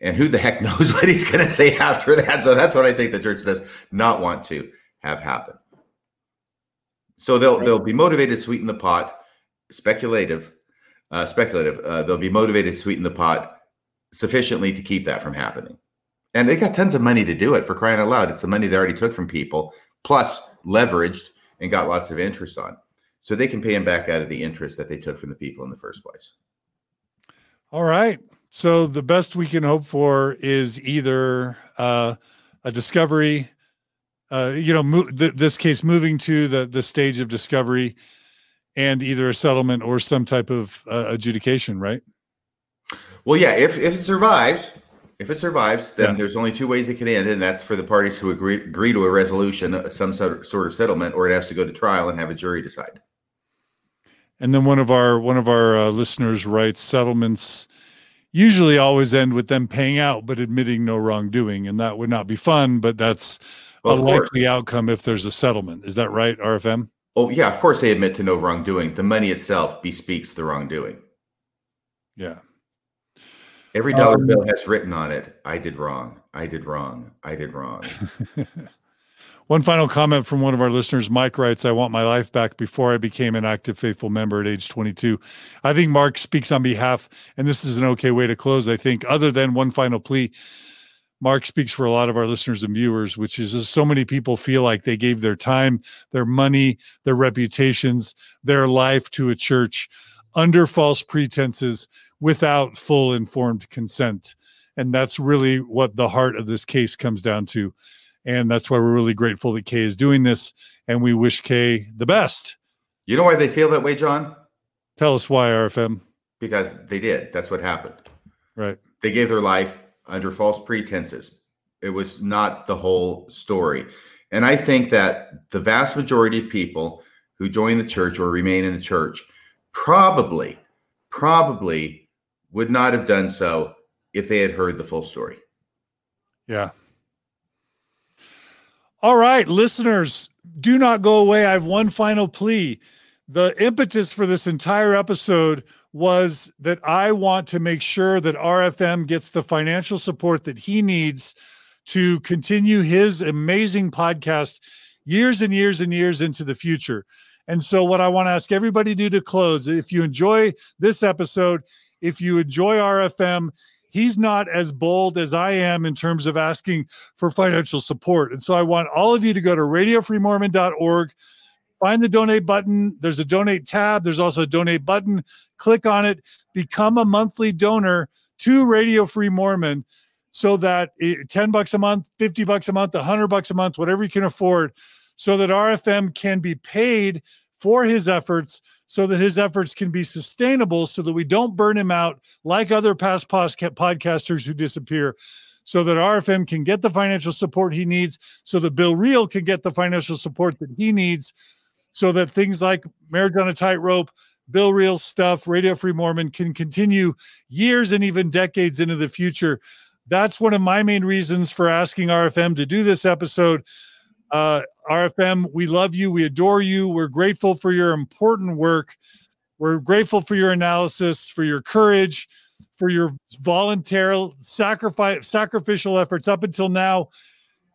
And who the heck knows what he's going to say after that? So that's what I think the church does not want to have happen. So they'll they'll be motivated to sweeten the pot, speculative, uh, speculative. Uh, they'll be motivated to sweeten the pot sufficiently to keep that from happening. And they got tons of money to do it for crying out loud. It's the money they already took from people, plus leveraged and got lots of interest on. So they can pay them back out of the interest that they took from the people in the first place. All right. So the best we can hope for is either uh, a discovery, uh, you know, mo- th- this case moving to the the stage of discovery, and either a settlement or some type of uh, adjudication, right? Well, yeah. If if it survives, if it survives, then yeah. there's only two ways it can end, and that's for the parties to agree agree to a resolution, uh, some sort of settlement, or it has to go to trial and have a jury decide. And then one of our one of our uh, listeners writes settlements usually always end with them paying out but admitting no wrongdoing and that would not be fun but that's well, a likely outcome if there's a settlement. Is that right rfm oh yeah of course they admit to no wrongdoing. The money itself bespeaks the wrongdoing. Yeah every dollar um, bill has written on it i did wrong i did wrong i did wrong One final comment from one of our listeners. Mike writes, I want my life back before I became an active faithful member at age 22. I think Mark speaks on behalf, and this is an okay way to close, I think, other than one final plea. Mark speaks for a lot of our listeners and viewers, which is so many people feel like they gave their time, their money, their reputations, their life to a church under false pretenses without full informed consent. And that's really what the heart of this case comes down to. And that's why we're really grateful that Kay is doing this. And we wish Kay the best. You know why they feel that way, John? Tell us why, RFM. Because they did. That's what happened. Right. They gave their life under false pretenses. It was not the whole story. And I think that the vast majority of people who join the church or remain in the church probably, probably would not have done so if they had heard the full story. Yeah. All right, listeners, do not go away. I have one final plea. The impetus for this entire episode was that I want to make sure that RFM gets the financial support that he needs to continue his amazing podcast years and years and years into the future. And so, what I want to ask everybody to do to close, if you enjoy this episode, if you enjoy RFM, he's not as bold as I am in terms of asking for financial support. And so I want all of you to go to radiofreemormon.org, find the donate button. There's a donate tab, there's also a donate button. Click on it, become a monthly donor to Radio Free Mormon so that 10 bucks a month, 50 bucks a month, 100 bucks a month, whatever you can afford, so that RFM can be paid for his efforts so that his efforts can be sustainable so that we don't burn him out like other past podcasters who disappear so that RFM can get the financial support he needs so that Bill Reel can get the financial support that he needs so that things like marriage on a tightrope Bill Reel's stuff, Radio Free Mormon can continue years and even decades into the future. That's one of my main reasons for asking RFM to do this episode. Uh, RFM, we love you. We adore you. We're grateful for your important work. We're grateful for your analysis, for your courage, for your voluntary sacrifice, sacrificial efforts up until now.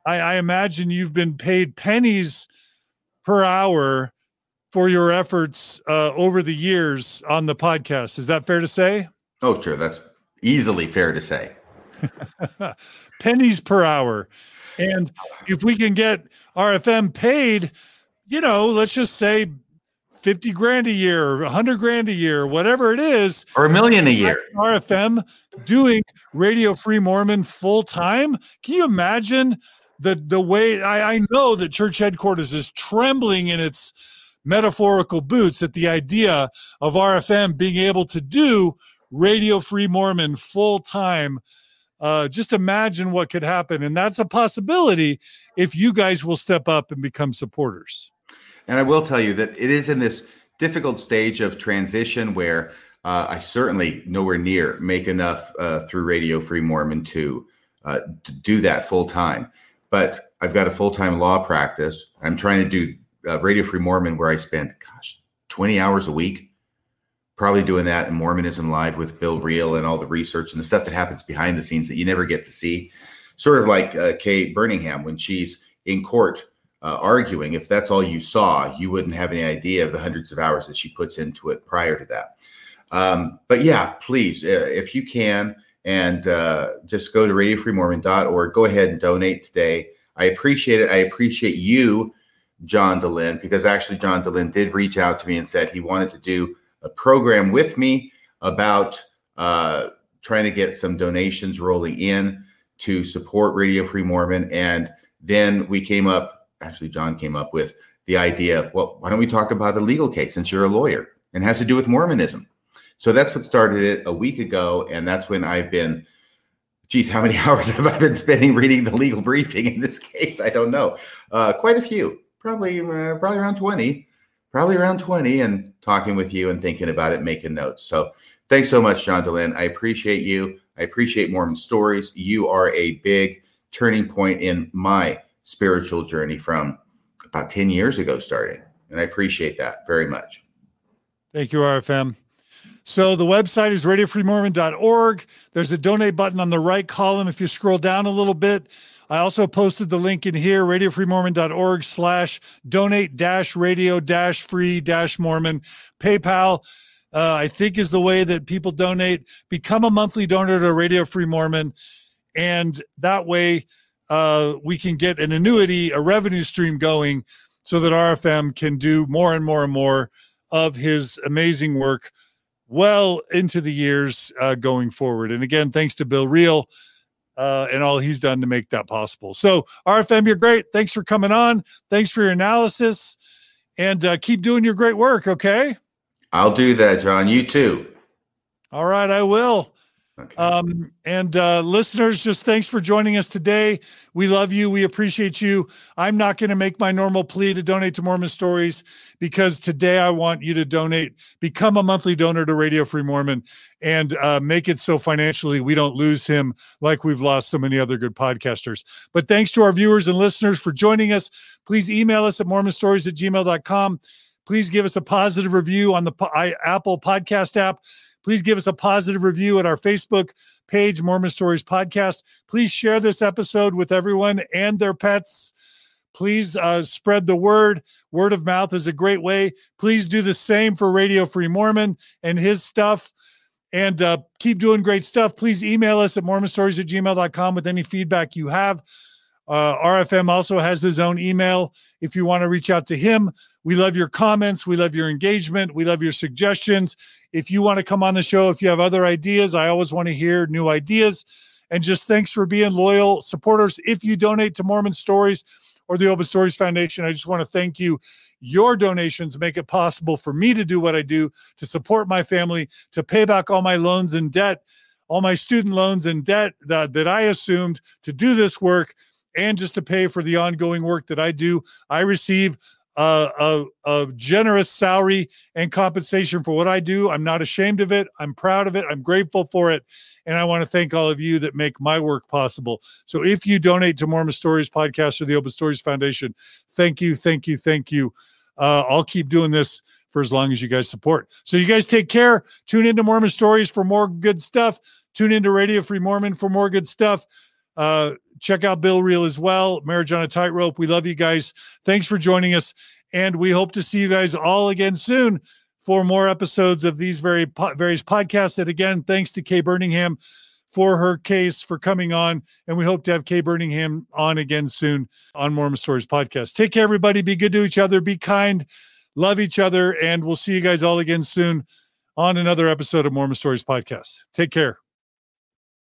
I, I imagine you've been paid pennies per hour for your efforts uh, over the years on the podcast. Is that fair to say? Oh, sure. That's easily fair to say. pennies per hour. And if we can get RFM paid, you know, let's just say 50 grand a year, 100 grand a year, whatever it is, or a million a year. RFM doing Radio Free Mormon full time. Can you imagine the the way I, I know that church headquarters is trembling in its metaphorical boots at the idea of RFM being able to do Radio Free Mormon full time uh, just imagine what could happen. And that's a possibility if you guys will step up and become supporters. And I will tell you that it is in this difficult stage of transition where uh, I certainly nowhere near make enough uh, through Radio Free Mormon to, uh, to do that full time. But I've got a full time law practice. I'm trying to do uh, Radio Free Mormon where I spend, gosh, 20 hours a week probably doing that in Mormonism Live with Bill Reel and all the research and the stuff that happens behind the scenes that you never get to see. Sort of like uh, Kay Burningham when she's in court uh, arguing. If that's all you saw, you wouldn't have any idea of the hundreds of hours that she puts into it prior to that. Um, but yeah, please, uh, if you can, and uh, just go to radiofreemormon.org. Go ahead and donate today. I appreciate it. I appreciate you, John Dehlin, because actually John Dehlin did reach out to me and said he wanted to do a program with me about uh, trying to get some donations rolling in to support Radio Free Mormon. And then we came up, actually, John came up with the idea of, well, why don't we talk about the legal case since you're a lawyer and has to do with Mormonism? So that's what started it a week ago. And that's when I've been, geez, how many hours have I been spending reading the legal briefing in this case? I don't know. Uh, quite a few, probably, uh, probably around 20 probably around 20 and talking with you and thinking about it, making notes. So thanks so much, John Dehlin. I appreciate you. I appreciate Mormon stories. You are a big turning point in my spiritual journey from about 10 years ago starting. And I appreciate that very much. Thank you, RFM. So the website is radiofreemormon.org. There's a donate button on the right column. If you scroll down a little bit, I also posted the link in here, radiofreemormon.org slash donate dash radio dash free dash Mormon. PayPal, uh, I think is the way that people donate. Become a monthly donor to Radio Free Mormon. And that way uh, we can get an annuity, a revenue stream going so that RFM can do more and more and more of his amazing work well into the years uh, going forward. And again, thanks to Bill Reel uh, and all he's done to make that possible. So, RFM, you're great. Thanks for coming on. Thanks for your analysis and uh, keep doing your great work. Okay. I'll do that, John. You too. All right. I will. Okay. Um, and uh, listeners, just thanks for joining us today. We love you. We appreciate you. I'm not going to make my normal plea to donate to Mormon Stories because today I want you to donate, become a monthly donor to Radio Free Mormon, and uh, make it so financially we don't lose him like we've lost so many other good podcasters. But thanks to our viewers and listeners for joining us. Please email us at mormonstories at gmail.com. Please give us a positive review on the Apple Podcast app Please give us a positive review at our Facebook page, Mormon Stories Podcast. Please share this episode with everyone and their pets. Please uh, spread the word. Word of mouth is a great way. Please do the same for Radio Free Mormon and his stuff. And uh, keep doing great stuff. Please email us at mormonstories at gmail.com with any feedback you have. Uh, RFM also has his own email if you want to reach out to him. We love your comments. We love your engagement. We love your suggestions. If you want to come on the show, if you have other ideas, I always want to hear new ideas. And just thanks for being loyal supporters. If you donate to Mormon Stories or the Open Stories Foundation, I just want to thank you. Your donations make it possible for me to do what I do, to support my family, to pay back all my loans and debt, all my student loans and debt that, that I assumed to do this work and just to pay for the ongoing work that I do. I receive a, a, a, generous salary and compensation for what I do. I'm not ashamed of it. I'm proud of it. I'm grateful for it. And I want to thank all of you that make my work possible. So if you donate to Mormon Stories Podcast or the Open Stories Foundation, thank you, thank you, thank you. Uh, I'll keep doing this for as long as you guys support. So you guys take care. Tune into Mormon Stories for more good stuff. Tune into Radio Free Mormon for more good stuff. Uh, check out Bill Reel as well. Marriage on a Tightrope. We love you guys. Thanks for joining us. And we hope to see you guys all again soon for more episodes of these very po- various podcasts. And again, thanks to Kay Burningham for her case for coming on. And we hope to have Kay Burningham on again soon on Mormon Stories podcast. Take care, everybody. Be good to each other. Be kind. Love each other. And we'll see you guys all again soon on another episode of Mormon Stories podcast. Take care.